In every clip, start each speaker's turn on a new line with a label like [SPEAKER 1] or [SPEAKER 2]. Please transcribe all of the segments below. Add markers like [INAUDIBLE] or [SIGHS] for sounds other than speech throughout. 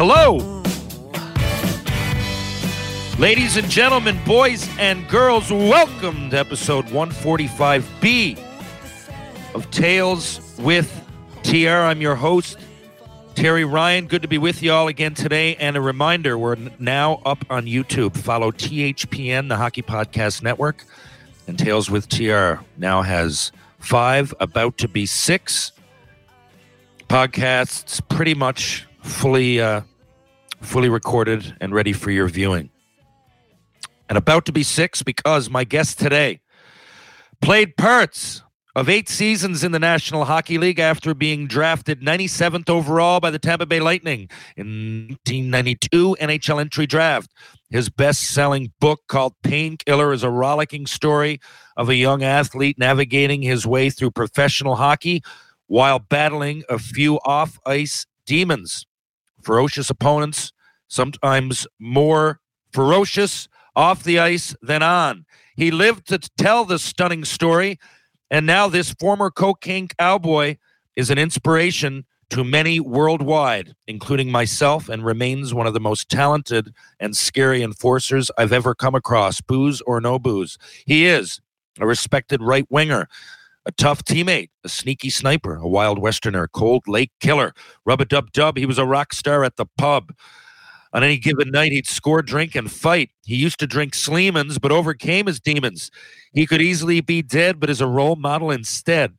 [SPEAKER 1] Hello. Ladies and gentlemen, boys and girls, welcome to episode 145B of Tales with TR. I'm your host, Terry Ryan. Good to be with you all again today. And a reminder we're now up on YouTube. Follow THPN, the Hockey Podcast Network, and Tales with TR now has five, about to be six podcasts, pretty much fully. Uh, fully recorded and ready for your viewing. And about to be six because my guest today played parts of eight seasons in the National Hockey League after being drafted 97th overall by the Tampa Bay Lightning in 1992 NHL entry draft. His best selling book called Painkiller is a rollicking story of a young athlete navigating his way through professional hockey while battling a few off ice demons ferocious opponents, sometimes more ferocious off the ice than on. He lived to tell this stunning story, and now this former cocaine cowboy is an inspiration to many worldwide, including myself, and remains one of the most talented and scary enforcers I've ever come across, booze or no booze. He is a respected right winger, a tough teammate, a sneaky sniper, a wild westerner, cold lake killer, rub a dub dub. He was a rock star at the pub. On any given night, he'd score, drink, and fight. He used to drink Sleemans, but overcame his demons. He could easily be dead, but is a role model instead.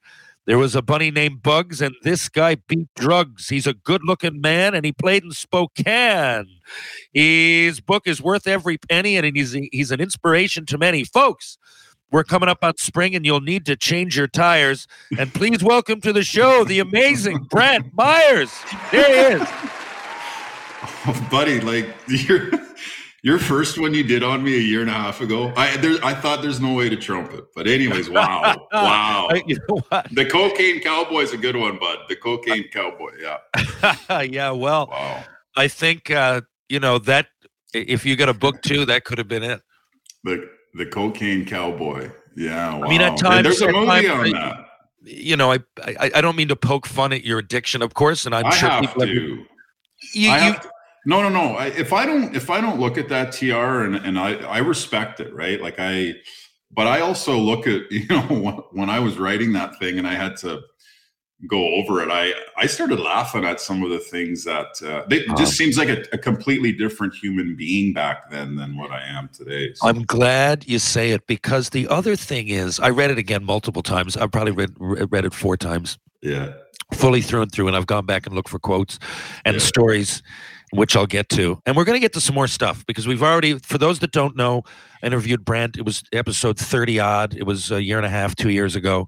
[SPEAKER 1] There was a bunny named Bugs, and this guy beat drugs. He's a good looking man, and he played in Spokane. His book is worth every penny, and he's, he's an inspiration to many. Folks, we're coming up on spring, and you'll need to change your tires. And please welcome to the show the amazing Brantt Myhres. There he is.
[SPEAKER 2] Oh, [LAUGHS] buddy, like your your first one you did on me a year and a half ago. I there, I thought there's no way to trump it, but anyways, [LAUGHS] wow, wow.
[SPEAKER 1] You know what?
[SPEAKER 2] The cocaine cowboy is a good one, bud. The cocaine cowboy, yeah. [LAUGHS]
[SPEAKER 1] yeah, well,
[SPEAKER 2] Wow.
[SPEAKER 1] I think uh, you know that if you got a book too, that could have been it.
[SPEAKER 2] The the cocaine cowboy. Yeah. Wow.
[SPEAKER 1] I mean, at times-
[SPEAKER 2] there's a movie on
[SPEAKER 1] I-
[SPEAKER 2] that.
[SPEAKER 1] You know, I, I I don't mean to poke fun at your addiction, of course, and I'm
[SPEAKER 2] I
[SPEAKER 1] sure
[SPEAKER 2] have
[SPEAKER 1] people have-
[SPEAKER 2] to.
[SPEAKER 1] you,
[SPEAKER 2] I
[SPEAKER 1] you
[SPEAKER 2] have to- no, no, no. I, if I don't, if I don't look at that TR and and I I respect it, right? Like I, but I also look at [LAUGHS] you know when, when I was writing that thing and I had to go over it, I I started laughing at some of the things that uh, they, it
[SPEAKER 1] Um,
[SPEAKER 2] just seems like a, a completely different human being back then than what I am today. So,
[SPEAKER 1] I'm glad you say it because the other thing is, I read it again multiple times. I've probably read read it four times,
[SPEAKER 2] yeah,
[SPEAKER 1] fully through and through, and I've gone back and looked for quotes and
[SPEAKER 2] Yeah.
[SPEAKER 1] stories, which I'll get to. And we're going to get to some more stuff because we've already, for those that don't know, interviewed Brent. It was episode 30 odd. It was a year and a half, two years ago,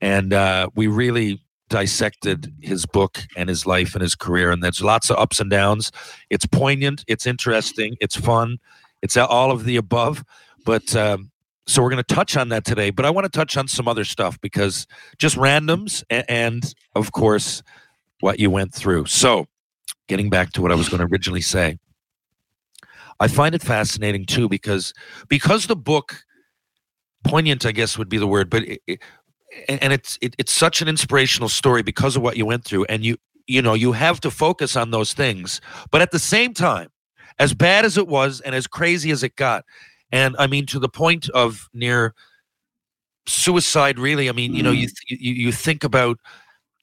[SPEAKER 1] and uh, we really dissected his book and his life and his career. And there's lots of ups and downs. It's poignant. It's interesting. It's fun. It's all of the above. But um, so we're going to touch on that today. But I want to touch on some other stuff because just randoms and, and of course what you went through. So getting back to what I was going to originally say, I find it fascinating too because because the book poignant, I guess would be the word, but it, it, and it's it, it's such an inspirational story because of what you went through, and you you know you have to focus on those things, but at the same time, as bad as it was and as crazy as it got, and I mean to the point of near suicide. Really, I mean you know you th- you you think about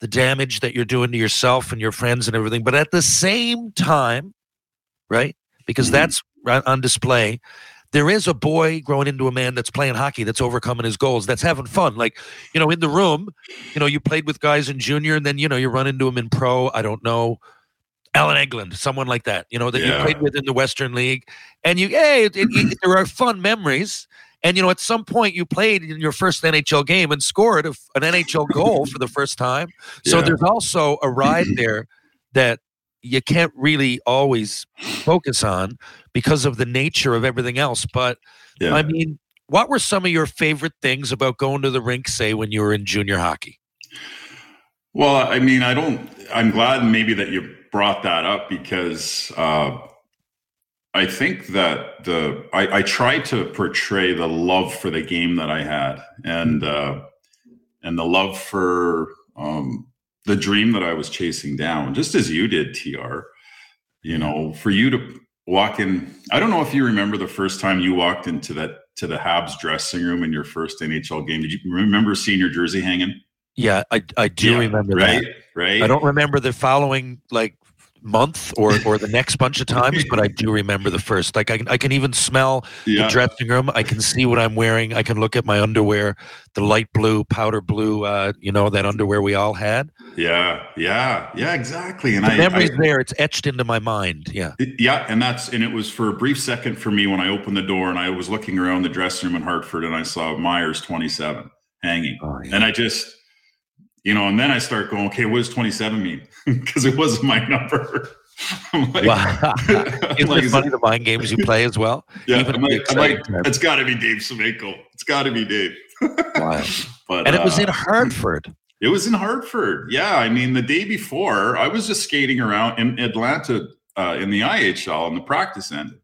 [SPEAKER 1] the damage that you're doing to yourself and your friends and everything, but at the same time, right? Because
[SPEAKER 2] Mhm.
[SPEAKER 1] that's on display. There is a boy growing into a man that's playing hockey, that's overcoming his goals, that's having fun. Like, you know, in the room, you know, you played with guys in junior and then, you know, you run into him in pro. I don't know. Allan Egeland, someone like that, you know, that you played with in the Western League. And you, hey, it, it, it- there are fun memories. And, you know, at some point you played in your first NHL game and scored a, an NHL goal for the first time. So
[SPEAKER 2] Yeah.
[SPEAKER 1] there's also a ride there that you can't really always focus on because of the nature of everything else. But
[SPEAKER 2] yeah.
[SPEAKER 1] I mean, what were some of your favorite things about going to the rink, say, when you were in junior hockey?
[SPEAKER 2] Well, I mean, I don't. I'm glad maybe that you brought that up because uh, I think that the I, I tried to portray the love for the game that I had and uh, and the love for um, the dream that I was chasing down, just as you did, Tr. You know, for you to walk in. I don't know if you remember the first time you walked into that to the Habs dressing room in your first NHL game. Did you remember seeing your jersey hanging?
[SPEAKER 1] Yeah, I, I do
[SPEAKER 2] Yeah,
[SPEAKER 1] remember
[SPEAKER 2] right,
[SPEAKER 1] that.
[SPEAKER 2] Right.
[SPEAKER 1] I don't remember the following like month or or the next bunch of times, but I [LAUGHS] do remember the first. Like I can I can even smell
[SPEAKER 2] Yeah.
[SPEAKER 1] the dressing room. I can see what I'm wearing. I can look at my underwear, the light blue, powder blue. Uh, you know that underwear we all had.
[SPEAKER 2] Yeah, yeah, yeah, exactly. And
[SPEAKER 1] The
[SPEAKER 2] I,
[SPEAKER 1] memory's
[SPEAKER 2] I
[SPEAKER 1] there. It's etched into my mind. Yeah.
[SPEAKER 2] yeah, and that's and it was for a brief second for me when I opened the door and I was looking around the dressing room in Hartford and I saw Myhres 27 hanging.
[SPEAKER 1] Oh, yeah.
[SPEAKER 2] And I just you know, and then I start going, okay, what does 27 mean? [LAUGHS] Because it wasn't my number. [LAUGHS] I'm like,
[SPEAKER 1] Wow. [LAUGHS] Isn't
[SPEAKER 2] like,
[SPEAKER 1] it funny the mind games you play as well?
[SPEAKER 2] Yeah,
[SPEAKER 1] Even
[SPEAKER 2] I'm like, I'm like it's got to be Dave Semenko. It's got to be Dave.
[SPEAKER 1] Wow.
[SPEAKER 2] But
[SPEAKER 1] And it was
[SPEAKER 2] uh,
[SPEAKER 1] in Hartford.
[SPEAKER 2] It was in Hartford. Yeah, I mean, the day before, I was just skating around in Atlanta uh, in the IHL, and the practice ended.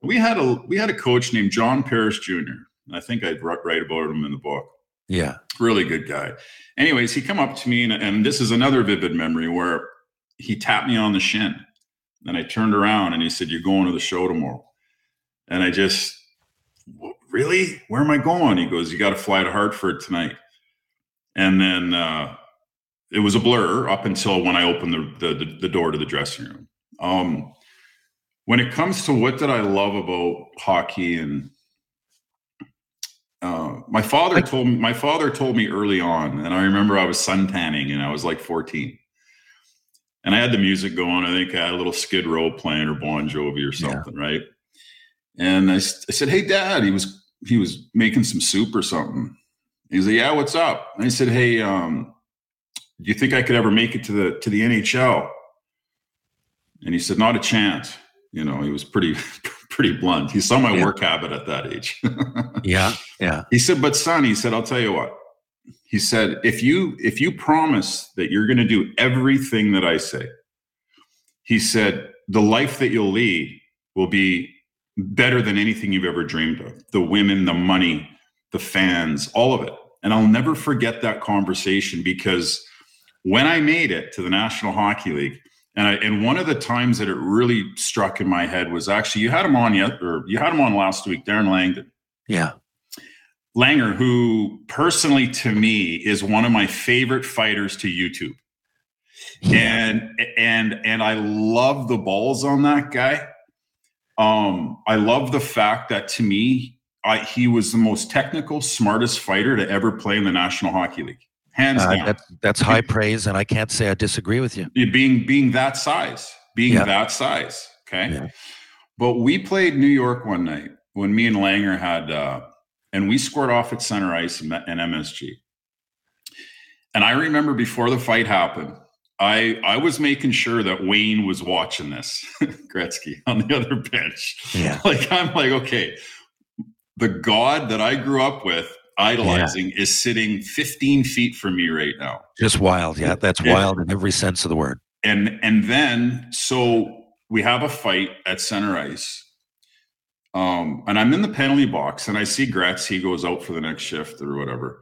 [SPEAKER 2] We had a we had a coach named John Paris Jr. I think I'd write about him in the book.
[SPEAKER 1] Yeah.
[SPEAKER 2] Really good guy. Anyways, he come up to me, and, and this is another vivid memory where he tapped me on the shin, and I turned around, and he said, "You're going to the show tomorrow," and I just really, where am I going? He goes, "You got to fly to Hartford tonight." and then uh, it was a blur up until when I opened the, the the door to the dressing room. Um, when it comes to what did I love about hockey, and uh, my father
[SPEAKER 1] Like-
[SPEAKER 2] told me my father told me early on, and I remember I was suntanning and I was like 14. And I had the music going. I think I had a little Skid Row playing or Bon Jovi or
[SPEAKER 1] Yeah.
[SPEAKER 2] something, right? And I said, "Hey, Dad," he was he was making some soup or something. He's like, "Yeah, what's up?" And I said, "Hey, um, do you think I could ever make it to the to the NHL?" And he said, "Not a chance." You know, he was pretty [LAUGHS] pretty blunt. He saw my
[SPEAKER 1] Yeah.
[SPEAKER 2] work habit at that age. [LAUGHS]
[SPEAKER 1] Yeah. Yeah.
[SPEAKER 2] he said, "But son," he said, "I'll tell you what." He said, "If you if you promise that you're going to do everything that I say," he said, "the life that you'll lead will be better than anything you've ever dreamed of. The women, the money, the fans, all of it." And I'll never forget that conversation because when I made it to the National Hockey League, and I, and one of the times that it really struck in my head was actually you had him on yet, or you had him on last week, Darren Langdon.
[SPEAKER 1] Yeah.
[SPEAKER 2] Langer, who personally to me is one of my favorite fighters to YouTube. And and and I love the balls on that guy. Um, I love the fact that to me, I, he was the most technical, smartest fighter to ever play in the National Hockey League, hands
[SPEAKER 1] Uh,
[SPEAKER 2] down.
[SPEAKER 1] that's that's high praise, and I can't say I disagree with you.
[SPEAKER 2] Being being that size, being
[SPEAKER 1] Yeah.
[SPEAKER 2] that size. Okay.
[SPEAKER 1] Yeah.
[SPEAKER 2] But we played New York one night when me and Langer had, uh, and we scored off at center ice and, and MSG. And I remember before the fight happened, I I was making sure that Wayne was watching this, [LAUGHS] Gretzky on the other [LAUGHS] bench.
[SPEAKER 1] Yeah.
[SPEAKER 2] Like I'm like, okay, the God that I grew up with idolizing is sitting 15 feet from me right now.
[SPEAKER 1] Just wild, yeah. That's
[SPEAKER 2] Yeah.
[SPEAKER 1] wild in every sense of the word.
[SPEAKER 2] and and then so we have a fight at center ice um and i'm in the penalty box and i see gretz he goes out for the next shift or whatever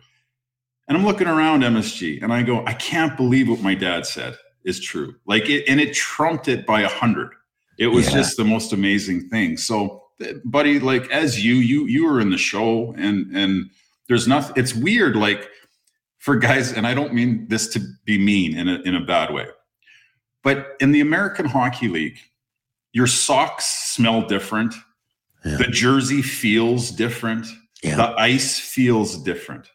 [SPEAKER 2] and i'm looking around msg and i go i can't believe what my dad said is true like it and it trumped it by a hundred it was
[SPEAKER 1] Yeah.
[SPEAKER 2] just the most amazing thing so eh, buddy like as you you you were in the show and and there's nothing it's weird like for guys and i don't mean this to be mean in a in a bad way but in the American Hockey League, your socks smell different.
[SPEAKER 1] Yeah.
[SPEAKER 2] The jersey feels different.
[SPEAKER 1] Yeah.
[SPEAKER 2] The ice feels different.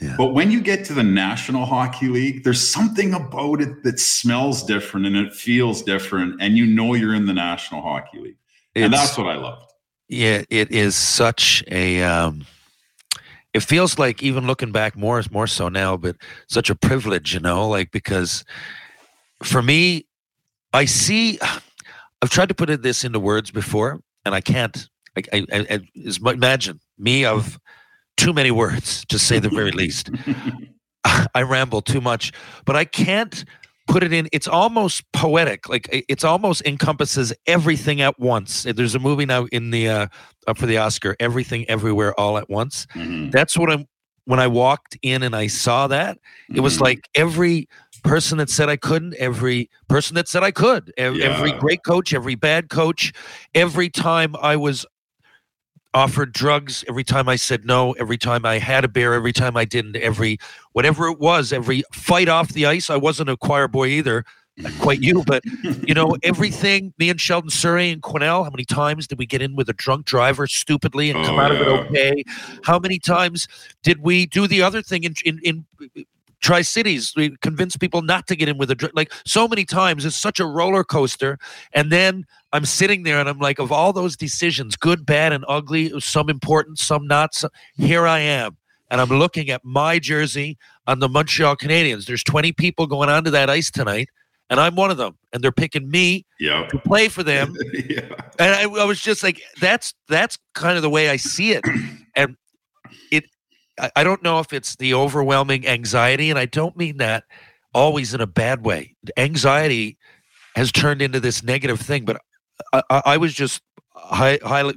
[SPEAKER 1] Yeah.
[SPEAKER 2] But when you get to the National Hockey League, there's something about it that smells different and it feels different. And you know you're in the National Hockey League. and
[SPEAKER 1] It's-
[SPEAKER 2] that's what I loved.
[SPEAKER 1] yeah, it is such a. Um, it feels like even looking back more more so now, but such a privilege, you know, like because for me, I see. [SIGHS] I've tried to put it this into words before, and I can't. I, I, I, I imagine me of too many words, to say the very least. [LAUGHS] [SIGHS] I ramble too much, but I can't put it in. It's almost poetic. Like it's almost encompasses everything at once. There's a movie now in the uh, up for the Oscar, Everything Everywhere All at Once.
[SPEAKER 2] Mhm.
[SPEAKER 1] That's what I'm. When I walked in and I saw that, it was
[SPEAKER 2] Mhm.
[SPEAKER 1] like every person that said I couldn't, every person that said I could, every
[SPEAKER 2] Yeah.
[SPEAKER 1] great coach, every bad coach, every time I was offered drugs, every time I said no, every time I had a beer, every time I didn't, every whatever it was, every fight off the ice. I wasn't a choir boy either, not quite you, but you know, [LAUGHS] everything. Me and Sheldon Souray and Quinnell, how many times did we get in with a drunk driver stupidly and come
[SPEAKER 2] Oh,
[SPEAKER 1] out of it okay? How many times did we do the other thing in in, in Tri Cities? We convince people not to get in with a drunk. Like so many times, it's such a roller coaster. And then I'm sitting there and I'm like, of all those decisions, good, bad, and ugly, some important, some not. Some, here I am. And I'm looking at my jersey on the Montreal Canadiens. There's 20 people going onto that ice tonight, and I'm one of them. And they're picking me
[SPEAKER 2] Yep.
[SPEAKER 1] to play for them. [LAUGHS]
[SPEAKER 2] yeah.
[SPEAKER 1] And I, I was just like, that's that's kind of the way I see it. [CLEARS THROAT] And it I, I don't know if it's the overwhelming anxiety, and I don't mean that always in a bad way. Anxiety has turned into this negative thing, but I, I, was just high, highly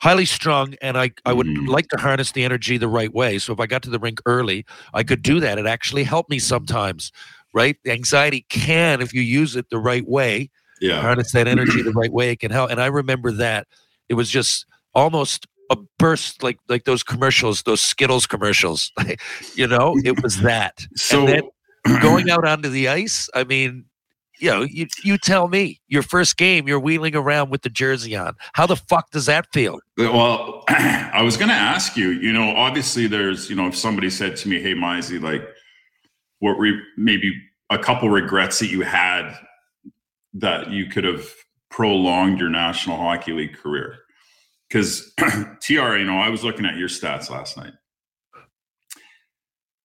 [SPEAKER 1] highly strung and I, I would
[SPEAKER 2] Mhm.
[SPEAKER 1] like to harness the energy the right way. So if I got to the rink early, I could do that. It actually helped me sometimes, right? Anxiety can, if you use it the right way,
[SPEAKER 2] Yeah.
[SPEAKER 1] harness that energy the right way it can help and i remember that it was just almost a burst like like those commercials those skittles commercials [LAUGHS] you know it was that
[SPEAKER 2] So
[SPEAKER 1] and then [CLEARS THROAT] going out onto the ice i mean you know you, you tell me your first game you're wheeling around with the jersey on how the fuck does that feel
[SPEAKER 2] Well, [CLEARS THROAT] I was going to ask you. You know, obviously, there's you know, if somebody said to me, "Hey, Mizey, like, what were maybe a couple regrets that you had that you could have prolonged your National Hockey League career?" Because TR, [CLEARS THROAT] you know, I was looking at your stats last night,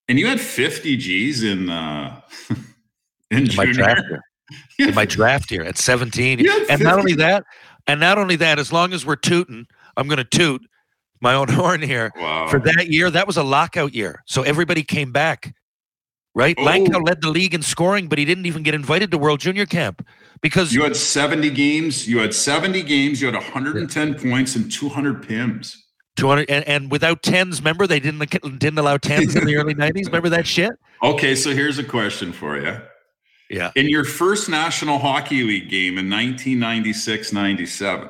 [SPEAKER 2] and you had 50 Gs in uh, [LAUGHS] in
[SPEAKER 1] in my
[SPEAKER 2] junior.
[SPEAKER 1] Draft year
[SPEAKER 2] You
[SPEAKER 1] in my draft year at 17
[SPEAKER 2] You had
[SPEAKER 1] and not only that and not only that as long as we're tooting i'm going to toot my own [LAUGHS] horn here
[SPEAKER 2] Wow.
[SPEAKER 1] for that year, that was a lockout year. So everybody came back, right?
[SPEAKER 2] Oh.
[SPEAKER 1] Langkow led the league in scoring, but he didn't even get invited to World Junior Camp because
[SPEAKER 2] You had 70 games. You had 70 games. You had 110 points and 200 PIMs.
[SPEAKER 1] 200 and, and without tens, remember they didn't didn't allow tens in the early 90s. Remember that shit?
[SPEAKER 2] Okay, so here's a question for you.
[SPEAKER 1] Yeah.
[SPEAKER 2] In your first National Hockey League game in 1996 97,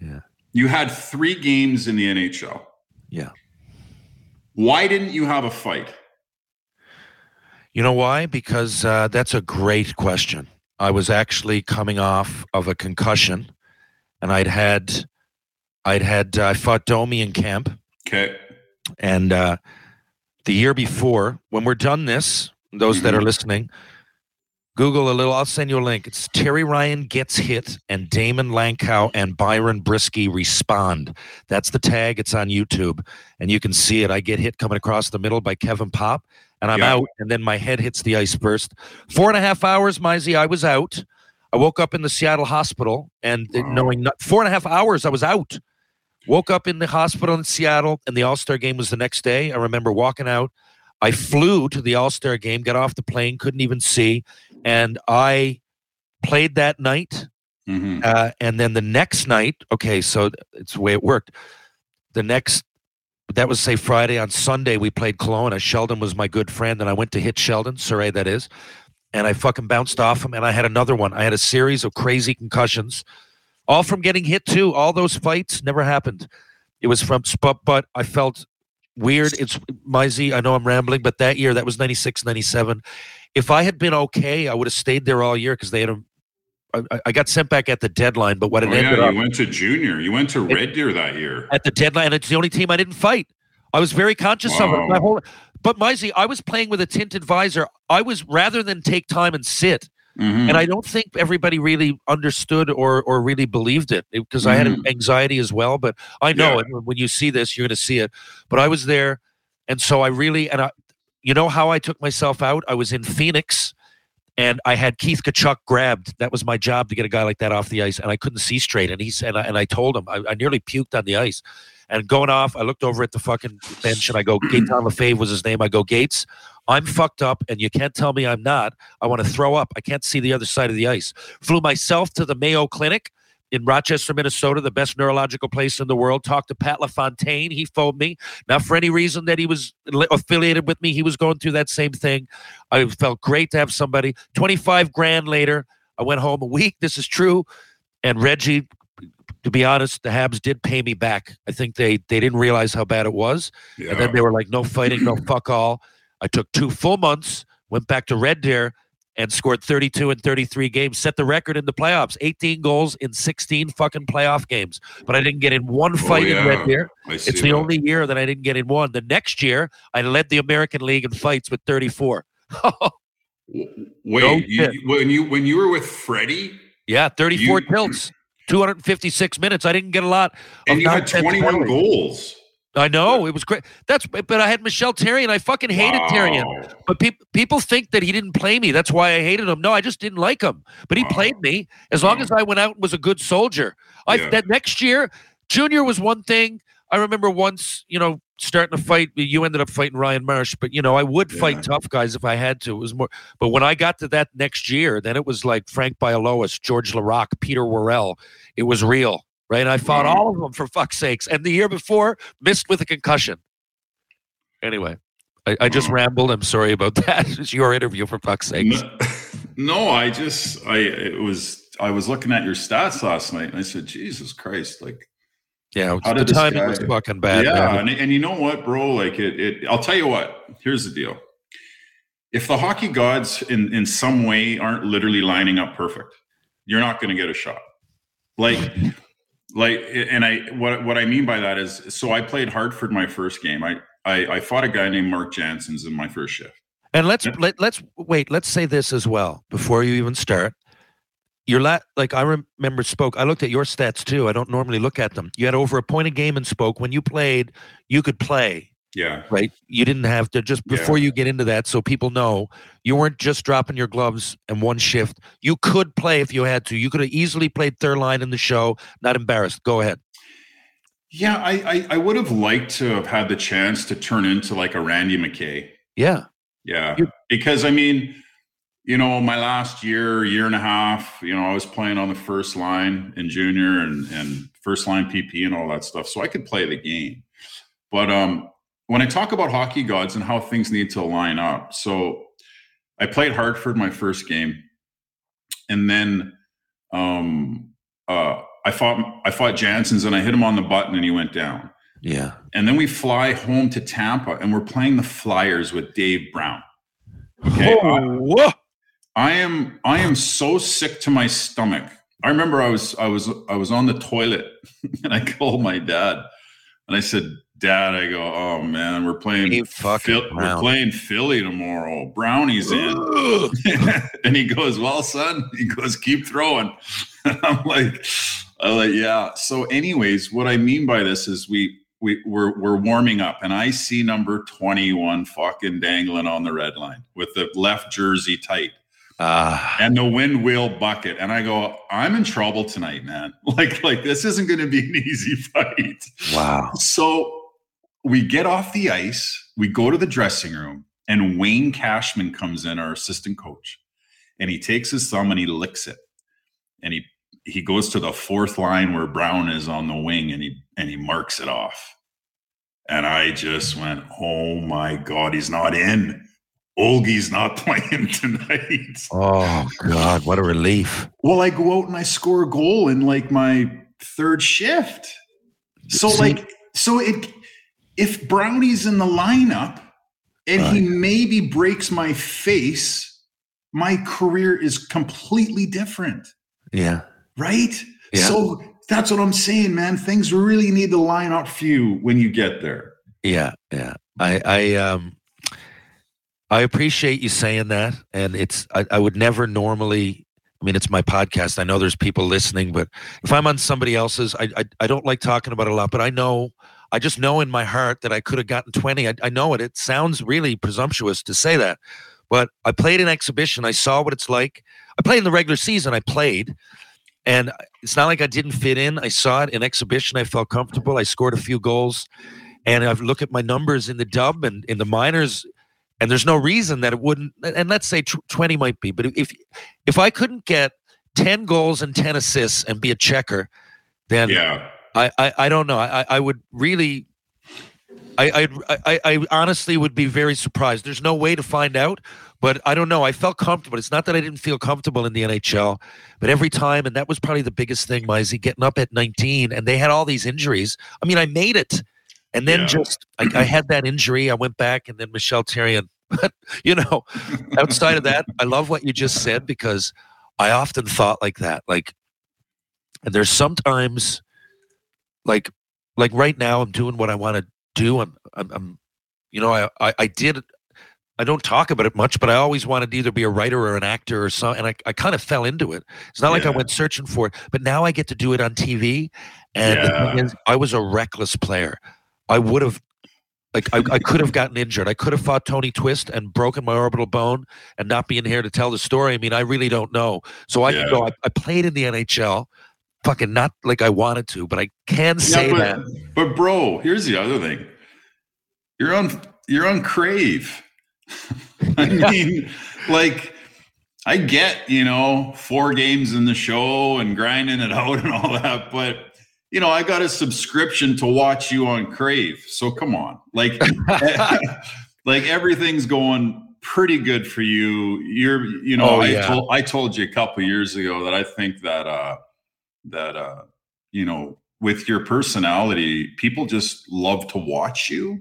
[SPEAKER 1] Yeah.
[SPEAKER 2] you had three games in the NHL.
[SPEAKER 1] Yeah.
[SPEAKER 2] Why didn't you have a fight?
[SPEAKER 1] You know why? Because uh, that's a great question. I was actually coming off of a concussion, and I'd had, I'd had, uh, I fought Domi in camp,
[SPEAKER 2] Okay.
[SPEAKER 1] and uh, the year before, when we're done this, those that are listening, Google a little. I'll send you a link. It's Terry Ryan gets hit, and Daymond Langkow and Byron Briske respond. That's the tag. It's on YouTube, and you can see it. I get hit coming across the middle by Kevin Pop, and I'm
[SPEAKER 2] Yeah.
[SPEAKER 1] out. And then my head hits the ice first. Four and a half hours, Mizey. I was out. I woke up in the Seattle hospital, and
[SPEAKER 2] Wow.
[SPEAKER 1] knowing not, four and a half hours, I was out. Woke up in the hospital in Seattle, and the All Star game was the next day. I remember walking out. I flew to the All Star game, got off the plane, couldn't even see, and I played that night.
[SPEAKER 2] Mhm.
[SPEAKER 1] Uh, and then the next night, okay, so it's the way it worked. The next, that was say Friday. On Sunday, we played Kelowna. Sheldon was my good friend, and I went to hit Sheldon, Souray, that is. And I fucking bounced off him, and I had another one. I had a series of crazy concussions, all from getting hit too. All those fights never happened. It was from, but, but I felt weird. It's my Z. I know I'm rambling, but that year, that was 96, 97. If I had been okay, I would have stayed there all year because they had a. I, I got sent back at the deadline, but what it
[SPEAKER 2] Oh,
[SPEAKER 1] ended
[SPEAKER 2] yeah,
[SPEAKER 1] up
[SPEAKER 2] you went to junior. You went to Red Deer that year.
[SPEAKER 1] at the deadline. It's the only team I didn't fight. I was very conscious of it. My whole, but Mizey, I was playing with a tinted visor. I was rather than take time and sit,
[SPEAKER 2] Mhm.
[SPEAKER 1] and I don't think everybody really understood or or really believed it because I had
[SPEAKER 2] Mhm.
[SPEAKER 1] anxiety as well. But I know
[SPEAKER 2] Yeah.
[SPEAKER 1] it. When you see this, you're going to see it. But I was there, and so I really and I, you know how I took myself out. I was in Phoenix. And I had Keith Tkachuk grabbed. That was my job to get a guy like that off the ice, and I couldn't see straight. And he said, and I, and I told him, I, I nearly puked on the ice. And going off, I looked over at the fucking bench, and I go, Gaetan Lefebvre was his name. I go, Gates, I'm fucked up, and you can't tell me I'm not. I want to throw up. I can't see the other side of the ice. Flew myself to the Mayo Clinic in Rochester, Minnesota, the best neurological place in the world. Talked to Pat LaFontaine. He phoned me, not for any reason that he was affiliated with me. He was going through that same thing. I felt great to have somebody. 25 grand later, I went home a week. This is true. And Reggie, to be honest, the Habs did pay me back. I think they they didn't realize how bad it was.
[SPEAKER 2] Yeah.
[SPEAKER 1] And then they were like, no fighting, no [CLEARS THROAT] fuck all. I took two full months, went back to Red Deer, and scored 32 and 33 games, set the record in the playoffs 18 goals in 16 fucking playoff games. But I didn't get in one oh, fight in
[SPEAKER 2] Oh, yeah.
[SPEAKER 1] Red Deer. It's the
[SPEAKER 2] that.
[SPEAKER 1] only year that I didn't get in one. The next year, I led the American League in fights with 34. [LAUGHS]
[SPEAKER 2] W-
[SPEAKER 1] No
[SPEAKER 2] you, when you when you were with Freddie
[SPEAKER 1] yeah, 34
[SPEAKER 2] You-
[SPEAKER 1] tilts, 256 minutes. I didn't get a lot.
[SPEAKER 2] and
[SPEAKER 1] of
[SPEAKER 2] you had 21
[SPEAKER 1] penalties.
[SPEAKER 2] goals.
[SPEAKER 1] I know it was great. That's but I had Michel Therrien and I fucking hated Therrien.
[SPEAKER 2] Wow.
[SPEAKER 1] But people people think that he didn't play me. That's why I hated him. No, I just didn't like him. But he
[SPEAKER 2] Wow.
[SPEAKER 1] played me as long as I went out and was a good soldier. I
[SPEAKER 2] Yeah.
[SPEAKER 1] that next year, junior was one thing. I remember once, you know, starting to fight. You ended up fighting Ryan Marsh, but you know, I would fight tough guys if I had to. It was more. But when I got to that next year, then it was like Frank Bialowas, George Larocque, Peter Worrell. It was real, right? I fought
[SPEAKER 2] mm-hmm.
[SPEAKER 1] all of them for fuck's sakes. And the year before, missed with a concussion. Anyway, I, I just
[SPEAKER 2] mm-hmm.
[SPEAKER 1] rambled. I'm sorry about [LAUGHS] that. It's your interview for fuck's sakes.
[SPEAKER 2] No, [LAUGHS] no, I just I it was I was looking at your stats last night and I said, Jesus Christ, like
[SPEAKER 1] Yeah,
[SPEAKER 2] How
[SPEAKER 1] the
[SPEAKER 2] did
[SPEAKER 1] timing was fucking bad.
[SPEAKER 2] yeah, and, and you know what, bro? Like it, it I'll tell you what. Here's the deal. If the hockey gods in in some way aren't literally lining up perfect, you're not going to get a shot. Like like and I what what I mean by that is so I played Hartford my first game. I I, I fought a guy named Mark Janssens in my first shift.
[SPEAKER 1] And let's
[SPEAKER 2] Yeah.
[SPEAKER 1] let, let's wait. Let's say this as well before you even start. Your la- like I remember spoke. I looked at your stats too. I don't normally look at them. You had over a point a game and spoke. When you played, you could play.
[SPEAKER 2] Yeah.
[SPEAKER 1] right? You didn't have to just before
[SPEAKER 2] Yeah.
[SPEAKER 1] you get into that, so people know you weren't just dropping your gloves and one shift. You could play if you had to. You could have easily played third line in the show. Not embarrassed. Go ahead.
[SPEAKER 2] Yeah, I, I I would have liked to have had the chance to turn into like a Randy McKay.
[SPEAKER 1] Yeah,
[SPEAKER 2] Yeah,
[SPEAKER 1] You-
[SPEAKER 2] because I mean, you know, my last year, year and a half, you know, I was playing on the first line in junior and and first line PP and all that stuff, so I could play the game. But um, when I talk about hockey gods and how things need to line up, so I played Hartford my first game, and then um, uh, I fought I fought Janssens and I hit him on the button and he went down.
[SPEAKER 1] Yeah.
[SPEAKER 2] And then we fly home to Tampa and we're playing the Flyers with Dave Brown. Okay. I. I am I am so sick to my stomach. I remember I was I was I was on the toilet [LAUGHS] and I called my dad and I said, Dad, I go, oh man, we're playing Phil- we're playing Philly tomorrow. Brownie's in. [LAUGHS] And he goes, Well, son, he goes, keep throwing. And [LAUGHS] I'm like, I'm like, yeah. So, anyways, what I mean by this is we we we're we're warming up and I see number 21 fucking dangling on the red line with the left jersey tight
[SPEAKER 1] Ah.
[SPEAKER 2] and the wind wheel bucket. And I go, I'm in trouble tonight, man. [LAUGHS] Like, like this isn't gonna be an easy fight.
[SPEAKER 1] wow.
[SPEAKER 2] So we get off the ice, we go to the dressing room, and Wayne Cashman comes in, our assistant coach, and he takes his thumb and he licks it. And he he goes to the fourth line where Brown is on the wing and he and he marks it off. And I just went, oh my God, he's not in. Olgie's not [LAUGHS] playing tonight.
[SPEAKER 1] Oh God, what a relief.
[SPEAKER 2] Well, I go out and I score a goal in like my third shift. So
[SPEAKER 1] See-
[SPEAKER 2] like so it if Brownie's in the lineup and he maybe breaks my face, my career is completely different,
[SPEAKER 1] Yeah.
[SPEAKER 2] right?
[SPEAKER 1] Yeah.
[SPEAKER 2] So that's what I'm saying, man. Things really need to line up for you when you get there.
[SPEAKER 1] Yeah, yeah. I, I, um, I appreciate you saying that, and it's. I, I would never normally. I mean, it's my podcast. I know there's people listening, but if I'm on somebody else's, I, I, I don't like talking about it a lot. But I know, I just know in my heart that I could have gotten 20. I, I know it. It sounds really presumptuous to say that, but I played an exhibition. I saw what it's like. I played in the regular season. I played, and it's not like I didn't fit in. I saw it in exhibition. I felt comfortable. I scored a few goals and I look at my numbers in the dub and in the minors, and there's no reason that it wouldn't. And let's say 20 might be, but if if I couldn't get 10 goals and 10 assists and be a checker, then
[SPEAKER 2] Yeah.
[SPEAKER 1] I, I I don't know. I I would really. I, I I I honestly would be very surprised. There's no way to find out, but I don't know. I felt comfortable. It's not that I didn't feel comfortable in the NHL, but every time, and that was probably the biggest thing, Mizey, getting up at 19, and they had all these injuries. I mean, I made it, and then
[SPEAKER 2] Yeah.
[SPEAKER 1] just I, I had that injury. I went back, and then Michel Therrien. But [LAUGHS] you know, outside of that, I love what you just said because I often thought like that. Like, and there's sometimes, like, like right now, I'm doing what I want to do. I'm, I'm, I'm you know, I, I, I did. I don't talk about it much, but I always wanted to either be a writer or an actor or something. And I, I kind of fell into it. It's not like I went searching for it, but now I get to do it on TV. And
[SPEAKER 2] Yeah.
[SPEAKER 1] is, I was a reckless player. I would have, like, I, I could have gotten injured. I could have fought Tony Twist and broken my orbital bone and not being here to tell the story. I mean, I really don't know. So I
[SPEAKER 2] Yeah.
[SPEAKER 1] go, I, I played in the NHL, fucking not like I wanted to, but I can say
[SPEAKER 2] yeah,
[SPEAKER 1] that.
[SPEAKER 2] but, but bro, here's the other thing. You're on you're on crave. [LAUGHS] I [LAUGHS] mean, like I get, you know, four games in the show and grinding it [LAUGHS] out and all that, but you know, I got a subscription to watch you on Crave. So come on. Like like everything's going pretty good for you. You're you know,
[SPEAKER 1] Oh,
[SPEAKER 2] I told I told you a couple years ago that I think that uh that uh you know with your personality people just love to watch you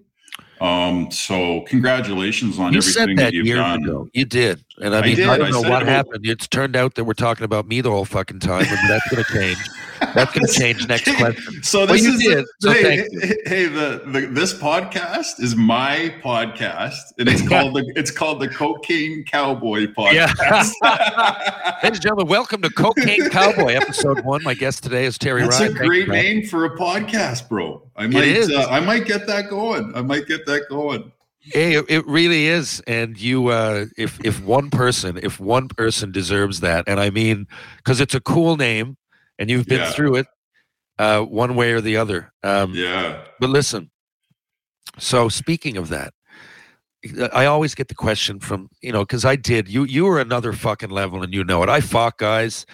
[SPEAKER 2] um so congratulations on
[SPEAKER 1] You
[SPEAKER 2] everything
[SPEAKER 1] said that
[SPEAKER 2] you've
[SPEAKER 1] years
[SPEAKER 2] done
[SPEAKER 1] ago. You did, and I
[SPEAKER 2] I
[SPEAKER 1] mean, I,
[SPEAKER 2] did.
[SPEAKER 1] don't
[SPEAKER 2] I
[SPEAKER 1] know what happened. It's turned out that we're talking about me the whole fucking time, but that's going to change. That's going to change next [LAUGHS] question.
[SPEAKER 2] so this
[SPEAKER 1] you
[SPEAKER 2] is
[SPEAKER 1] did, so
[SPEAKER 2] hey, hey, hey, the, the this podcast is my podcast and it's called the it's called the cocaine cowboy podcast [LAUGHS]
[SPEAKER 1] Ladies and gentlemen, welcome to Cocaine Cowboy, episode one. My guest today is Terry
[SPEAKER 2] That's
[SPEAKER 1] Ryan.
[SPEAKER 2] a
[SPEAKER 1] you,
[SPEAKER 2] great
[SPEAKER 1] man.
[SPEAKER 2] name for a podcast, bro. I might,
[SPEAKER 1] is.
[SPEAKER 2] uh, I might get that going. I might get that going.
[SPEAKER 1] Hey, it, it really is, and you, uh, if if one person, if one person deserves that, and I mean, because it's a cool name, and you've been
[SPEAKER 2] Yeah.
[SPEAKER 1] through it, uh, one way or the other. Um,
[SPEAKER 2] Yeah,
[SPEAKER 1] But listen, so speaking of that, I always get the question from you know because I did you you were another fucking level and you know it. I fought guys,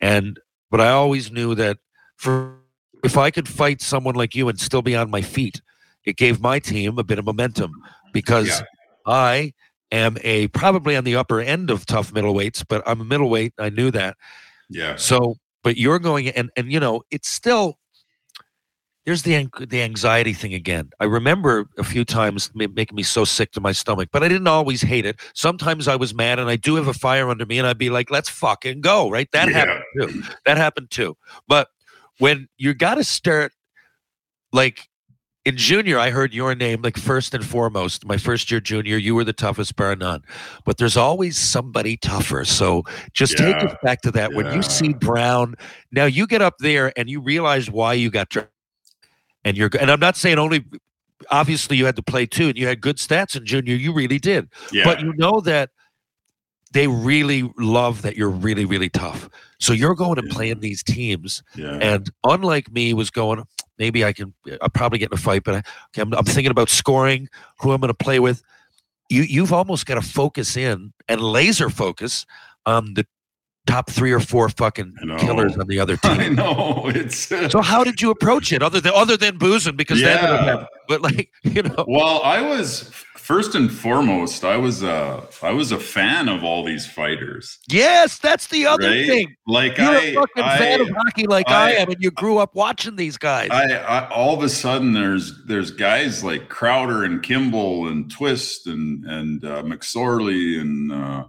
[SPEAKER 1] and but I always knew that for if I could fight someone like you and still be on my feet, it gave my team a bit of momentum because
[SPEAKER 2] Yeah.
[SPEAKER 1] I am a probably on the upper end of tough middleweights, but I'm a middleweight. I knew that.
[SPEAKER 2] yeah.
[SPEAKER 1] So, but you're going and and you know, it's still there's the the anxiety thing again. I remember a few times making me so sick to my stomach, but I didn't always hate it. Sometimes I was mad, and I do have a fire under me, and I'd be like, "Let's fucking go!" Right? That
[SPEAKER 2] Yeah.
[SPEAKER 1] happened too. That happened too. But when you got to start, like in junior, I heard your name like first and foremost. My first year junior, you were the toughest bar none. But there's always somebody tougher. So just take
[SPEAKER 2] Yeah.
[SPEAKER 1] us back to that. When you see Brown, now you get up there and you realize why you got drafted. And you're and I'm not saying only obviously you had to play too, and you had good stats in junior. You really did.
[SPEAKER 2] Yeah.
[SPEAKER 1] But you know that they really love that you're really, really tough. So you're going and playing these teams
[SPEAKER 2] yeah.
[SPEAKER 1] and unlike me, was going, maybe I can, I'll probably get in a fight, but I, okay, I'm, I'm thinking about scoring, who I'm going to play with. You, you've almost got to focus in and laser focus on the top three or four fucking killers on the other [LAUGHS] team.
[SPEAKER 2] I know it's uh,
[SPEAKER 1] So how did you approach it, other than other than boozing? Because that
[SPEAKER 2] Yeah.
[SPEAKER 1] happened. But like [LAUGHS] you know,
[SPEAKER 2] well. I was first and foremost. I was a I was a fan of all these fighters.
[SPEAKER 1] yes, that's the other
[SPEAKER 2] Right?
[SPEAKER 1] thing.
[SPEAKER 2] Like
[SPEAKER 1] You're
[SPEAKER 2] I,
[SPEAKER 1] a fucking
[SPEAKER 2] I,
[SPEAKER 1] fan of hockey like I,
[SPEAKER 2] I-
[SPEAKER 1] am, and you grew up watching these guys.
[SPEAKER 2] I, I all of a sudden there's there's guys like Crowder and Kimble and Twist and and uh, McSorley and uh,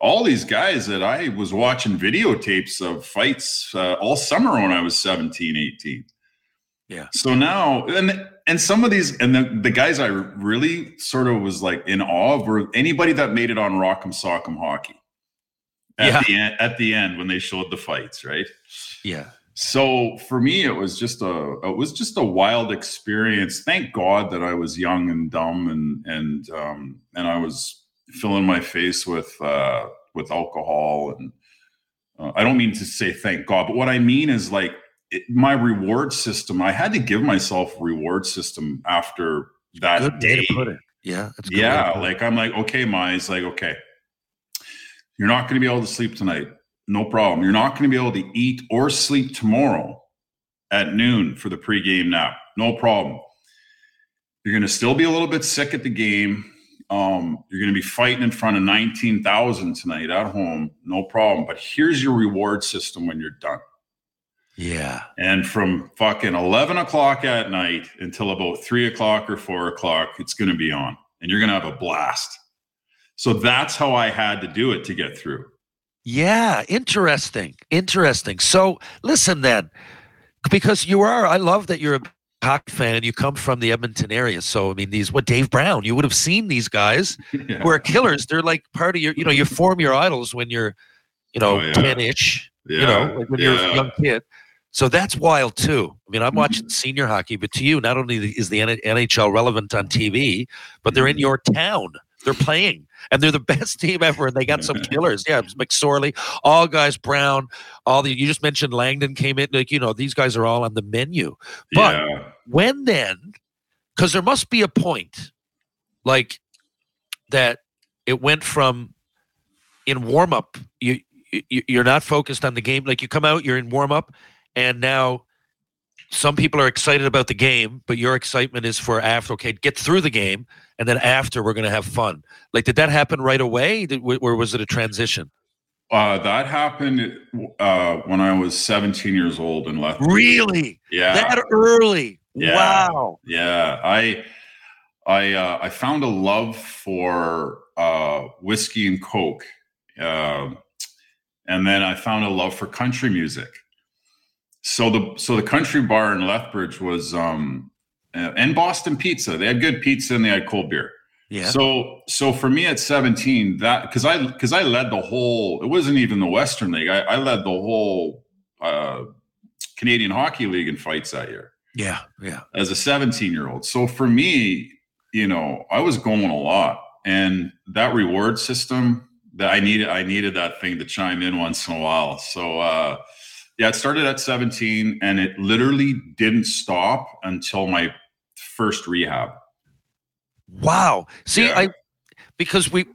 [SPEAKER 2] all these guys that I was watching videotapes of fights uh, all summer when I was 17, 18.
[SPEAKER 1] Yeah.
[SPEAKER 2] So now and and some of these and the, the guys I really sort of was like in awe of were anybody that made it on Rock'em Sock'em Hockey. At
[SPEAKER 1] Yeah.
[SPEAKER 2] the end, at the end when they showed the fights, right?
[SPEAKER 1] yeah,
[SPEAKER 2] so for me it was just a it was just a wild experience thank god that i was young and dumb and and um and i was filling my face with uh with alcohol and uh, i don't mean to say thank god but what i mean is like it, my reward system i had to give myself a reward system after that
[SPEAKER 1] good
[SPEAKER 2] day
[SPEAKER 1] to put it. Yeah, good way to
[SPEAKER 2] yeah
[SPEAKER 1] put it.
[SPEAKER 2] like i'm like okay Mize, like okay. You're not going to be able to sleep tonight. No problem. You're not going to be able to eat or sleep tomorrow at noon for the pregame nap. No problem. You're going to still be a little bit sick at the game. Um, you're going to be fighting in front of 19000 tonight at home. No problem. But here's your reward system when you're done
[SPEAKER 1] yeah.
[SPEAKER 2] and from fucking 11 o'clock at night until about three o'clock or four o'clock, it's going to be on and you're going to have a blast. So that's how I had to do it to get through.
[SPEAKER 1] Yeah, interesting. Interesting. So listen then, because you are, I love that you're a hockey fan and you come from the Edmonton area. So I mean, these what Dave Brown, you would have seen these guys [LAUGHS]
[SPEAKER 2] Yeah.
[SPEAKER 1] who are killers. They're like part of your, you know, you form your idols when you're, you know,
[SPEAKER 2] Oh, yeah.
[SPEAKER 1] ten ish. You know, like when you're a young kid. So that's wild too. I mean, I'm watching senior hockey, but to you, not only is the NHL relevant on TV, but they're in
[SPEAKER 2] Mhm.
[SPEAKER 1] your town. They're playing, and they're the [LAUGHS] best team ever. And they got some [LAUGHS] killers. Yeah, McSorley, all guys, Brown, all the. You just mentioned Langdon came in. Like you know, these guys are all on the menu. But
[SPEAKER 2] yeah.
[SPEAKER 1] when then, because there must be a point, like that, it went from in warm up. You, you you're not focused on the game. Like you come out, you're in warm up, and now some people are excited about the game, but your excitement is for after. Okay, get through the game, and then after we're going to have fun. Like, did that happen right away, did, or was it a transition?
[SPEAKER 2] Uh, that happened uh, when I was 17 years old and left.
[SPEAKER 1] Really?
[SPEAKER 2] Yeah.
[SPEAKER 1] That early?
[SPEAKER 2] Yeah.
[SPEAKER 1] Wow.
[SPEAKER 2] Yeah, I I uh, I found a love for uh, whiskey and coke, um, and then I found a love for country music. So the so the country bar in Lethbridge was um, and Boston Pizza. They had good pizza and they had cold beer.
[SPEAKER 1] Yeah.
[SPEAKER 2] So so for me at 17, that because I because I led the whole. It wasn't even the Western League. I, I led the whole uh, Canadian Hockey League in fights that year
[SPEAKER 1] yeah. Yeah.
[SPEAKER 2] as a 17 year old. So for me, you know, I was going a lot and that reward system that I needed, I needed that thing to chime in once in a while. So, uh, yeah, it started at 17 and it literally didn't stop until my first rehab.
[SPEAKER 1] Wow. See,
[SPEAKER 2] Yeah.
[SPEAKER 1] I because we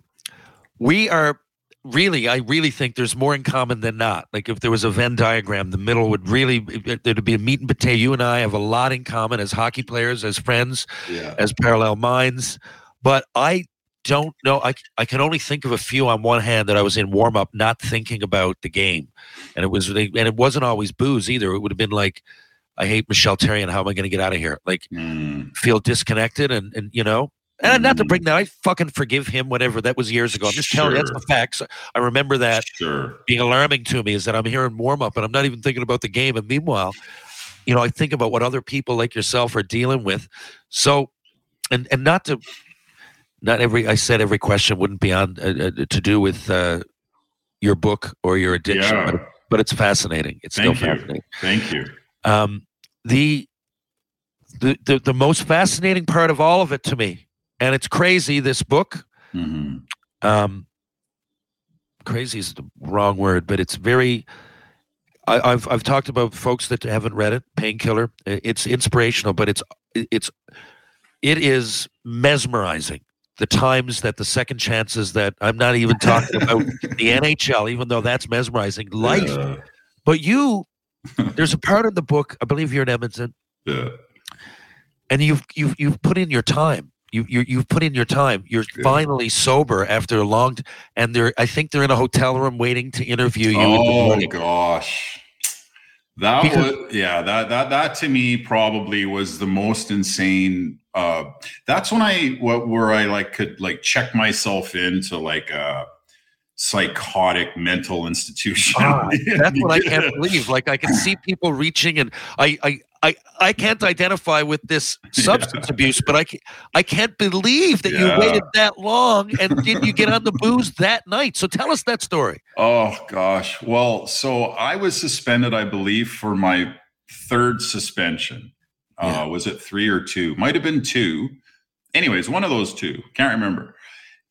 [SPEAKER 1] we are really, I really think there's more in common than not. Like if there was a Venn diagram, the middle would really there'd be a meat and potato. You and I have a lot in common as hockey players, as friends,
[SPEAKER 2] Yeah.
[SPEAKER 1] as parallel minds. But I don't know. I I can only think of a few on one hand that I was in warm up, not thinking about the game, and it was and it wasn't always booze either. It would have been like I hate Michel Therrien, and how am I going to get out of here? Like,
[SPEAKER 2] Mm,
[SPEAKER 1] feel disconnected, and and you know, and not to bring that, I fucking forgive him, whatever that was years ago. I'm just telling you that's the facts. I remember that
[SPEAKER 2] sure.
[SPEAKER 1] being alarming to me is that I'm hearing warm up, and I'm not even thinking about the game. And meanwhile, you know, I think about what other people like yourself are dealing with. So, and and not to, not every I said every question wouldn't be on uh, uh, to do with uh, your book or your addiction,
[SPEAKER 2] Yeah.
[SPEAKER 1] but, but it's fascinating. It's
[SPEAKER 2] Thank
[SPEAKER 1] still
[SPEAKER 2] you.
[SPEAKER 1] fascinating.
[SPEAKER 2] Thank you.
[SPEAKER 1] Um, the, the the the most fascinating part of all of it to me, and it's crazy. This book,
[SPEAKER 2] hmm
[SPEAKER 1] um, crazy is the wrong word, but it's very. I, I've I've talked about folks that haven't read it. Painkiller. It's inspirational, but it's it's it is mesmerizing. The times that the second chances that I'm not even talking about the [LAUGHS] NHL, even though that's mesmerizing. Life,
[SPEAKER 2] Yeah,
[SPEAKER 1] but you. There's a part in the book. I believe you're in Edmonton
[SPEAKER 2] yeah.
[SPEAKER 1] and you've you've you've put in your time. You you you've put in your time. You're
[SPEAKER 2] Yeah.
[SPEAKER 1] finally sober after a long, t- and they're I think they're in a hotel room waiting to interview you. in
[SPEAKER 2] Oh
[SPEAKER 1] morning.
[SPEAKER 2] gosh. That
[SPEAKER 1] Because-
[SPEAKER 2] was yeah, that that that to me probably was the most insane uh that's when I what where I like could like check myself into like a psychotic mental institution.
[SPEAKER 1] Ah, [LAUGHS] that's what I can't believe. Like I can see people reaching, and I I I, I can't identify with this [LAUGHS] substance abuse, but I can, I can't believe that
[SPEAKER 2] Yeah.
[SPEAKER 1] you waited that long and did you get on the booze that night. So tell us that story.
[SPEAKER 2] Oh gosh. Well, so I was suspended, I believe, for my third suspension.
[SPEAKER 1] Yeah.
[SPEAKER 2] Uh, was it three or two? Might have been two. Anyways, one of those two. Can't remember.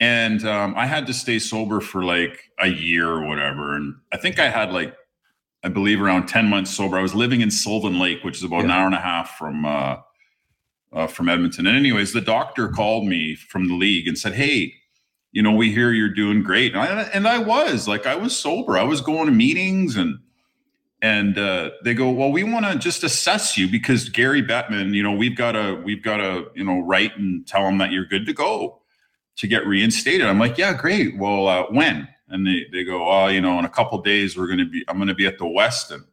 [SPEAKER 2] And um, I had to stay sober for like a year or whatever. And I think I had like, I believe around 10 months sober. I was living in Sylvan Lake, which is about an hour and a half from uh, uh, from Edmonton. And anyways, the doctor called me from the league and said, Hey, you know, we hear you're doing great. And I, and I was like, I was sober. I was going to meetings and, and uh, they go, well, we want to just assess you because Gary Bettman, you know, we've got to, we've got to, you know, write and tell him that you're good to go to get reinstated. I'm like, yeah, great. Well, uh, when? And they, they go, oh, you know, in a couple days, we're going to be, I'm going to be at the Westin.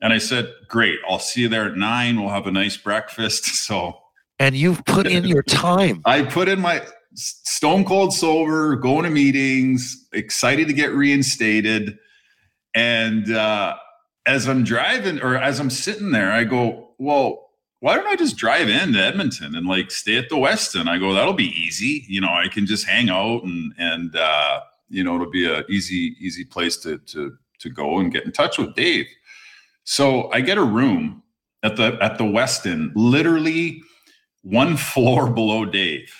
[SPEAKER 2] And I said, great. I'll see you there at nine. We'll have a nice breakfast. [LAUGHS] So
[SPEAKER 1] And you've put in your time.
[SPEAKER 2] I put in my stone cold sober, going to meetings, excited to get reinstated. And uh, as I'm driving or as I'm sitting there, I go, well, why don't I just drive into Edmonton and like stay at the Westin? I go, that'll be easy. You know, I can just hang out and, and, uh, you know, it'll be a easy, easy place to, to, to go and get in touch with Dave. So I get a room at the, at the Westin, literally one [LAUGHS] floor below Dave.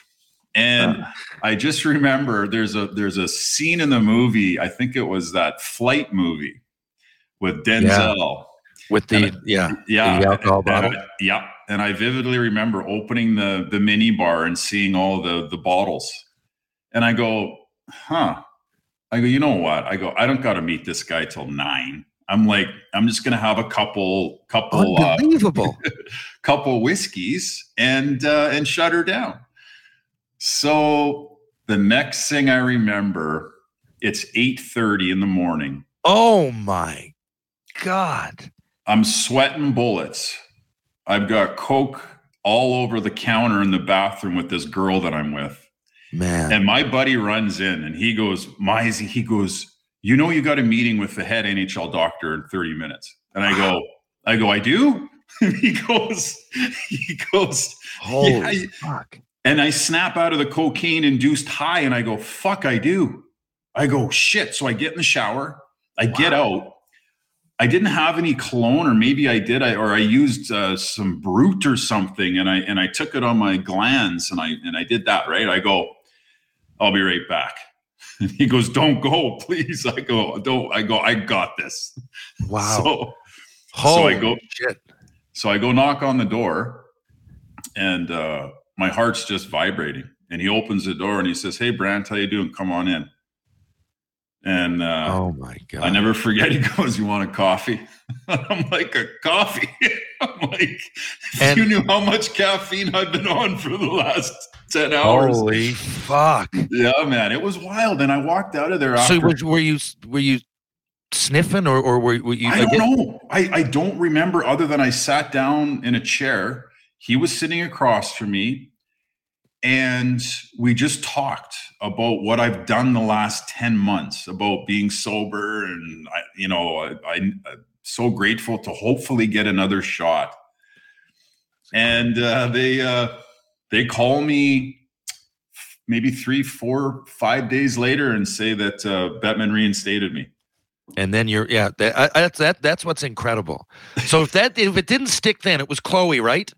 [SPEAKER 2] And I just remember there's a there's a scene in the movie. I think it was that flight movie with Denzel.
[SPEAKER 1] With the yeah,
[SPEAKER 2] Yeah,
[SPEAKER 1] The alcohol
[SPEAKER 2] and-
[SPEAKER 1] bottle?
[SPEAKER 2] yeah. And I vividly remember opening the the mini bar and seeing all the the bottles. And I go, huh. I go, you know what? I go, I don't got to meet this guy till nine. I'm like, I'm just gonna have a couple couple uh,
[SPEAKER 1] unbelievable. [LAUGHS]
[SPEAKER 2] couple whiskeys and uh, and shut her down. So the next thing I remember, it's 8:30 in the morning.
[SPEAKER 1] oh my god!
[SPEAKER 2] I'm sweating bullets. I've got coke all over the counter in the bathroom with this girl that I'm with.
[SPEAKER 1] Man,
[SPEAKER 2] And my buddy runs in and he goes, Mizey, he goes, you know, you got a meeting with the head NHL doctor in 30 minutes. And I go, I go, I do. [LAUGHS] He goes, he goes,
[SPEAKER 1] holy
[SPEAKER 2] yeah,
[SPEAKER 1] fuck!
[SPEAKER 2] and I snap out of the cocaine induced high and I go, fuck, I do. I go, shit. So I get in the shower, I get out. I didn't have any cologne, or maybe I did, I, or I used uh, some brute or something, and I and I took it on my glands, and I and I did that right. I go, I'll be right back. And [LAUGHS] he goes, "Don't go, please." I go, "Don't." I go, "I got this." [LAUGHS]
[SPEAKER 1] Wow!
[SPEAKER 2] So
[SPEAKER 1] holy
[SPEAKER 2] I go-
[SPEAKER 1] shit!
[SPEAKER 2] so I go knock on the door, and uh, my heart's just vibrating. And he opens the door and he says, "Hey, Brantt, how you doing? Come on in." And uh,
[SPEAKER 1] oh my god!
[SPEAKER 2] I never forget. He goes, "You want a coffee?" [LAUGHS] I'm like, "A coffee?" [LAUGHS] I'm like,
[SPEAKER 1] And-
[SPEAKER 2] "You knew how much caffeine I've been on for the last ten hours."
[SPEAKER 1] Holy fuck!
[SPEAKER 2] Yeah, man, it was wild. And I walked out of there
[SPEAKER 1] So
[SPEAKER 2] after.
[SPEAKER 1] were, were you were you sniffing, or or were, were you?
[SPEAKER 2] I don't know. I, I don't remember other than I sat down in a chair. He was sitting across from me, and we just talked about what I've done the last ten months about being sober, and I, you know, I, I'm so grateful to hopefully get another shot. And uh, they uh, they call me maybe three, four, five days later and say that uh, Bettman reinstated me.
[SPEAKER 1] And then you're yeah. That, I, that's that. That's what's incredible. So if that if it didn't stick, then it was Chloe, right?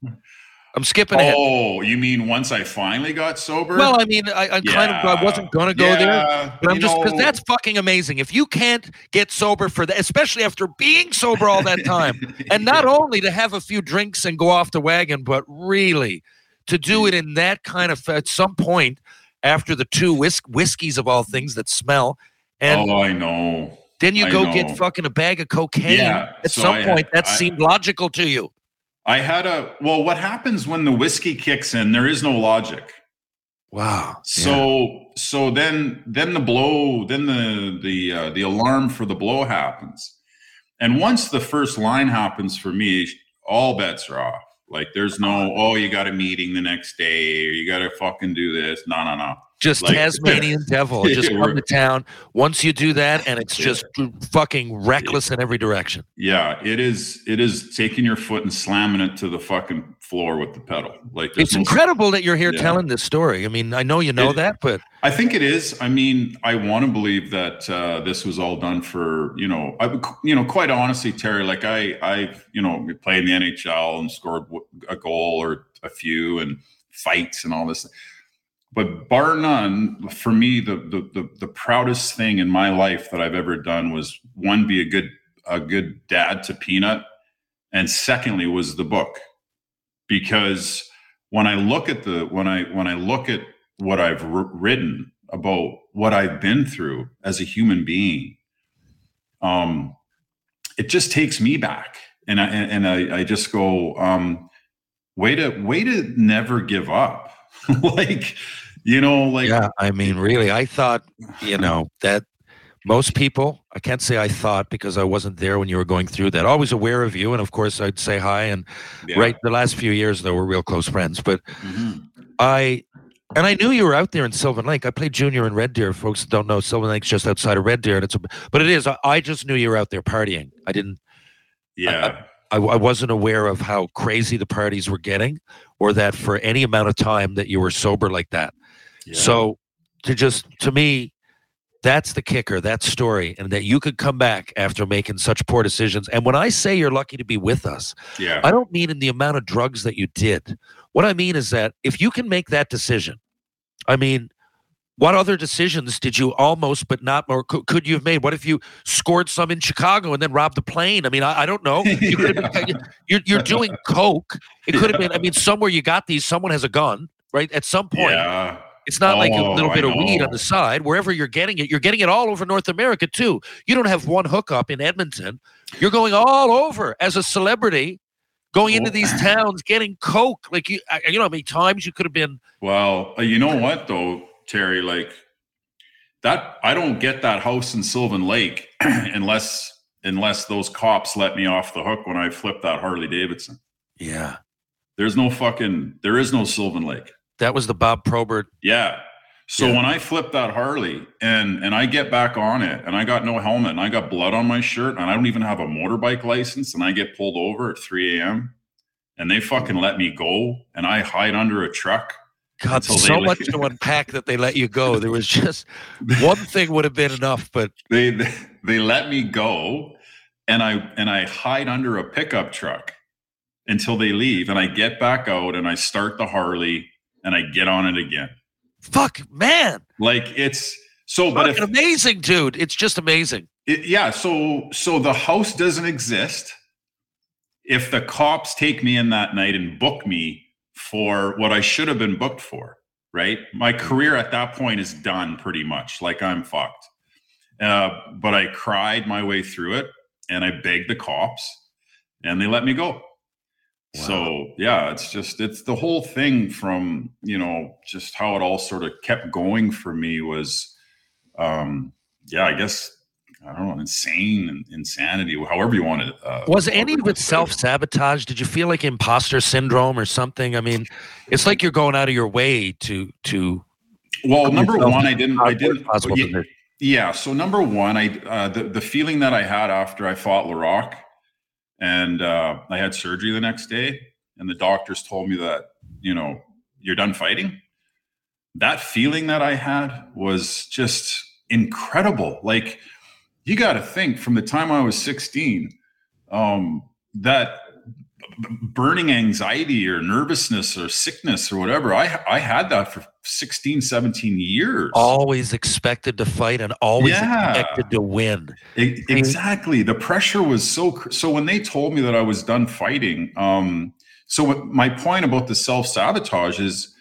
[SPEAKER 1] I'm skipping ahead.
[SPEAKER 2] Oh, you mean once I finally got sober?
[SPEAKER 1] Well, I mean, I, I kind of I wasn't going to go there, but I'm
[SPEAKER 2] you
[SPEAKER 1] just because that's fucking amazing. If you can't get sober for that, especially after being sober all that time, [LAUGHS] and not only to have a few drinks and go off the wagon, but really to do it in that kind of at some point after the two whis- whiskeys of all things that smell, and
[SPEAKER 2] oh, I know.
[SPEAKER 1] then you
[SPEAKER 2] I
[SPEAKER 1] go
[SPEAKER 2] know.
[SPEAKER 1] get fucking a bag of cocaine.
[SPEAKER 2] Yeah,
[SPEAKER 1] At
[SPEAKER 2] so
[SPEAKER 1] some
[SPEAKER 2] I-
[SPEAKER 1] point, that seemed logical to you.
[SPEAKER 2] I had a well. What happens when the whiskey kicks in? There is no logic.
[SPEAKER 1] Wow.
[SPEAKER 2] So so then then the blow then the the uh, the alarm for the blow happens, and once the first line happens for me, all bets are off. Like there's no oh you got a meeting the next day or you got to fucking do this. No no no.
[SPEAKER 1] Just
[SPEAKER 2] Like-
[SPEAKER 1] Tasmanian [LAUGHS] devil. Just
[SPEAKER 2] Yeah,
[SPEAKER 1] come to town. Once you do that, and it's
[SPEAKER 2] Yeah.
[SPEAKER 1] just fucking reckless in every direction.
[SPEAKER 2] Yeah, it is. It is taking your foot and slamming it to the fucking floor with the pedal. Like
[SPEAKER 1] It's
[SPEAKER 2] no-
[SPEAKER 1] incredible that you're here
[SPEAKER 2] Yeah.
[SPEAKER 1] telling this story. I mean, I know you know
[SPEAKER 2] It-
[SPEAKER 1] that, but
[SPEAKER 2] I think it is. I mean, I want to believe that uh, this was all done for you know, I you know, quite honestly, Terry. Like I, I've you know, played in the NHL and scored a goal or a few and fights and all this. But bar none, for me, the, the the the proudest thing in my life that I've ever done was one, be a good a good dad to Peanut, and secondly was the book, because when I look at the when I when I look at what I've wr- written about what I've been through as a human being, um, it just takes me back, and I and I, I just go, um, way to way to never give up, [LAUGHS] like you know, like
[SPEAKER 1] yeah, I mean, really, I thought, you know, that most people, I can't say I thought because I wasn't there when you were going through that. Always aware of you, and of course, I'd say hi. And
[SPEAKER 2] yeah.
[SPEAKER 1] right, the last few years, though, we're real close friends. But
[SPEAKER 2] Mhm.
[SPEAKER 1] I and I knew you were out there in Sylvan Lake. I played junior in Red Deer. Folks that don't know Sylvan Lake's just outside of Red Deer, and it's a but it is. I, I just knew you were out there partying. I didn't.
[SPEAKER 2] yeah.
[SPEAKER 1] I, I wasn't aware of how crazy the parties were getting, or that for any amount of time that you were sober like that.
[SPEAKER 2] Yeah.
[SPEAKER 1] So to just to me, that's the kicker, that story, and that you could come back after making such poor decisions. And when I say you're lucky to be with us,
[SPEAKER 2] yeah,
[SPEAKER 1] I don't mean in the amount of drugs that you did. What I mean is that if you can make that decision, I mean, what other decisions did you almost but not or could, could you have made? What if you scored some in Chicago and then robbed a plane? I mean, I, I don't know. [LAUGHS] You could have been, you're, you're doing [LAUGHS] coke. It could have been, I mean, somewhere you got these, someone has a gun, right? At some point,
[SPEAKER 2] yeah.
[SPEAKER 1] It's not like a
[SPEAKER 2] Oh,
[SPEAKER 1] little
[SPEAKER 2] I
[SPEAKER 1] bit of weed on the side. Wherever you're getting it, you're getting it all over North America too. You don't have one hookup in Edmonton. You're going all over as a celebrity, going into
[SPEAKER 2] Oh.
[SPEAKER 1] these [CLEARS THROAT] towns, getting coke. Like you, you know, how many times you could have been.
[SPEAKER 2] Well, uh, you know what though, Terry, like that I don't get that house in Sylvan Lake [CLEARS THROAT] unless unless those cops let me off the hook when I flipped that Harley Davidson.
[SPEAKER 1] Yeah,
[SPEAKER 2] There's no fucking there is no Sylvan Lake.
[SPEAKER 1] That was the Bob Probert.
[SPEAKER 2] Yeah. So
[SPEAKER 1] Yeah.
[SPEAKER 2] when I flipped that Harley and and I get back on it and I got no helmet and I got blood on my shirt and I don't even have a motorbike license and I get pulled over at 3 a.m. and they fucking let me go and I hide under a truck.
[SPEAKER 1] God, so much to [LAUGHS] unpack that they let you go. There was just [LAUGHS] one thing would have been enough, but
[SPEAKER 2] they they let me go and i and i hide under a pickup truck until they leave and i get back out and i start the harley and i get on it again.
[SPEAKER 1] Fuck, man,
[SPEAKER 2] like it's so but
[SPEAKER 1] fucking
[SPEAKER 2] if
[SPEAKER 1] amazing, dude. It's just amazing.
[SPEAKER 2] it, yeah so so the house doesn't exist if the cops take me in that night and book me for what i should have been booked for right? My career at that point is done pretty much like i'm fucked. Uh, but i cried my way through it and i begged the cops and they let me go so yeah it's just it's the whole thing from you know just how it all sort of kept going for me was um yeah i guess I don't know, insane and insanity, however you want to. Uh,
[SPEAKER 1] Was any of it self sabotage? Did you feel like imposter syndrome or something? I mean, it's like you're going out of your way to to.
[SPEAKER 2] Well, number one, I didn't. I didn't. yeah, yeah. So number one, I uh, the the feeling that I had after I fought Laraque, and uh, I had surgery the next day, and the doctors told me that you know you're done fighting. That feeling that I had was just incredible. Like you got to think from the time I was 16, um, that burning anxiety or nervousness or sickness or whatever, I I had that for 16, 17 years.
[SPEAKER 1] Always expected to fight and always
[SPEAKER 2] Yeah.
[SPEAKER 1] expected to win.
[SPEAKER 2] Exactly. The pressure was so so when they told me that I was done fighting. Um, so my point about the self sabotage is,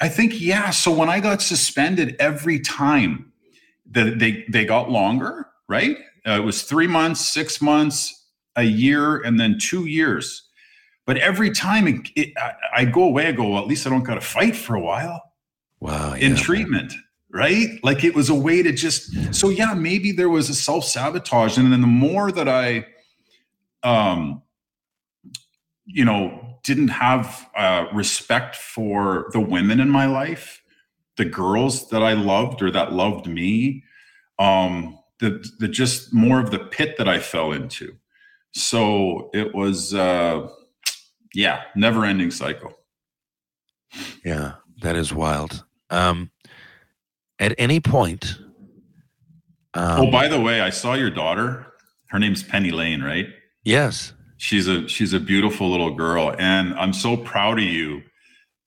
[SPEAKER 2] I think yeah. So when I got suspended every time that they they got longer, right? Uh, it was three months, six months, a year, and then two years. But every time it, it, I, I go away, I go. Well, at least I don't got to fight for a while
[SPEAKER 1] Wow.
[SPEAKER 2] in
[SPEAKER 1] yeah.
[SPEAKER 2] treatment right like it was a way to just so yeah maybe there was a self-sabotage and then the more that i um you know didn't have uh respect for the women in my life the girls that i loved or that loved me um the the just more of the pit that i fell into so it was uh yeah never ending cycle
[SPEAKER 1] Yeah, that is wild. Um, at any point. Um,
[SPEAKER 2] oh by the way i saw your daughter her name's penny lane right
[SPEAKER 1] yes.
[SPEAKER 2] she's a she's a beautiful little girl and i'm so proud of you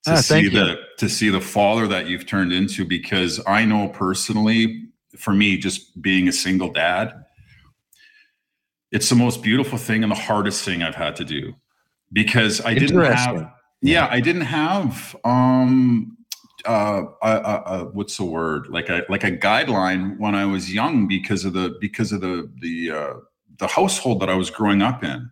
[SPEAKER 2] to
[SPEAKER 1] Ah,
[SPEAKER 2] see the to see the father that you've turned into because i know personally for me just being a single dad it's the most beautiful thing and the hardest thing i've had to do because i didn't have yeah i didn't have um uh, uh, uh, what's the word? Like a like a guideline when i was young because of the because of the the uh the household that i was growing up in.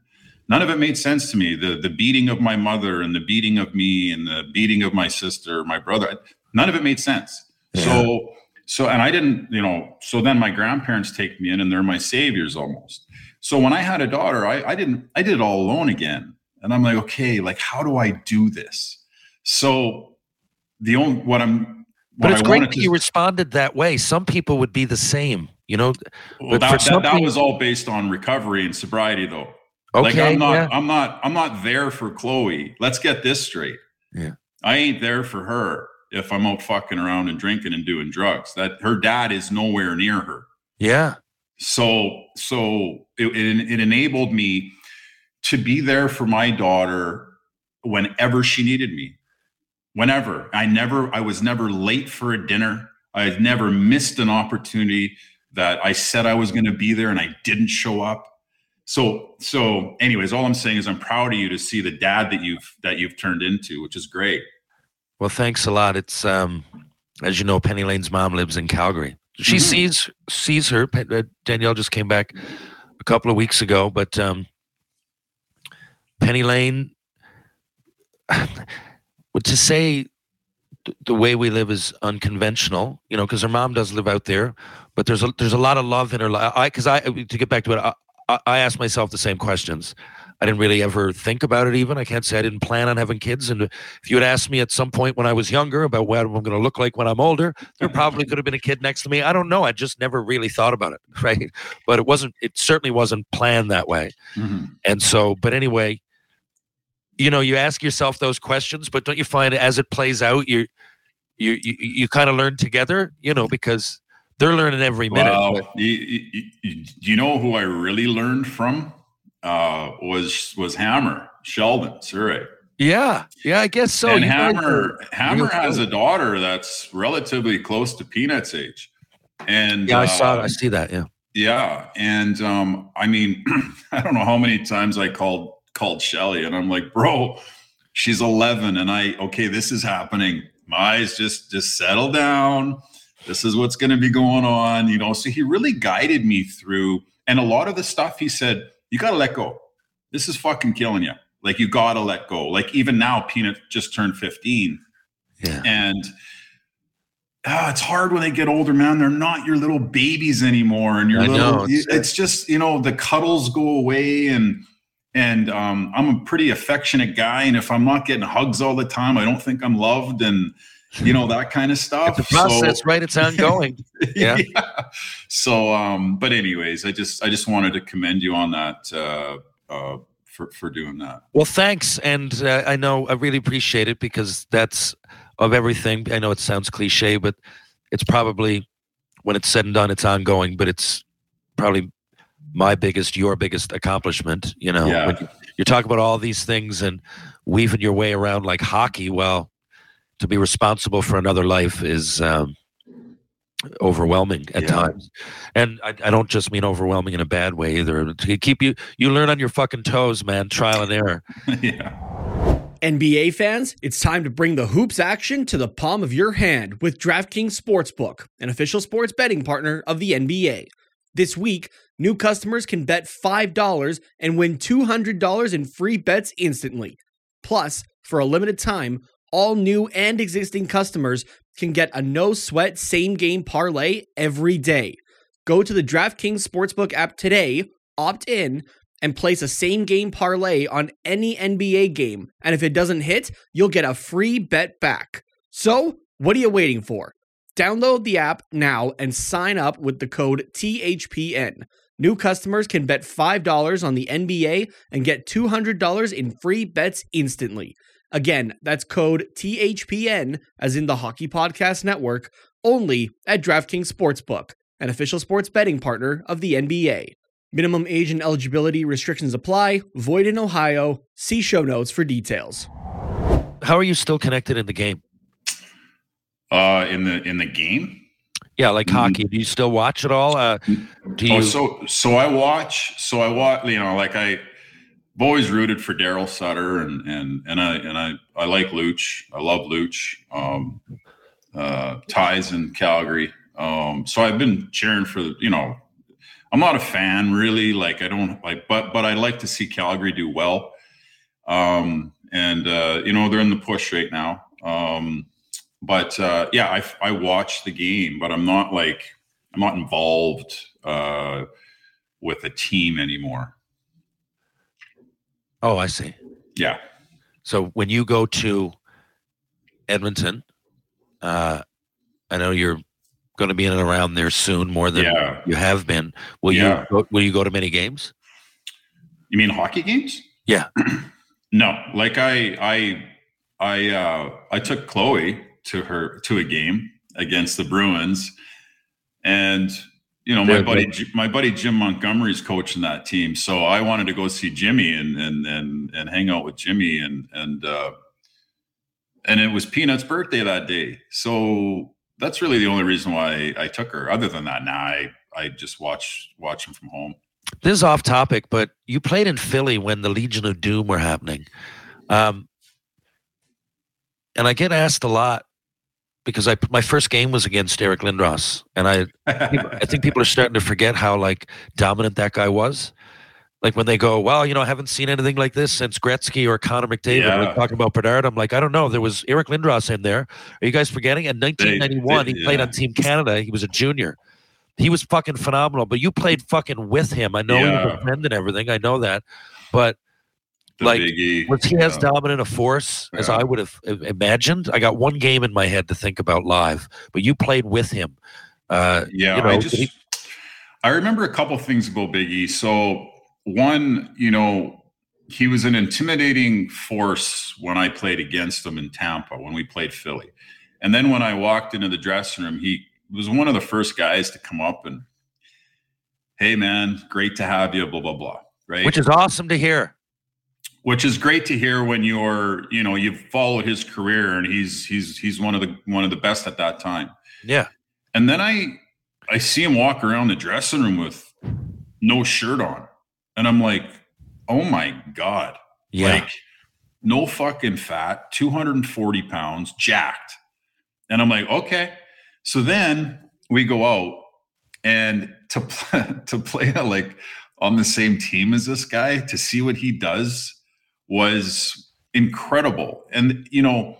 [SPEAKER 2] None of it made sense to me. The the beating of my mother and the beating of me and the beating of my sister my brother none of it made sense. So so and i didn't you know so then my grandparents take me in and they're my saviors almost so when i had a daughter i i didn't i did it all alone again and i'm like okay like how do i do this so the only what i'm
[SPEAKER 1] But it's
[SPEAKER 2] I
[SPEAKER 1] great that
[SPEAKER 2] to-
[SPEAKER 1] you responded that way. Some people would be the same, you know.
[SPEAKER 2] well,
[SPEAKER 1] but
[SPEAKER 2] that, that, that was all based on recovery and sobriety though
[SPEAKER 1] Okay,
[SPEAKER 2] like I'm not,
[SPEAKER 1] yeah.
[SPEAKER 2] I'm not, I'm not there for Chloe. Let's get this straight.
[SPEAKER 1] Yeah.
[SPEAKER 2] I ain't there for her if I'm out fucking around and drinking and doing drugs. That her dad is nowhere near her.
[SPEAKER 1] Yeah.
[SPEAKER 2] So, so it, it, it enabled me to be there for my daughter whenever she needed me. Whenever I never, I was never late for a dinner. I've never missed an opportunity that I said I was going to be there and I didn't show up. So, so anyways, all I'm saying is I'm proud of you to see the dad that you've, that you've turned into, which is great.
[SPEAKER 1] Well, thanks a lot. It's um, as you know, Penny Lane's mom lives in Calgary. She
[SPEAKER 2] Mhm.
[SPEAKER 1] sees sees her. Uh, Danielle just came back a couple of weeks ago, but um, Penny Lane. [SIGHS] To say th- the way we live is unconventional, you know, because her mom does live out there, but there's a there's a lot of love in her life. I because I to get back to it, I, I, I asked myself the same questions. I didn't really ever think about it. Even I can't say I didn't plan on having kids. And if you had asked me at some point when I was younger about what I'm going to look like when I'm older, there probably could have been a kid next to me. I don't know. I just never really thought about it, [LAUGHS] right? But it wasn't. It certainly wasn't planned that way. Mm-hmm. And so, but anyway, you know, you ask yourself those questions, but don't you find as it plays out, you you you, you kind of learn together, you know, because they're learning every minute.
[SPEAKER 2] Wow. you, you- you know who I really learned from uh, was was Hammer Sheldon Souray.
[SPEAKER 1] yeah, yeah, I guess so.
[SPEAKER 2] and
[SPEAKER 1] You
[SPEAKER 2] Hammer
[SPEAKER 1] are
[SPEAKER 2] Hammer has a daughter that's relatively close to Peanut's age. And
[SPEAKER 1] Yeah, I saw.
[SPEAKER 2] uh,
[SPEAKER 1] I see that. Yeah.
[SPEAKER 2] Yeah, and um, I mean, [CLEARS THROAT] I don't know how many times I called called Shelly, and I'm like, bro, she's 11, and I okay, this is happening. My eyes just just settle down. This is what's going to be going on, you know. So he really guided me through, and a lot of the stuff he said, you got to let go. This is fucking killing you. Like you got to let go. Like even now, Peanut just turned 15,
[SPEAKER 1] Yeah.
[SPEAKER 2] and ah, it's hard when they get older, man. They're not your little babies anymore, and your
[SPEAKER 1] I
[SPEAKER 2] little.
[SPEAKER 1] know,
[SPEAKER 2] It's,
[SPEAKER 1] it's-
[SPEAKER 2] just you know the cuddles go away, and and um, I'm a pretty affectionate guy, and if I'm not getting hugs all the time, I don't think I'm loved, and you know that kind of stuff.
[SPEAKER 1] It's a process,
[SPEAKER 2] So-
[SPEAKER 1] right? It's ongoing. [LAUGHS] Yeah.
[SPEAKER 2] So, um, but anyways, I just I just wanted to commend you on that uh, uh, for for doing that.
[SPEAKER 1] Well, thanks, and uh, I know I really appreciate it because that's of everything. I know it sounds cliche, but it's probably when it's said and done, it's ongoing. But it's probably my biggest, your biggest accomplishment. You know,
[SPEAKER 2] Yeah.
[SPEAKER 1] when you, you talk about all these things and weaving your way around like hockey. Well, to be responsible for another life is um, overwhelming at
[SPEAKER 2] Yeah.
[SPEAKER 1] times, and I, I don't just mean overwhelming in a bad way either. To keep you, you learn on your fucking toes, man. Trial and error. [LAUGHS]
[SPEAKER 2] yeah.
[SPEAKER 3] NBA fans, it's time to bring the hoops action to the palm of your hand with DraftKings Sportsbook, an official sports betting partner of the NBA. This week, new customers can bet $5 and win $200 in free bets instantly. Plus, for a limited time, all new and existing customers can get a no sweat same game parlay every day. Go to the DraftKings Sportsbook app today, opt in, and place a same game parlay on any NBA game. And if it doesn't hit, you'll get a free bet back. So, what are you waiting for? Download the app now and sign up with the code THPN. New customers can bet $5 on the NBA and get $200 in free bets instantly. Again, that's code THPN, as in the Hockey Podcast Network, only at DraftKings Sportsbook, an official sports betting partner of the NBA. Minimum age and eligibility restrictions apply. Void in Ohio. See show notes for details.
[SPEAKER 1] How are you still connected in the game?
[SPEAKER 2] Uh, in the in the game.
[SPEAKER 1] Yeah, like hockey. Do you still watch it all? Uh, do you?
[SPEAKER 2] Oh, so so I watch. So I watch. You know, like I. I've always rooted for Daryl Sutter, and and and I and I I like Luch. I love Luch. Um, uh, ties in Calgary. Um, so I've been cheering for. You know, I'm not a fan really. Like I don't like, but but I like to see Calgary do well. Um, and uh, you know they're in the push right now. Um, but uh, yeah, I I watch the game, but I'm not like I'm not involved uh, with a team anymore.
[SPEAKER 1] Oh, I see.
[SPEAKER 2] Yeah,
[SPEAKER 1] So when you go to Edmonton, uh, I know you're going to be in and around there soon, more than
[SPEAKER 2] yeah.
[SPEAKER 1] you have been. Will
[SPEAKER 2] Yeah.
[SPEAKER 1] you? Go, will you go to many games?
[SPEAKER 2] You mean hockey games?
[SPEAKER 1] Yeah. [CLEARS THROAT]
[SPEAKER 2] no, like I I I uh, I took Chloe to her to a game against the Bruins, and you know my buddy. My buddy Jim Montgomery's coaching that team, so I wanted to go see Jimmy and and and and hang out with Jimmy and and uh, and it was Peanut's birthday that day, so that's really the only reason why I took her. Other than that, now I I just watch watch him from home.
[SPEAKER 1] This is off topic, but you played in Philly when the Legion of Doom were happening. Um, and I get asked a lot because I my first game was against Eric Lindros, and I I think people are starting to forget how like dominant that guy was. Like when they go, well, you know, I haven't seen anything like this since Gretzky or Connor McDavid.
[SPEAKER 2] Yeah.
[SPEAKER 1] We're talking about Bedard. I'm like, I don't know. There was Eric Lindros in there. Are you guys forgetting? In 1991,
[SPEAKER 2] they-
[SPEAKER 1] he played
[SPEAKER 2] yeah.
[SPEAKER 1] on Team Canada. He was a junior. He was fucking phenomenal. But you played fucking with him. I know he was
[SPEAKER 2] Yeah.
[SPEAKER 1] a friend and everything. I know that. But
[SPEAKER 2] The
[SPEAKER 1] Like,
[SPEAKER 2] Biggie,
[SPEAKER 1] was he as dominant a force as
[SPEAKER 2] Yeah.
[SPEAKER 1] I would have imagined? I got one game in my head to think about live, but you played with him. Uh,
[SPEAKER 2] Yeah,
[SPEAKER 1] you know,
[SPEAKER 2] I just
[SPEAKER 1] he-
[SPEAKER 2] I remember a couple things about Biggie. So one, you know, he was an intimidating force when I played against him in Tampa when we played Philly. And then when I walked into the dressing room, he was one of the first guys to come up and hey man, great to have you, blah blah blah. Right.
[SPEAKER 1] which is awesome to hear.
[SPEAKER 2] Which is great to hear when you're, you know, you've followed his career and he's he's he's one of the one of the best at that time.
[SPEAKER 1] Yeah.
[SPEAKER 2] And then I I see him walk around the dressing room with no shirt on. And I'm like, oh my God.
[SPEAKER 1] Yeah.
[SPEAKER 2] Like no fucking fat, 240 pounds, jacked. And I'm like, okay. So then we go out and to play, [LAUGHS] to play like on the same team as this guy, to see what he does was incredible. And you know,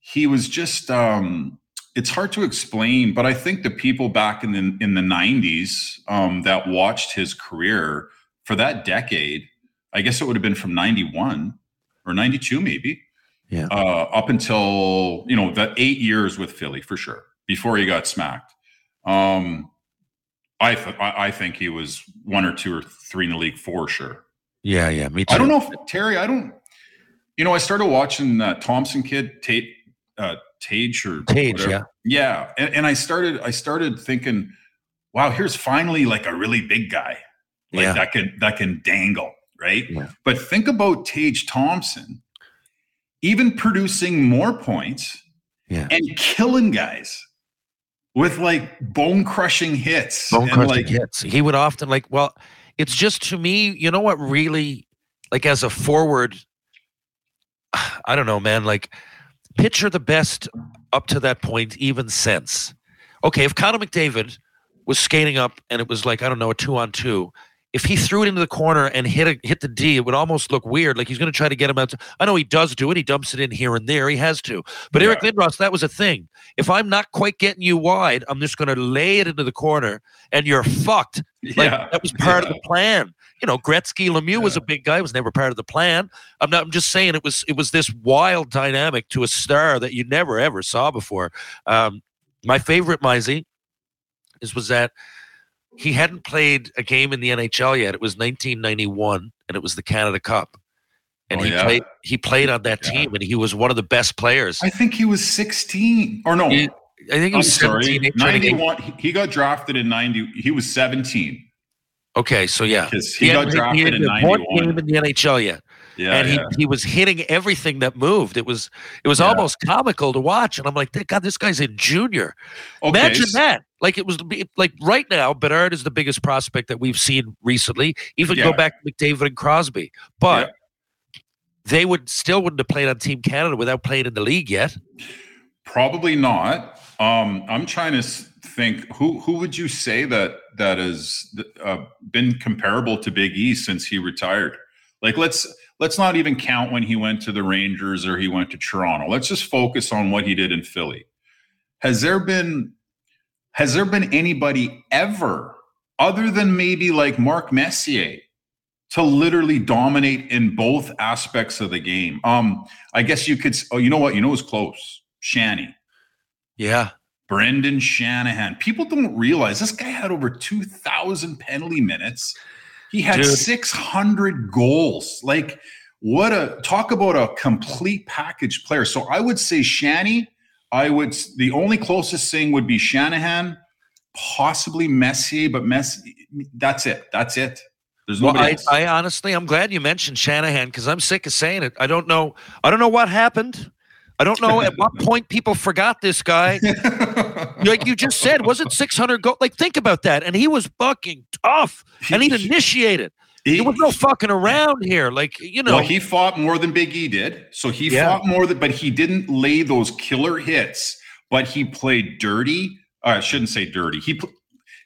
[SPEAKER 2] he was just um it's hard to explain, but I think the people back in the in the '90s um, that watched his career for that decade, I guess it would have been from '91 or '92, maybe,
[SPEAKER 1] Yeah.
[SPEAKER 2] uh, up until you know the eight years with Philly for sure before he got smacked. Um, I th- I I think he was one or two or three in the league for sure.
[SPEAKER 1] Yeah, yeah, me too.
[SPEAKER 2] I don't know if Terry. I don't. You know, I started watching that Thompson kid, Tate, uh, Tage or
[SPEAKER 1] Tage,
[SPEAKER 2] whatever. yeah, and, and I started. I started thinking, wow, here's finally like a really big guy, like
[SPEAKER 1] Yeah.
[SPEAKER 2] that can that can dangle, right?
[SPEAKER 1] Yeah.
[SPEAKER 2] But think about Tage Thompson, even producing more points
[SPEAKER 1] Yeah.
[SPEAKER 2] and killing guys with like bone crushing hits,
[SPEAKER 1] Bone crushing
[SPEAKER 2] like
[SPEAKER 1] hits. He would often like. Well, it's just to me. You know what? Really, like as a forward, I don't know, man. Like, picture the best up to that point, even since. Okay, if Connor McDavid was skating up and it was like I don't know a two on two. If he threw it into the corner and hit a, hit the D, it would almost look weird. Like he's going to try to get him out. I know he does do it. He dumps it in here and there. He has to. But Eric Lindros, that was a thing. If I'm not quite getting you wide, I'm just going to lay it into the corner, and you're fucked. Like
[SPEAKER 2] yeah,
[SPEAKER 1] that was part
[SPEAKER 2] yeah.
[SPEAKER 1] of the plan. You know, Gretzky Lemieux was a big guy. Was never part of the plan. I'm not. I'm just saying it was. It was this wild dynamic to a star that you never ever saw before. Um, my favorite Mizey is was that he hadn't played a game in the NHL yet. It was 1991, and it was the Canada Cup, and
[SPEAKER 2] Oh,
[SPEAKER 1] he
[SPEAKER 2] yeah?
[SPEAKER 1] played. He played on that
[SPEAKER 2] Yeah.
[SPEAKER 1] team, and he was one of the best players.
[SPEAKER 2] I think he was 16 or no.
[SPEAKER 1] He- I think he
[SPEAKER 2] I'm
[SPEAKER 1] was
[SPEAKER 2] sorry.
[SPEAKER 1] 17, trying to get-
[SPEAKER 2] 91. he- He got drafted in 90. He was 17
[SPEAKER 1] Okay, so yeah,
[SPEAKER 2] because he, got
[SPEAKER 1] hadn't- he
[SPEAKER 2] drafted in
[SPEAKER 1] hadn't one game in the NHL yet.
[SPEAKER 2] Yeah,
[SPEAKER 1] and he,
[SPEAKER 2] yeah.
[SPEAKER 1] he was hitting everything that moved. It was it was
[SPEAKER 2] Yeah.
[SPEAKER 1] almost comical to watch, and I'm like, God, this guy's a junior.
[SPEAKER 2] Okay,
[SPEAKER 1] Imagine that. Like it was like right now, Bedard is the biggest prospect that we've seen recently. Even go back to McDavid and Crosby, but they would still wouldn't have played on Team Canada without playing in the league yet.
[SPEAKER 2] Probably not. Um, I'm trying to think who who would you say that that has uh, been comparable to Big E since he retired? Like let's let's not even count when he went to the Rangers or he went to Toronto. Let's just focus on what he did in Philly. Has there been has there been anybody ever other than maybe like Mark Messier to literally dominate in both aspects of the game? Um, I guess you could. Oh, you know what? You know who's close? Shanny.
[SPEAKER 1] Yeah,
[SPEAKER 2] Brendan Shanahan. People don't realize this guy had over 2,000 penalty minutes. He had
[SPEAKER 1] Dude.
[SPEAKER 2] 600 goals. Like, what a talk about a complete package player. So I would say Shanny. I would, the only closest thing would be Shanahan, possibly Messier, but Messi, that's it. That's it. There's
[SPEAKER 1] Well, I. I honestly, I'm glad you mentioned Shanahan because I'm sick of saying it. I don't know. I don't know what happened. I don't know at what [LAUGHS] point people forgot this guy. [LAUGHS] [LAUGHS] like you just said, was it 600 go? Like think about that. And he was fucking tough, and he'd initiate it. There was no fucking around here. Like you know,
[SPEAKER 2] well, he fought more than Big E did. So he
[SPEAKER 1] Yeah.
[SPEAKER 2] fought more than, but he didn't lay those killer hits. But he played dirty. Uh, I shouldn't say dirty. He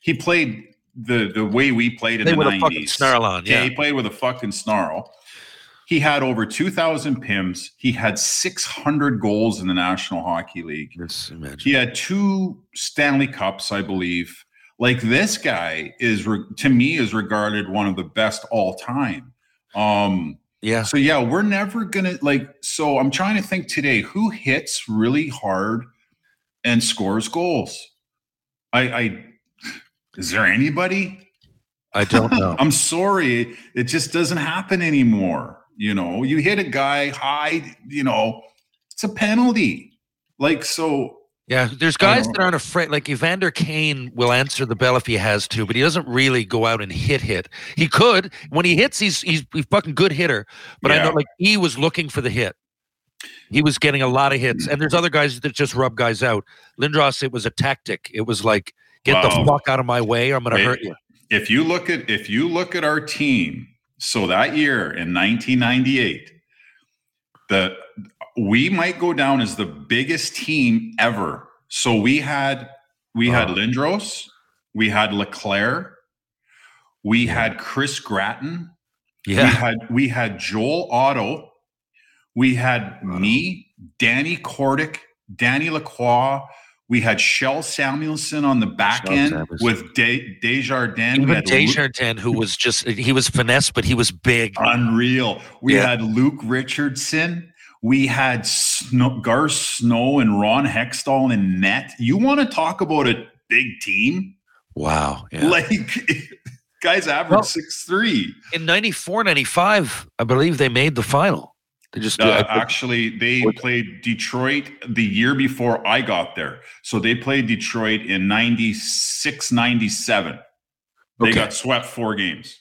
[SPEAKER 2] he played the the way we played in
[SPEAKER 1] they
[SPEAKER 2] the
[SPEAKER 1] with a fucking
[SPEAKER 2] nineties.
[SPEAKER 1] snarl on.
[SPEAKER 2] Yeah,
[SPEAKER 1] Yeah,
[SPEAKER 2] he played with a fucking snarl. He had over two thousand pims. He had six hundred goals in the National Hockey League.
[SPEAKER 1] Imagine.
[SPEAKER 2] He had two Stanley Cups, I believe. Like this guy is re- to me is regarded one of the best all time. Um,
[SPEAKER 1] Yeah,
[SPEAKER 2] so yeah, we're never gonna like. So I'm trying to think today who hits really hard and scores goals. I, I is there anybody?
[SPEAKER 1] I don't know. [LAUGHS]
[SPEAKER 2] I'm sorry, it just doesn't happen anymore. You know, you hit a guy high, you know, it's a penalty. Like so,
[SPEAKER 1] Yeah, there's guys that aren't afraid. Like Evander Kane will answer the bell if he has to, but he doesn't really go out and hit hit. He could when he hits. He's he's a fucking good hitter. But I know like he was looking for the hit. He was getting a lot of hits, and there's other guys that just rub guys out. Lindros, it was a tactic. It was like get the fuck out of my way, or I'm going to hurt you.
[SPEAKER 2] if you look at if you look at our team, so that year in 1998, the we might go down as the biggest team ever. So we had we had Lindros, we had LeClair, we
[SPEAKER 1] Yeah.
[SPEAKER 2] had Chris Gratton, we had we had Joel Otto, we had me, Danny Kordic, Danny Lacroix, We had Kjell Samuelsson on the back
[SPEAKER 1] Kjell
[SPEAKER 2] end
[SPEAKER 1] Samuelsson.
[SPEAKER 2] with De- Desjardins. We
[SPEAKER 1] Even
[SPEAKER 2] had Luke-
[SPEAKER 1] who was just he was finesse, but he was big.
[SPEAKER 2] unreal. We
[SPEAKER 1] Yeah.
[SPEAKER 2] had Luke Richardson. We had Snow, Gar Snow and Ron Hextall in net. You want to talk about a big team?
[SPEAKER 1] Wow. Yeah.
[SPEAKER 2] Like [LAUGHS] guys average
[SPEAKER 1] Well-
[SPEAKER 2] six three.
[SPEAKER 1] In 94, 95, I believe they made the final. They just
[SPEAKER 2] Uh,
[SPEAKER 1] I-
[SPEAKER 2] actually, they played Detroit the year before I got there. So they played Detroit in 96, 97. They
[SPEAKER 1] Okay.
[SPEAKER 2] got swept four games.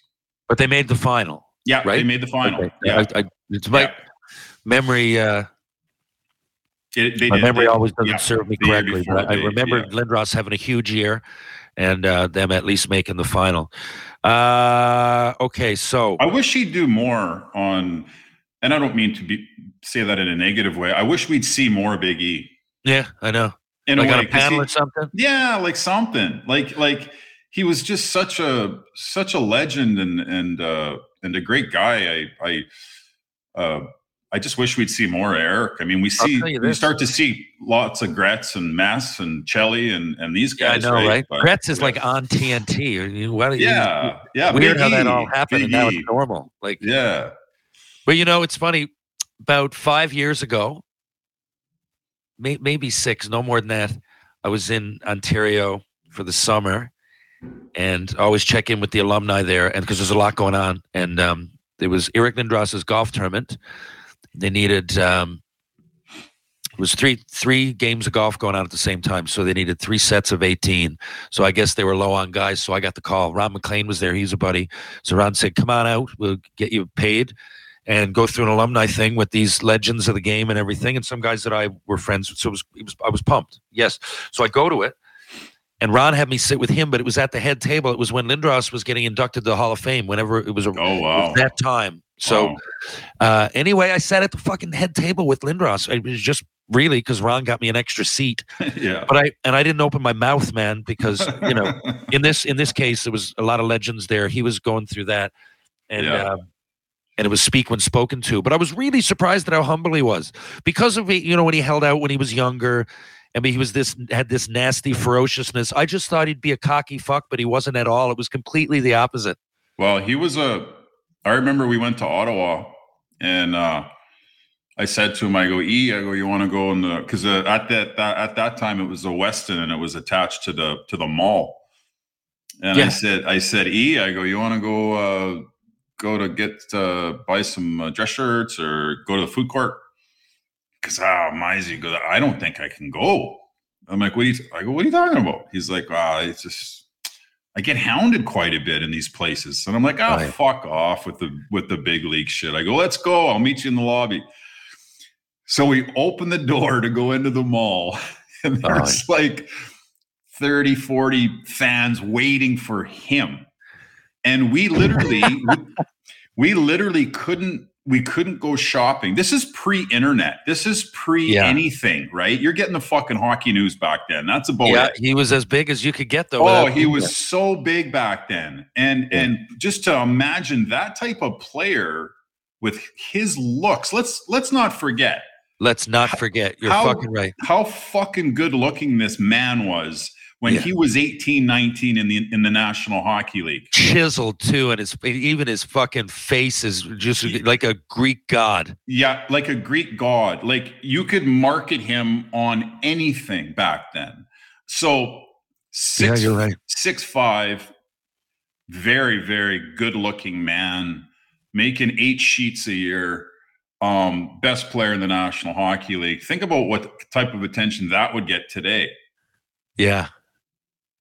[SPEAKER 1] but they made the final.
[SPEAKER 2] Yeah,
[SPEAKER 1] right?
[SPEAKER 2] they made the final.
[SPEAKER 1] Okay.
[SPEAKER 2] Yeah.
[SPEAKER 1] I, I, it's my
[SPEAKER 2] Yeah.
[SPEAKER 1] memory. Uh,
[SPEAKER 2] It-
[SPEAKER 1] my
[SPEAKER 2] did.
[SPEAKER 1] memory
[SPEAKER 2] They-
[SPEAKER 1] always doesn't
[SPEAKER 2] yeah,
[SPEAKER 1] serve me correctly,
[SPEAKER 2] before
[SPEAKER 1] but I
[SPEAKER 2] they-
[SPEAKER 1] remember
[SPEAKER 2] yeah.
[SPEAKER 1] Lindros having a huge year, and uh, them at least making the final. Uh, okay, so
[SPEAKER 2] I wish he'd do more on, and I don't mean to be say that in a negative way. I wish we'd see more Big E
[SPEAKER 1] yeah, I know.
[SPEAKER 2] in
[SPEAKER 1] like
[SPEAKER 2] a
[SPEAKER 1] on
[SPEAKER 2] way.
[SPEAKER 1] a panel
[SPEAKER 2] he-
[SPEAKER 1] or something.
[SPEAKER 2] yeah, like something like like he was just such a such a legend and and uh, and a great guy. I I uh, I just wish we'd see more Eric. I mean, we see we start to see lots of Gretz and Mass and Chelly and and these
[SPEAKER 1] Yeah, I know, right?
[SPEAKER 2] But-
[SPEAKER 1] Gretz is
[SPEAKER 2] yeah.
[SPEAKER 1] like on TNT. or you-
[SPEAKER 2] yeah, yeah.
[SPEAKER 1] weird
[SPEAKER 2] Big
[SPEAKER 1] how that
[SPEAKER 2] E,
[SPEAKER 1] all happened,
[SPEAKER 2] Big
[SPEAKER 1] and now
[SPEAKER 2] E.
[SPEAKER 1] it's normal. Like,
[SPEAKER 2] Yeah.
[SPEAKER 1] But you know, it's funny. About five years ago, may, maybe six, no more than that. I was in Ontario for the summer, and I always check in with the alumni there, and because there's a lot going on. And um, there was Eric Lindros's golf tournament. They needed um, it was three three games of golf going on at the same time, so they needed three sets of eighteen. So I guess they were low on guys. So I got the call. Ron MacLean was there. He's a buddy. So Ron said, "Come on out. We'll get you paid." And go through an alumni thing with these legends of the game and everything, and some guys that I were friends with. So it was, it was I was pumped. Yes. So I go to it, and Ron had me sit with him, but it was at the head table. It was when Lindros was getting inducted to the Hall of Fame. Whenever it was, a,
[SPEAKER 2] Oh
[SPEAKER 1] it was that time. So
[SPEAKER 2] Wow.
[SPEAKER 1] uh, anyway, I sat at the fucking head table with Lindros. It was just really because Ron got me an extra seat, [LAUGHS]
[SPEAKER 2] yeah.
[SPEAKER 1] but I and I didn't open my mouth, man, because you know [LAUGHS] in this in this case there was a lot of legends there. He was going through that, and
[SPEAKER 2] Yeah.
[SPEAKER 1] um, and it was speak when spoken to. But I was really surprised at how humble he was because of it, you know when he held out when he was younger. I mean, he was this had this nasty ferociousness. I just thought he'd be a cocky fuck, but he wasn't at all. It was completely the opposite.
[SPEAKER 2] Well, he was a. I remember we went to Ottawa, and uh, I said to him, "I go, E, I go, you want to go in the because uh, at that, that at that time it was the Westin and it was attached to the to the mall." And I said, "I said, E, I go, you want to go uh, go to get uh, buy some uh, dress shirts or go to the food court?" Because ah, Mizey goes, I don't think I can go. I'm like, what are you? I go, what are you talking about? He's like, ah, it's just I get hounded quite a bit in these places, and I'm like, oh,
[SPEAKER 1] Right.
[SPEAKER 2] fuck off with the with the big league shit. I go, let's go. I'll meet you in the lobby. So we open the door to go into the mall, [LAUGHS] and
[SPEAKER 1] Oh,
[SPEAKER 2] there's like 30, 40 fans waiting for him, and we literally, we, we literally couldn't. We couldn't go shopping. This is pre-internet. This is pre
[SPEAKER 1] Yeah.
[SPEAKER 2] anything, right? You're getting the fucking hockey news back then. That's about
[SPEAKER 1] yeah,
[SPEAKER 2] it.
[SPEAKER 1] he was as big as you could get though.
[SPEAKER 2] Oh, he was so big back then. And
[SPEAKER 1] Yeah.
[SPEAKER 2] and just to imagine that type of player with his looks. Let's let's not forget
[SPEAKER 1] Let's not forget. You're
[SPEAKER 2] how-
[SPEAKER 1] fucking right.
[SPEAKER 2] how fucking good looking this man was when
[SPEAKER 1] Yeah.
[SPEAKER 2] he was 18, 19 in the in the National Hockey League.
[SPEAKER 1] Chiseled too, and his even his fucking face is just like a Greek god.
[SPEAKER 2] Yeah, like a Greek god. Like you could market him on anything back then. So six,
[SPEAKER 1] yeah, you're right.
[SPEAKER 2] six five, very very good looking man, making eight sheets a year. Um, best player in the National Hockey League. Think about what type of attention that would get today.
[SPEAKER 1] Yeah,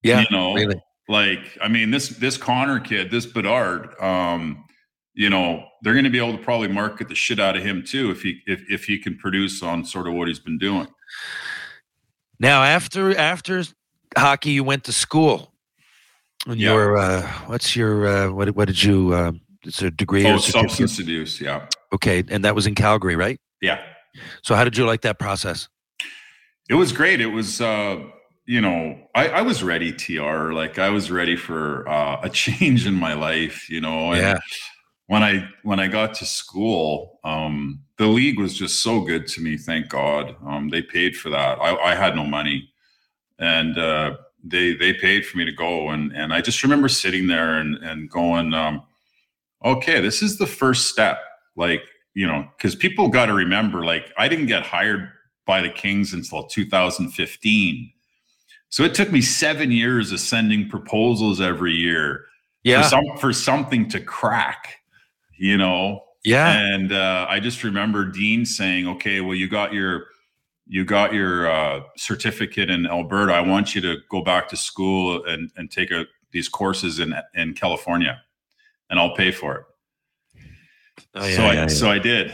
[SPEAKER 1] yeah,
[SPEAKER 2] you know,
[SPEAKER 1] really.
[SPEAKER 2] like I mean, this this Connor kid, this Bedard, um, you know, they're going to be able to probably market the shit out of him too if he if if he can produce on sort of what he's been doing.
[SPEAKER 1] Now after after hockey, you went to school. And
[SPEAKER 2] Yeah.
[SPEAKER 1] Your uh, what's your uh, what what did you? Uh, it's a degree
[SPEAKER 2] Oh, substance abuse, yeah,
[SPEAKER 1] Okay, and that was in Calgary, right?
[SPEAKER 2] yeah.
[SPEAKER 1] So how did you like that process?
[SPEAKER 2] It was great. It was, uh, you know, I, I was ready, TR. Like I was ready for uh, a change in my life, you know. And
[SPEAKER 1] Yeah.
[SPEAKER 2] when I when I got to school, um, the league was just so good to me. Thank God. Um, they paid for that. I, I had no money. and uh, they they paid for me to go, and and I just remember sitting there and and going, um, okay, this is the first step, like you know, because people got to remember, like I didn't get hired by the Kings until 2015. So it took me seven years of sending proposals every year
[SPEAKER 1] Yeah.
[SPEAKER 2] for, some, for something to crack, you know.
[SPEAKER 1] yeah.
[SPEAKER 2] And uh, I just remember Dean saying, "Okay, well, you got your you got your uh, certificate in Alberta. I want you to go back to school and and take a, these courses in in California, and I'll pay for it."
[SPEAKER 1] Oh, yeah,
[SPEAKER 2] so I
[SPEAKER 1] yeah, yeah.
[SPEAKER 2] so I did,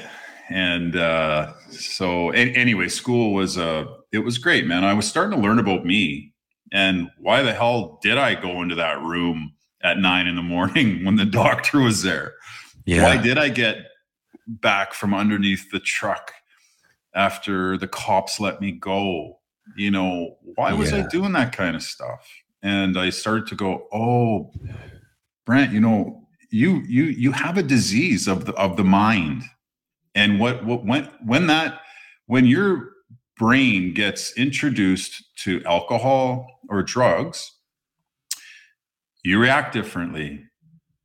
[SPEAKER 2] and uh, so a- anyway, school was uh it was great, man. I was starting to learn about me and why the hell did I go into that room at nine in the morning [LAUGHS] when the doctor was there?
[SPEAKER 1] yeah.
[SPEAKER 2] Why did I get back from underneath the truck after the cops let me go? You know, why was I doing that kind of stuff? And I started to go, oh, Brantt, you know, you you you have a disease of the of the mind. And what what when when that when your brain gets introduced to alcohol or drugs, you react differently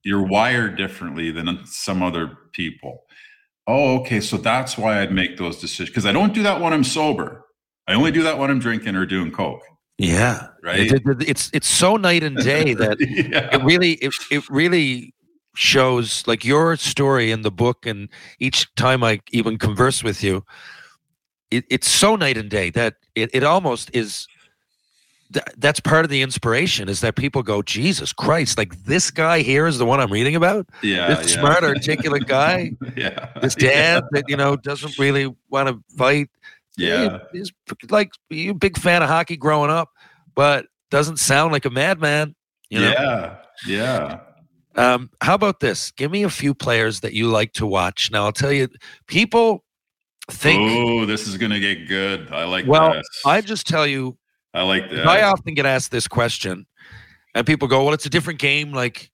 [SPEAKER 2] you're wired differently than some other people. Oh, okay. So that's why I'd make those decisions because I don't do that when I'm sober. I only do that when I'm drinking or doing coke.
[SPEAKER 1] yeah.
[SPEAKER 2] Right?
[SPEAKER 1] It- it- it's it's so night and day [LAUGHS] that
[SPEAKER 2] yeah.
[SPEAKER 1] it really it, it really shows like your story in the book and each time i even converse with you it, it's so night and day that it, it almost is th- that's part of the inspiration is that people go jesus christ like this guy here is the one i'm reading about
[SPEAKER 2] yeah,
[SPEAKER 1] this
[SPEAKER 2] yeah.
[SPEAKER 1] smart articulate guy [LAUGHS]
[SPEAKER 2] yeah.
[SPEAKER 1] this dad that you know doesn't really want to fight
[SPEAKER 2] Yeah.
[SPEAKER 1] he's like you a big fan of hockey growing up but doesn't sound like a madman you know
[SPEAKER 2] Yeah. Yeah.
[SPEAKER 1] um, how about this? Give me a few players that you like to watch. Now, I'll tell you, people think.
[SPEAKER 2] Oh, this is gonna get good. I like
[SPEAKER 1] well,
[SPEAKER 2] this.
[SPEAKER 1] I just tell you,
[SPEAKER 2] I like that.
[SPEAKER 1] I often get asked this question, and people go, "Well, it's a different game." Like,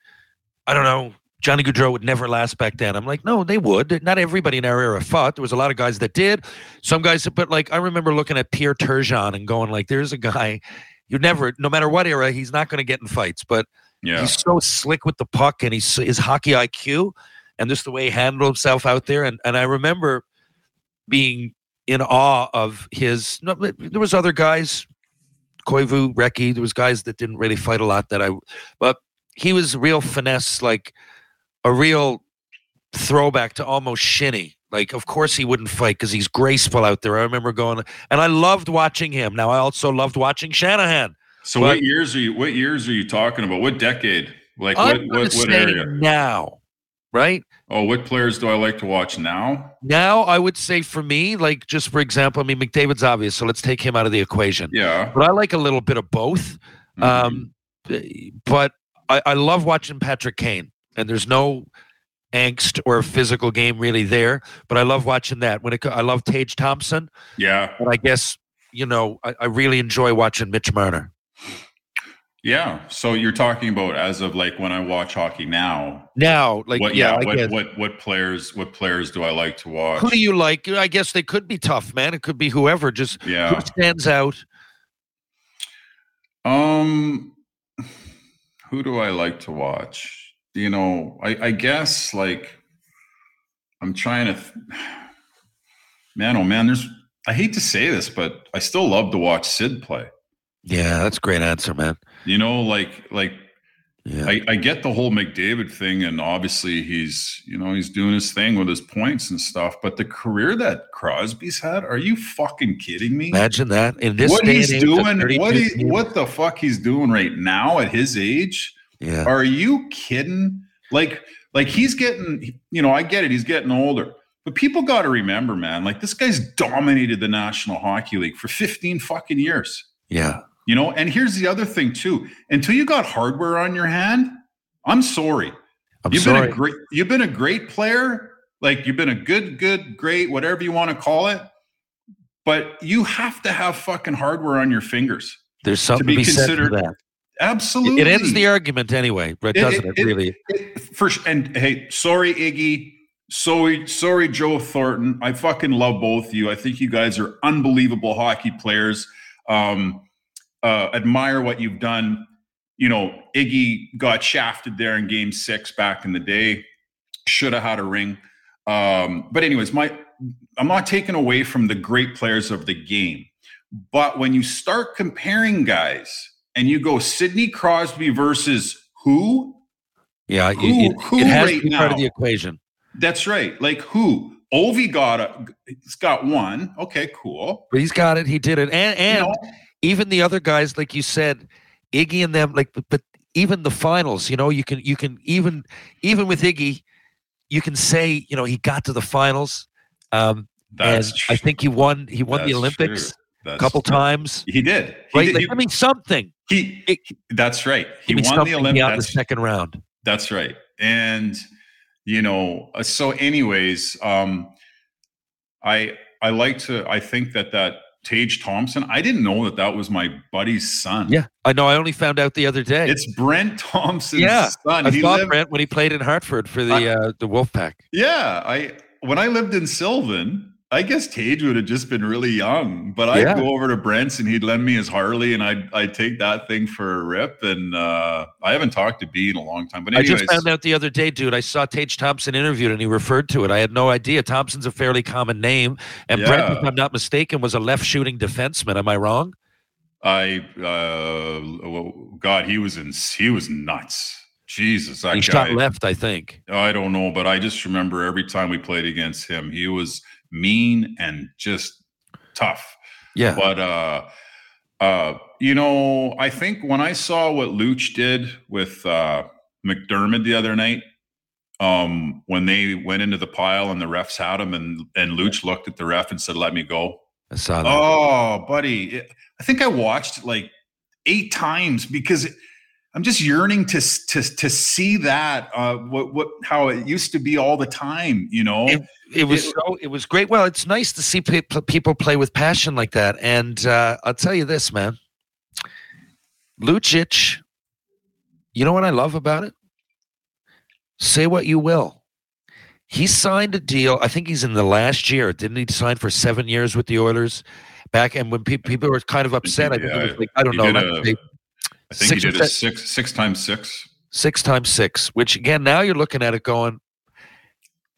[SPEAKER 1] I don't know. Johnny Gaudreau would never last back then. I'm like, no, they would. Not everybody in our era fought. There was a lot of guys that did. Some guys, but like I remember looking at Pierre Turgeon and going, like, there's a guy. You never, no matter what era, he's not going to get in fights, but
[SPEAKER 2] yeah.
[SPEAKER 1] He's so slick with the puck and he's his hockey IQ and just the way he handled himself out there. And and I remember being in awe of his. No, there was other guys, Koivu, Recchi. There was guys that didn't really fight a lot that I, but he was real finesse, like a real throwback to almost shinny. Like, of course he wouldn't fight because he's graceful out there. I remember going, and I loved watching him. Now I also loved watching Shanahan.
[SPEAKER 2] so
[SPEAKER 1] but-
[SPEAKER 2] what years are you what years are you talking about? What decade? Like
[SPEAKER 1] I'm
[SPEAKER 2] what what, what area?
[SPEAKER 1] now, right?
[SPEAKER 2] Oh, what players do I like to watch now?
[SPEAKER 1] Now, I would say for me, like just for example, I mean McDavid's obvious, so let's take him out of the equation.
[SPEAKER 2] Yeah.
[SPEAKER 1] But I like a little bit of both.
[SPEAKER 2] Mhm.
[SPEAKER 1] Um, but I, I love watching Patrick Kane, and there's no angst or physical game really there. But I love watching that. When it, I love Tage Thompson,
[SPEAKER 2] yeah.
[SPEAKER 1] and I guess you know I, I really enjoy watching Mitch Marner.
[SPEAKER 2] Yeah. So you're talking about as of like when I watch hockey now.
[SPEAKER 1] Now, like
[SPEAKER 2] what
[SPEAKER 1] yeah,
[SPEAKER 2] yeah, what, what what players what players do I like to watch?
[SPEAKER 1] who do you like? I guess they could be tough, man. It could be whoever. Just
[SPEAKER 2] yeah.
[SPEAKER 1] who stands out.
[SPEAKER 2] Um who do I like to watch? You know, I, I guess like I'm trying to th- man, oh man, there's I hate to say this, but I still love to watch Sid play.
[SPEAKER 1] Yeah, that's a great answer, man.
[SPEAKER 2] You know, like like
[SPEAKER 1] Yeah.
[SPEAKER 2] I, I get the whole McDavid thing, and obviously he's you know he's doing his thing with his points and stuff. But the career that Crosby's had, are you fucking kidding me?
[SPEAKER 1] Imagine that in this
[SPEAKER 2] what he's
[SPEAKER 1] age,
[SPEAKER 2] doing, what he, what the fuck he's doing right now at his age?
[SPEAKER 1] Yeah,
[SPEAKER 2] Are you kidding? Like like he's getting you know I get it, he's getting older. But people got to remember, man, like this guy's dominated the National Hockey League for 15 fucking years.
[SPEAKER 1] yeah,
[SPEAKER 2] You know, and here's the other thing too. Until you got hardware on your hand, I'm sorry.
[SPEAKER 1] I'm
[SPEAKER 2] you've
[SPEAKER 1] sorry.
[SPEAKER 2] been a great you've been a great player. Like you've been a good, good, great, whatever you want to call it. But you have to have fucking hardware on your fingers.
[SPEAKER 1] There's something to
[SPEAKER 2] be
[SPEAKER 1] be, said for
[SPEAKER 2] considered-
[SPEAKER 1] that.
[SPEAKER 2] Absolutely.
[SPEAKER 1] It ends the argument anyway, but
[SPEAKER 2] It-
[SPEAKER 1] doesn't
[SPEAKER 2] it-
[SPEAKER 1] it,
[SPEAKER 2] it-
[SPEAKER 1] really?
[SPEAKER 2] It- for and hey, sorry, Iggy. Sorry, sorry, Joe Thornton. I fucking love both of you. I think you guys are unbelievable hockey players. Um, uh, admire what you've done. You know, Iggy got shafted there in Game Six back in the day. Should have had a ring. Um, but anyways, my I'm not taken away from the great players of the game, but when you start comparing guys and you go Sidney Crosby versus who?
[SPEAKER 1] Yeah,
[SPEAKER 2] Who-
[SPEAKER 1] it, it-
[SPEAKER 2] who
[SPEAKER 1] it has
[SPEAKER 2] right
[SPEAKER 1] to be part of
[SPEAKER 2] now?
[SPEAKER 1] the equation.
[SPEAKER 2] That's right. Like who? Ovi got a, he's got one. Okay, cool.
[SPEAKER 1] But he's got it. He did it. And
[SPEAKER 2] You
[SPEAKER 1] and
[SPEAKER 2] know,
[SPEAKER 1] even the other guys, like you said, Iggy and them, like, but, even the finals, you know, you can you can even even with Iggy, you can say, you know, he got to the finals. Um, and
[SPEAKER 2] that's
[SPEAKER 1] I think he won. He won the Olympics
[SPEAKER 2] true.
[SPEAKER 1] a couple
[SPEAKER 2] true.
[SPEAKER 1] times.
[SPEAKER 2] He did. He
[SPEAKER 1] Right?
[SPEAKER 2] did.
[SPEAKER 1] Like,
[SPEAKER 2] he,
[SPEAKER 1] I mean, something.
[SPEAKER 2] he-
[SPEAKER 1] it-
[SPEAKER 2] that's right. He won the
[SPEAKER 1] out in
[SPEAKER 2] Olympics.
[SPEAKER 1] the second round.
[SPEAKER 2] That's right. And you know, uh, so anyways, um I I like to I think that that Tage Thompson, I didn't know that that was my buddy's son.
[SPEAKER 1] Yeah, I know. I only found out the other day.
[SPEAKER 2] It's Brent Thompson's
[SPEAKER 1] Yeah,
[SPEAKER 2] son.
[SPEAKER 1] I
[SPEAKER 2] he
[SPEAKER 1] saw
[SPEAKER 2] lived,
[SPEAKER 1] Brent when he played in Hartford for the
[SPEAKER 2] I-
[SPEAKER 1] uh, the Wolfpack.
[SPEAKER 2] Yeah, I when I lived in Sylvan, I guess Tage would have just been really young, but I'd
[SPEAKER 1] Yeah.
[SPEAKER 2] go over to Brent's and he'd lend me his Harley and I'd I'd take that thing for a rip. And uh I haven't talked to B in a long time. But
[SPEAKER 1] I just found out the other day, dude. I saw Tage Thompson interviewed and he referred to it. I had no idea. Thompson's a fairly common name, and Brent, if I'm not mistaken, was a left shooting defenseman. Am I wrong?
[SPEAKER 2] I uh well, God, he was in he was nuts. Jesus, that
[SPEAKER 1] he
[SPEAKER 2] guy.
[SPEAKER 1] shot left, I think.
[SPEAKER 2] I don't know, but I just remember every time we played against him, he was mean and just tough.
[SPEAKER 1] Yeah,
[SPEAKER 2] But uh uh you know, I think when I saw what Luch did with uh McDermott the other night, um when they went into the pile and the refs had him and and Luch looked at the ref and said, "Let me go."
[SPEAKER 1] I saw that.
[SPEAKER 2] Oh, buddy, it- I think I watched it like eight times because it- I'm just yearning to to to see that uh, what what how it used to be all the time. You know,
[SPEAKER 1] It- it was
[SPEAKER 2] it-
[SPEAKER 1] so it was great. Well, it's nice to see pe- pe- people play with passion like that. And uh, I'll tell you this, man, Lucic. You know what I love about it? Say what you will. He signed a deal. I think he's in the last year. Didn't he sign for seven years with the Oilers? Back and when pe- people were kind of upset, I think it
[SPEAKER 2] Yeah,
[SPEAKER 1] was like I don't know,
[SPEAKER 2] did
[SPEAKER 1] let's
[SPEAKER 2] a-
[SPEAKER 1] say
[SPEAKER 2] I think
[SPEAKER 1] six
[SPEAKER 2] he did six six times six.
[SPEAKER 1] six times six, which again, now you're looking at it going,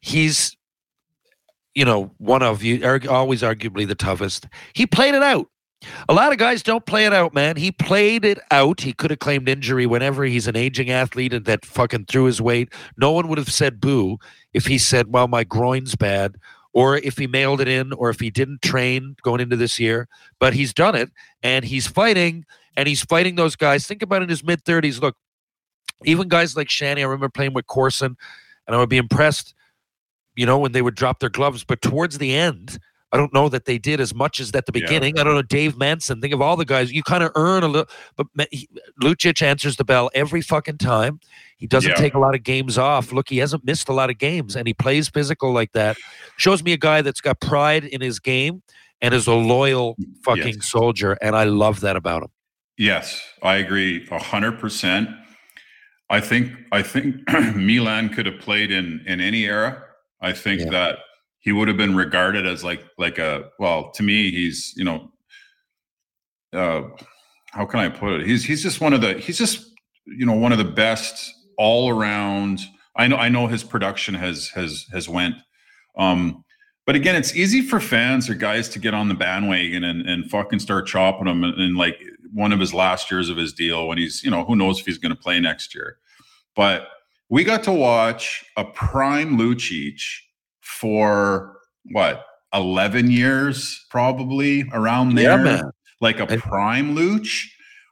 [SPEAKER 1] he's, you know, one of you, always arguably the toughest. He played it out. A lot of guys don't play it out, man. He played it out. He could have claimed injury whenever he's an aging athlete and that fucking threw his weight. No one would have said boo if he said, well, my groin's bad, or if he mailed it in, or if he didn't train going into this year. But he's done it and he's fighting and he's fighting those guys. Think about it in his mid 30s. Look, even guys like Shanny, I remember playing with Corson, and I would be impressed, you know, when they would drop their gloves. But towards the end, I don't know that they did as much as at the
[SPEAKER 2] Yeah.
[SPEAKER 1] beginning. I don't know, Dave Manson. Think of all the guys. You kind of earn a little, but he, Lucic answers the bell every fucking time. He doesn't
[SPEAKER 2] Yeah.
[SPEAKER 1] take a lot of games off. Look, he hasn't missed a lot of games, and he plays physical like that. Shows me a guy that's got pride in his game and is a loyal fucking
[SPEAKER 2] Yes.
[SPEAKER 1] soldier, and I love that about him.
[SPEAKER 2] Yes, I agree a hundred percent. I think I think [CLEARS THROAT] Milan could have played in in any era. I think
[SPEAKER 1] Yeah.
[SPEAKER 2] that he would have been regarded as like like a well to me he's you know uh how can I put it? He's he's just one of the he's just you know one of the best all around. I know I know his production has has has went um but again, it's easy for fans or guys to get on the bandwagon and, and fucking start chopping them and, in like one of his last years of his deal when he's, you know, who knows if he's going to play next year. But we got to watch a prime Lucic for what, 11 years, probably around there.
[SPEAKER 1] Yeah.
[SPEAKER 2] Like a prime Luch,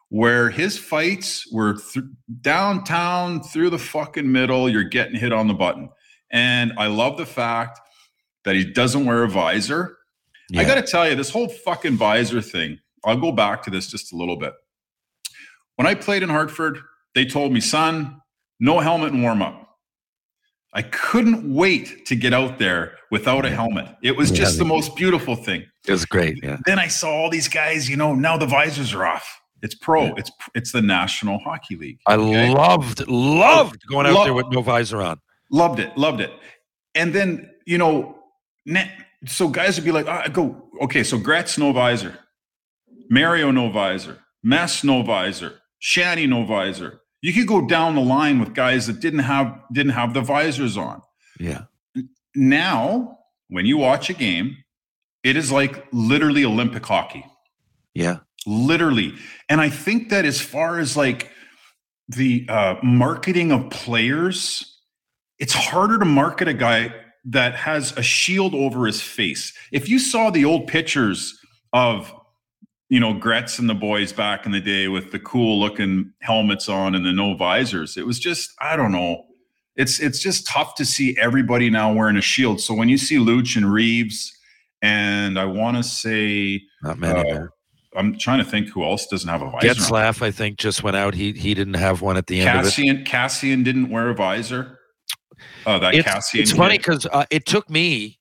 [SPEAKER 2] where his fights were th- downtown through the fucking middle. You're getting hit on the button. And I love the fact that he doesn't wear a visor. I got to tell you, this whole fucking visor thing, I'll go back to this just a little bit. When I played in Hartford, they told me, son, no helmet and warm up. I couldn't wait to get out there without a helmet. It was
[SPEAKER 1] Yeah,
[SPEAKER 2] just the most beautiful thing.
[SPEAKER 1] It was great. Yeah.
[SPEAKER 2] Then I saw all these guys, you know, now the visors are off. It's pro. It's it's the National Hockey League.
[SPEAKER 1] I
[SPEAKER 2] okay?
[SPEAKER 1] loved, loved going out there with no visor on.
[SPEAKER 2] Loved it, loved it. And then, you know, so guys would be like, "Ah, I go, okay, so Gretz, no visor. Mario, no visor. Mess no visor, Shanny no visor. You could go down the line with guys that didn't have didn't have the visors on.
[SPEAKER 1] Yeah.
[SPEAKER 2] Now, when you watch a game, it is like literally Olympic hockey.
[SPEAKER 1] Yeah.
[SPEAKER 2] literally and i think that as far as like the uh, marketing of players it's harder to market a guy that has a shield over his face if you saw the old pictures of you know gretz and the boys back in the day with the cool looking helmets on and the no visors it was just i don't know it's it's just tough to see everybody now wearing a shield so when you see luch and reaves and i want to say
[SPEAKER 1] Not many.
[SPEAKER 2] Uh. I'm trying to think who else doesn't have a visor.
[SPEAKER 1] Getzlaf, I think, just went out. He he didn't have one at the end of it.
[SPEAKER 2] Kassian Kassian didn't wear a visor. Oh, that
[SPEAKER 1] It's,
[SPEAKER 2] Kassian.
[SPEAKER 1] it's funny because uh, it took me,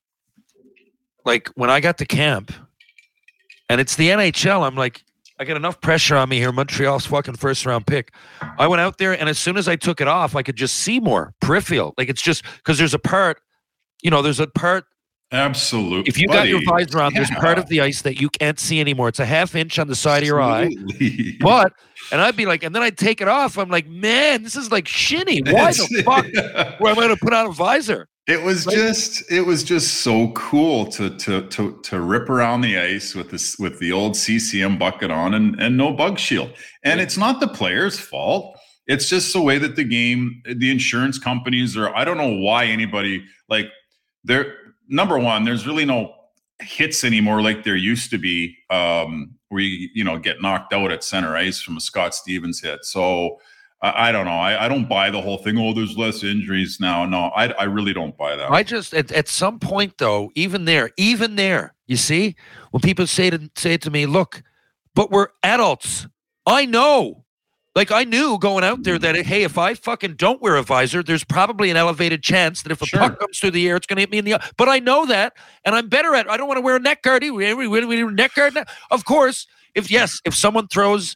[SPEAKER 1] like, when I got to camp, and it's the NHL. I'm like, I got enough pressure on me here. Montreal's fucking first round pick. I went out there, and as soon as I took it off, I could just see more peripheral. Like it's just because there's a part, you know, there's a part
[SPEAKER 2] absolutely.
[SPEAKER 1] If you got your visor on, there's part of the ice that you can't see anymore. It's a half inch on the side of your eye. [LAUGHS] But and I'd be like, and then I'd take it off. I'm like, man, this is like shinny. Why the fuck [LAUGHS] where am I gonna put on a visor?
[SPEAKER 2] It was
[SPEAKER 1] Like-
[SPEAKER 2] just it was just so cool to to to to rip around the ice with this with the old CCM bucket on and and no bug shield. And it's not the player's fault. It's just the way that the game the insurance companies are I don't know why anybody like they're number one there's really no hits anymore like there used to be um where you you know get knocked out at center ice from a Scott Stevens hit. So I, I don't know. I, I don't buy the whole thing. Oh, there's less injuries now. No, I, I really don't buy that.
[SPEAKER 1] I just at, at some point though, even there, even there, you see, when people say to say to me, look, but we're adults. I know. Like I knew going out there that hey, if I fucking don't wear a visor, there's probably an elevated chance that if a
[SPEAKER 2] Sure.
[SPEAKER 1] puck comes through the air, it's going to hit me in the eye. But I know that, and I'm better at. it. I don't want to wear a neck guard. We we we we neck guard. now. Of course, if yes, if someone throws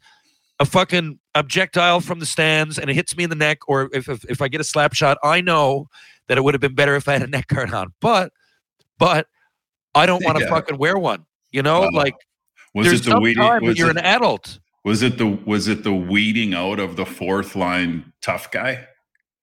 [SPEAKER 1] a fucking objectile from the stands and it hits me in the neck, or if if, if I get a slap shot, I know that it would have been better if I had a neck guard on. But but I don't want to fucking wear one. You know,
[SPEAKER 2] Wow.
[SPEAKER 1] like
[SPEAKER 2] was
[SPEAKER 1] there's
[SPEAKER 2] it the
[SPEAKER 1] some
[SPEAKER 2] weeding?
[SPEAKER 1] time
[SPEAKER 2] Was
[SPEAKER 1] you're
[SPEAKER 2] it,
[SPEAKER 1] an adult.
[SPEAKER 2] was it the was it the weeding out of the fourth line tough guy?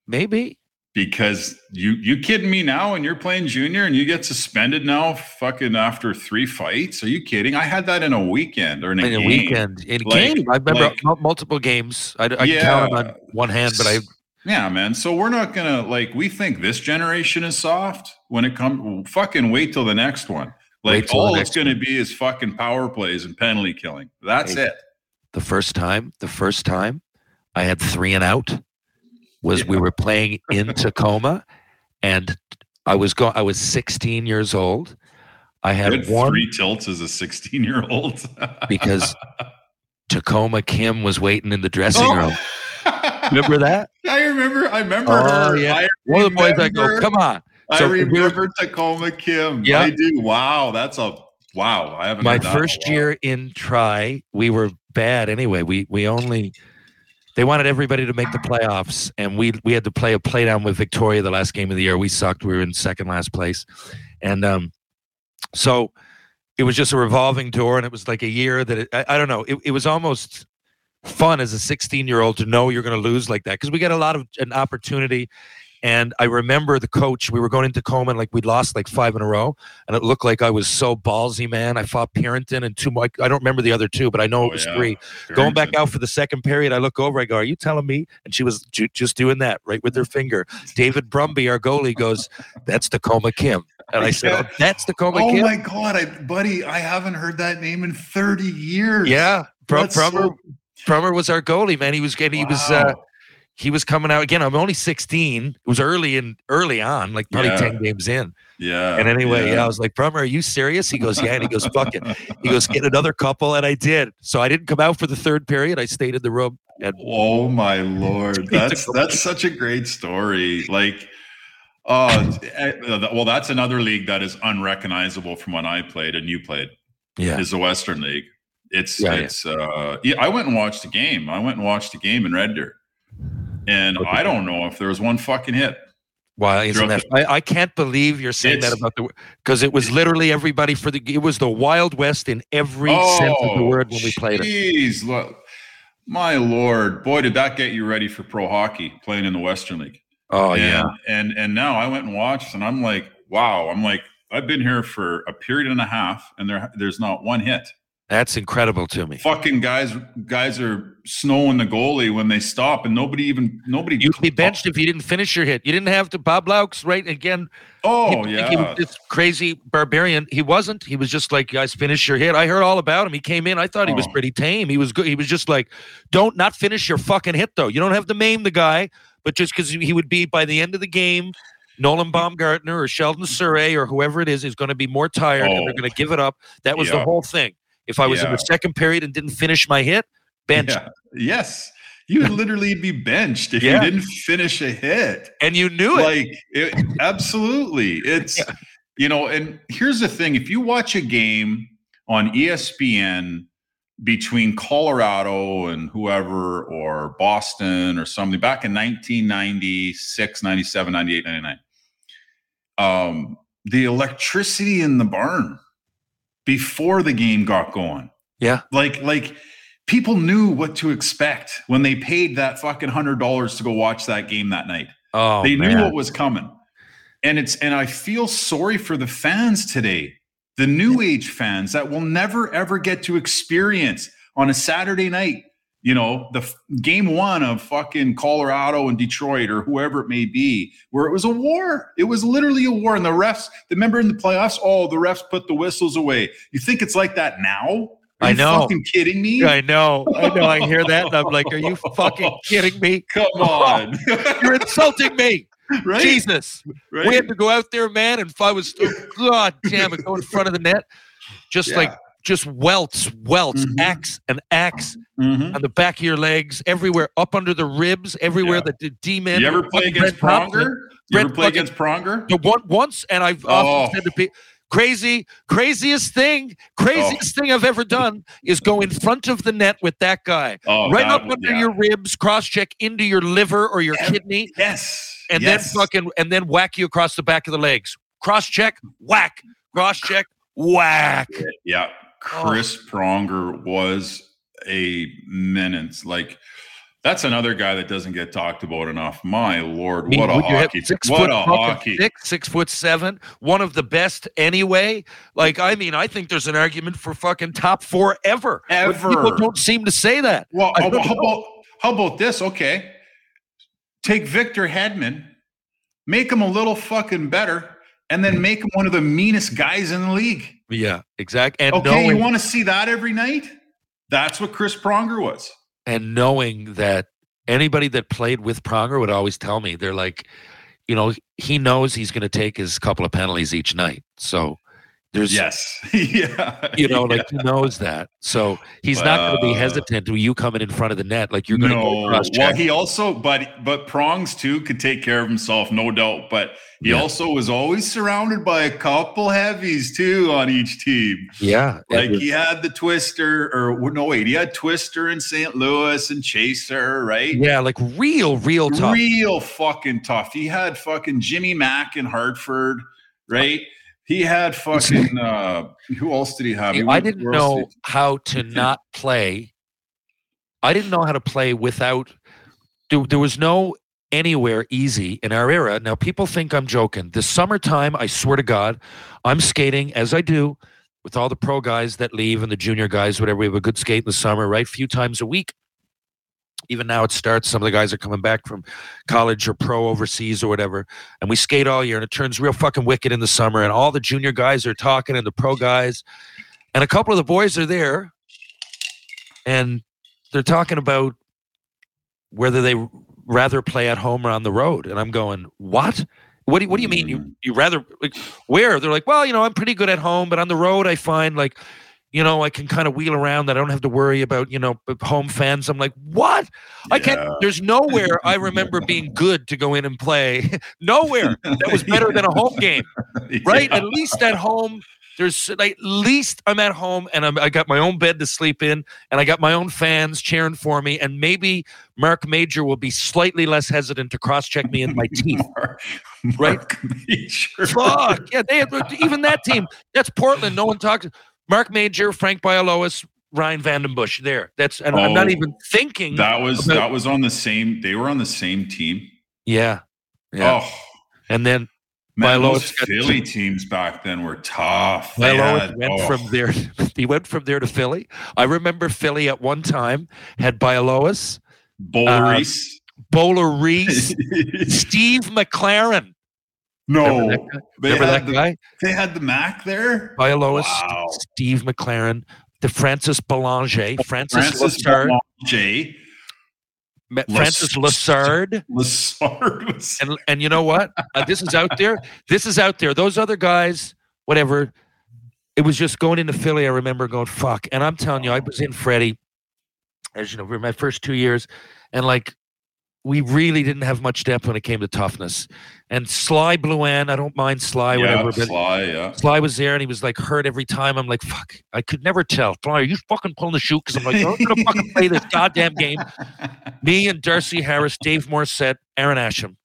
[SPEAKER 1] Maybe.
[SPEAKER 2] Because you you kidding me now? And you're playing junior and you get suspended now, fucking after three fights? Are you kidding? I had that in a weekend or in a,
[SPEAKER 1] In a weekend, in a
[SPEAKER 2] Like-
[SPEAKER 1] game, I remember
[SPEAKER 2] like-
[SPEAKER 1] multiple games. I, I can
[SPEAKER 2] Yeah.
[SPEAKER 1] count them on one hand, but I
[SPEAKER 2] Yeah, man. So we're not gonna like we think this generation is soft when it comes. Fucking wait till the next one. Like all it's gonna be is fucking power plays and penalty killing. That's
[SPEAKER 1] Hey.
[SPEAKER 2] it.
[SPEAKER 1] the first time, the first time I had three and out was we were playing in [LAUGHS] Tacoma, and I was going. I was 16 years old. I
[SPEAKER 2] I
[SPEAKER 1] had
[SPEAKER 2] had
[SPEAKER 1] one
[SPEAKER 2] three tilts as a 16 year old
[SPEAKER 1] because [LAUGHS] Tacoma Kim was waiting in the dressing oh. room. [LAUGHS] Remember that?
[SPEAKER 2] I remember. I remember
[SPEAKER 1] Oh
[SPEAKER 2] her.
[SPEAKER 1] yeah.
[SPEAKER 2] I
[SPEAKER 1] One of the boys I go, come on.
[SPEAKER 2] I
[SPEAKER 1] So we were-
[SPEAKER 2] remember Tacoma Kim.
[SPEAKER 1] Yeah.
[SPEAKER 2] I do. Wow, that's a wow. I haven't.
[SPEAKER 1] my
[SPEAKER 2] heard that in a
[SPEAKER 1] first year in try we were bad anyway we we only they wanted everybody to make the playoffs and we we had to play a playdown with victoria the last game of the year. We sucked. We were in second last place. And um so it was just a revolving door and it was like a year that it, I, I don't know. It, it was almost fun as a 16 year old to know you're going to lose like that because we got a lot of an opportunity and I remember the coach. We were going into and like we'd lost like five in a row, and it looked like I was so ballsy, man. I fought Purinton and two. more- I don't remember the other two, but I know
[SPEAKER 2] Oh,
[SPEAKER 1] it was
[SPEAKER 2] yeah.
[SPEAKER 1] three. Going back out for the second period, I look over. I go, "Are you telling me?" And she was ju- just doing that right with her finger. David Brumby, our goalie, goes, "That's Tacoma Kim," and I said, oh, [LAUGHS] "That's Tacoma
[SPEAKER 2] Oh
[SPEAKER 1] Kim."
[SPEAKER 2] my god, I, buddy! I haven't heard that name in 30 years.
[SPEAKER 1] Yeah, Brummer.
[SPEAKER 2] so-
[SPEAKER 1] Brummer was our goalie, man. He was getting. He was. Uh,
[SPEAKER 2] Wow.
[SPEAKER 1] He was coming out again. I'm only 16. It was early and early on, like probably
[SPEAKER 2] Yeah.
[SPEAKER 1] 10 games in.
[SPEAKER 2] yeah.
[SPEAKER 1] And anyway, yeah. I was like, Brummer, are you serious? He goes, yeah. And he goes, fuck it. He goes, get another couple. And I did. So I didn't come out for the third period. I stayed in the room. And
[SPEAKER 2] Oh my [LAUGHS] lord, that's that's such a great story. Like, oh, [LAUGHS] eh, well, that's another league that is unrecognizable from when I played and you played.
[SPEAKER 1] yeah,
[SPEAKER 2] Is the Western League. It's
[SPEAKER 1] Yeah, yeah.
[SPEAKER 2] it's uh yeah. I went and watched a game. I went and watched a game in Red Deer, and
[SPEAKER 1] Okay.
[SPEAKER 2] I don't know if there was one fucking hit.
[SPEAKER 1] why isn't that? I, I can't believe you're saying that about the because it was literally everybody for the. It was the Wild West in every sense of the oh, word when we played it.
[SPEAKER 2] Jeez, look. My lord, boy, did that get you ready for pro hockey playing in the Western League.
[SPEAKER 1] Oh
[SPEAKER 2] and,
[SPEAKER 1] yeah.
[SPEAKER 2] And and now I went and watched, and I'm like, wow. I'm like, I've been here for a period and a half, and there there's not one hit.
[SPEAKER 1] That's incredible to me.
[SPEAKER 2] Fucking guys, guys are snowing the goalie when they stop, and nobody even nobody.
[SPEAKER 1] You'd be benched if you didn't finish your hit. You didn't have to. Bob Laux, right? Again,
[SPEAKER 2] Oh
[SPEAKER 1] think He
[SPEAKER 2] yeah,
[SPEAKER 1] was this crazy barbarian. He wasn't. He was just like, guys, finish your hit. I heard all about him. He came in. I thought he was
[SPEAKER 2] Oh.
[SPEAKER 1] pretty tame. He was good. He was just like, don't not finish your fucking hit though. You don't have to maim the guy, but just because he would be by the end of the game, Nolan mm. Baumgartner or Sheldon Souray or whoever it is is going to be more tired and they're
[SPEAKER 2] Oh.
[SPEAKER 1] going to give it up. That was the whole thing. If I was in the second period and didn't finish my hit, bench.
[SPEAKER 2] yeah. yes. You would [LAUGHS] literally be benched if
[SPEAKER 1] Yeah.
[SPEAKER 2] you didn't finish a hit.
[SPEAKER 1] And you knew it.
[SPEAKER 2] like it, absolutely [LAUGHS] it's you know and here's the thing if you watch a game on espn between colorado and whoever or boston or something back in 1996 97 98 99 um the electricity in the barn before the game got going
[SPEAKER 1] yeah.
[SPEAKER 2] like like people knew what to expect when they paid that fucking hundred dollars to go watch that game that night
[SPEAKER 1] Oh,
[SPEAKER 2] they
[SPEAKER 1] man.
[SPEAKER 2] knew what was coming and it's and i feel sorry for the fans today the new age fans that will never ever get to experience on a saturday night you know the game one of fucking colorado and detroit or whoever it may be where it was a war it was literally a war and the refs remember in the playoffs oh the refs put the whistles away you think it's like that now Are
[SPEAKER 1] I know.
[SPEAKER 2] fucking kidding me
[SPEAKER 1] I know. I know. I hear that. And I'm like, are you fucking [LAUGHS] kidding me?
[SPEAKER 2] come [LAUGHS] on
[SPEAKER 1] You're insulting me. [LAUGHS]
[SPEAKER 2] right
[SPEAKER 1] Jesus.
[SPEAKER 2] right
[SPEAKER 1] We had to go out there, man, and if I was, oh, God damn it, go in front of the net, just
[SPEAKER 2] Yeah.
[SPEAKER 1] like, just welts, welts,
[SPEAKER 2] Mhm.
[SPEAKER 1] axe and axe
[SPEAKER 2] Mhm.
[SPEAKER 1] on the back of your legs, everywhere, up under the ribs, everywhere
[SPEAKER 2] Yeah.
[SPEAKER 1] that the D-man.
[SPEAKER 2] you ever play against
[SPEAKER 1] Brent Thompson-
[SPEAKER 2] pronger you ever play against pronger
[SPEAKER 1] The one once, and I've
[SPEAKER 2] Oh.
[SPEAKER 1] often said to people, crazy, craziest thing, craziest thing I've ever done is go in front of the net with that guy,
[SPEAKER 2] Oh,
[SPEAKER 1] right
[SPEAKER 2] that
[SPEAKER 1] up under
[SPEAKER 2] yeah.
[SPEAKER 1] your ribs, cross check into your liver or your
[SPEAKER 2] Yeah.
[SPEAKER 1] kidney,
[SPEAKER 2] Yes.
[SPEAKER 1] and
[SPEAKER 2] yes.
[SPEAKER 1] then fucking and then whack you across the back of the legs. Cross check, whack. Cross check, whack.
[SPEAKER 2] Yeah. Chris oh. Pronger was a menace. Like that's another guy that doesn't get talked about enough. My lord,
[SPEAKER 1] I mean,
[SPEAKER 2] what a
[SPEAKER 1] would you have
[SPEAKER 2] hockey!
[SPEAKER 1] Six
[SPEAKER 2] What
[SPEAKER 1] foot
[SPEAKER 2] a hockey!
[SPEAKER 1] Six, six foot seven, one of the best anyway. Like, I mean, I think there's an argument for fucking top four ever. But people
[SPEAKER 2] Ever.
[SPEAKER 1] don't seem to say that.
[SPEAKER 2] Well,
[SPEAKER 1] I
[SPEAKER 2] oh,
[SPEAKER 1] how,
[SPEAKER 2] how
[SPEAKER 1] know.
[SPEAKER 2] about how about this? Okay, take Victor Hedman, make him a little fucking better, and then mm-hmm. make him one of the meanest guys in the league.
[SPEAKER 1] Yeah, exactly. And
[SPEAKER 2] Okay,
[SPEAKER 1] knowing,
[SPEAKER 2] you want to see that every night? That's what Chris Pronger was.
[SPEAKER 1] and knowing that anybody that played with Pronger would always tell me they're like, you know, he knows he's going to take his couple of penalties each night. So there's,
[SPEAKER 2] Yes, [LAUGHS] yeah,
[SPEAKER 1] you know,
[SPEAKER 2] yeah.
[SPEAKER 1] like he knows that. So he's not going to be
[SPEAKER 2] Uh,
[SPEAKER 1] hesitant to you coming in front of the net like you're going to go
[SPEAKER 2] no.
[SPEAKER 1] cross
[SPEAKER 2] Well, he also, but but Prongs too could take care of himself, no doubt. But he
[SPEAKER 1] Yeah.
[SPEAKER 2] also was always surrounded by a couple heavies too on each team.
[SPEAKER 1] yeah,
[SPEAKER 2] Like
[SPEAKER 1] was-
[SPEAKER 2] he had the Twister, or no wait, he had Twister in St. Louis and Chaser, right?
[SPEAKER 1] yeah, like real, real tough.
[SPEAKER 2] Real fucking tough. He had fucking Jimmy Mack in Hartford, right? He had fucking [LAUGHS] uh who else did he have? He
[SPEAKER 1] I didn't know
[SPEAKER 2] did
[SPEAKER 1] how to not play. I didn't know how to play without. There, there was no anywhere easy in our era. Now people think I'm joking. The summertime, I swear to God, I'm skating as I do with all the pro guys that leave and the junior guys, whatever. We have a good skate in the summer, right? few times a week. Even now it starts. Some of the guys are coming back from college or pro overseas or whatever, and we skate all year, and it turns real fucking wicked in the summer. And all the junior guys are talking, and the pro guys, and a couple of the boys are there, and they're talking about whether they rather play at home or on the road. And I'm going, what? What do you, what do you mean? You mm. you rather like, where? They're like, well, you know, I'm pretty good at home, but on the road, I find like, you know, I can kind of wheel around. That I don't have to worry about, you know, home fans. I'm like, what? I can't.
[SPEAKER 2] Yeah.
[SPEAKER 1] There's nowhere I remember [LAUGHS] being good to go in and play. [LAUGHS] nowhere that was better than a home game [LAUGHS] right?
[SPEAKER 2] Yeah.
[SPEAKER 1] At least at home, there's like, at least I'm at home and I'm, I got my own bed to sleep in, and I got my own fans cheering for me, and maybe Mark Major will be slightly less hesitant to cross check me in my [LAUGHS] teeth.
[SPEAKER 2] Mark,
[SPEAKER 1] Right?
[SPEAKER 2] Mark Major.
[SPEAKER 1] Fuck yeah, they have, uh, even that team. That's Portland. No one talks. Mark Major, Frank Bialowas, Ryan VandenBussche there. That's and I'm not
[SPEAKER 2] Oh,
[SPEAKER 1] even thinking
[SPEAKER 2] That was
[SPEAKER 1] about-
[SPEAKER 2] that was on the same. They were on the same team.
[SPEAKER 1] Yeah. Yeah.
[SPEAKER 2] Oh
[SPEAKER 1] And then
[SPEAKER 2] man, those Philly teams back then were tough. They had-
[SPEAKER 1] went
[SPEAKER 2] oh,
[SPEAKER 1] from there. [LAUGHS] He went from there to Philly. I remember Philly at one time had Bialowas,
[SPEAKER 2] Bowler uh, Reese.
[SPEAKER 1] Bowler Reese, [LAUGHS] Steve McLaren.
[SPEAKER 2] no,
[SPEAKER 1] Remember that guy?
[SPEAKER 2] they
[SPEAKER 1] Remember
[SPEAKER 2] had
[SPEAKER 1] that
[SPEAKER 2] the. They had the Mac there.
[SPEAKER 1] Bialowas,
[SPEAKER 2] Wow.
[SPEAKER 1] Steve McLaren, the Francis Belanger, oh, Francis,
[SPEAKER 2] Francis
[SPEAKER 1] Lessard,
[SPEAKER 2] J.
[SPEAKER 1] Francis [LAUGHS] Lessard.
[SPEAKER 2] Lessard was. [LAUGHS]
[SPEAKER 1] And and you know what? Uh, this is out there. This is out there. Those other guys, whatever. It was just going into Philly. I remember going fuck. And I'm telling you, I was in Freddie, as you know, for my first two years, and like we really didn't have much depth when it came to toughness. And Sly Blouin, I don't mind Sly,
[SPEAKER 2] yeah,
[SPEAKER 1] whatever, but
[SPEAKER 2] Sly, yeah.
[SPEAKER 1] Sly was there and he was like hurt every time. I'm like, fuck. I could never tell. Sly, are you fucking pulling the shoe? Because I'm like, I'm gonna fucking play this goddamn game. [LAUGHS] Me and Darcy Harris, Dave Morissette, Aaron Asham,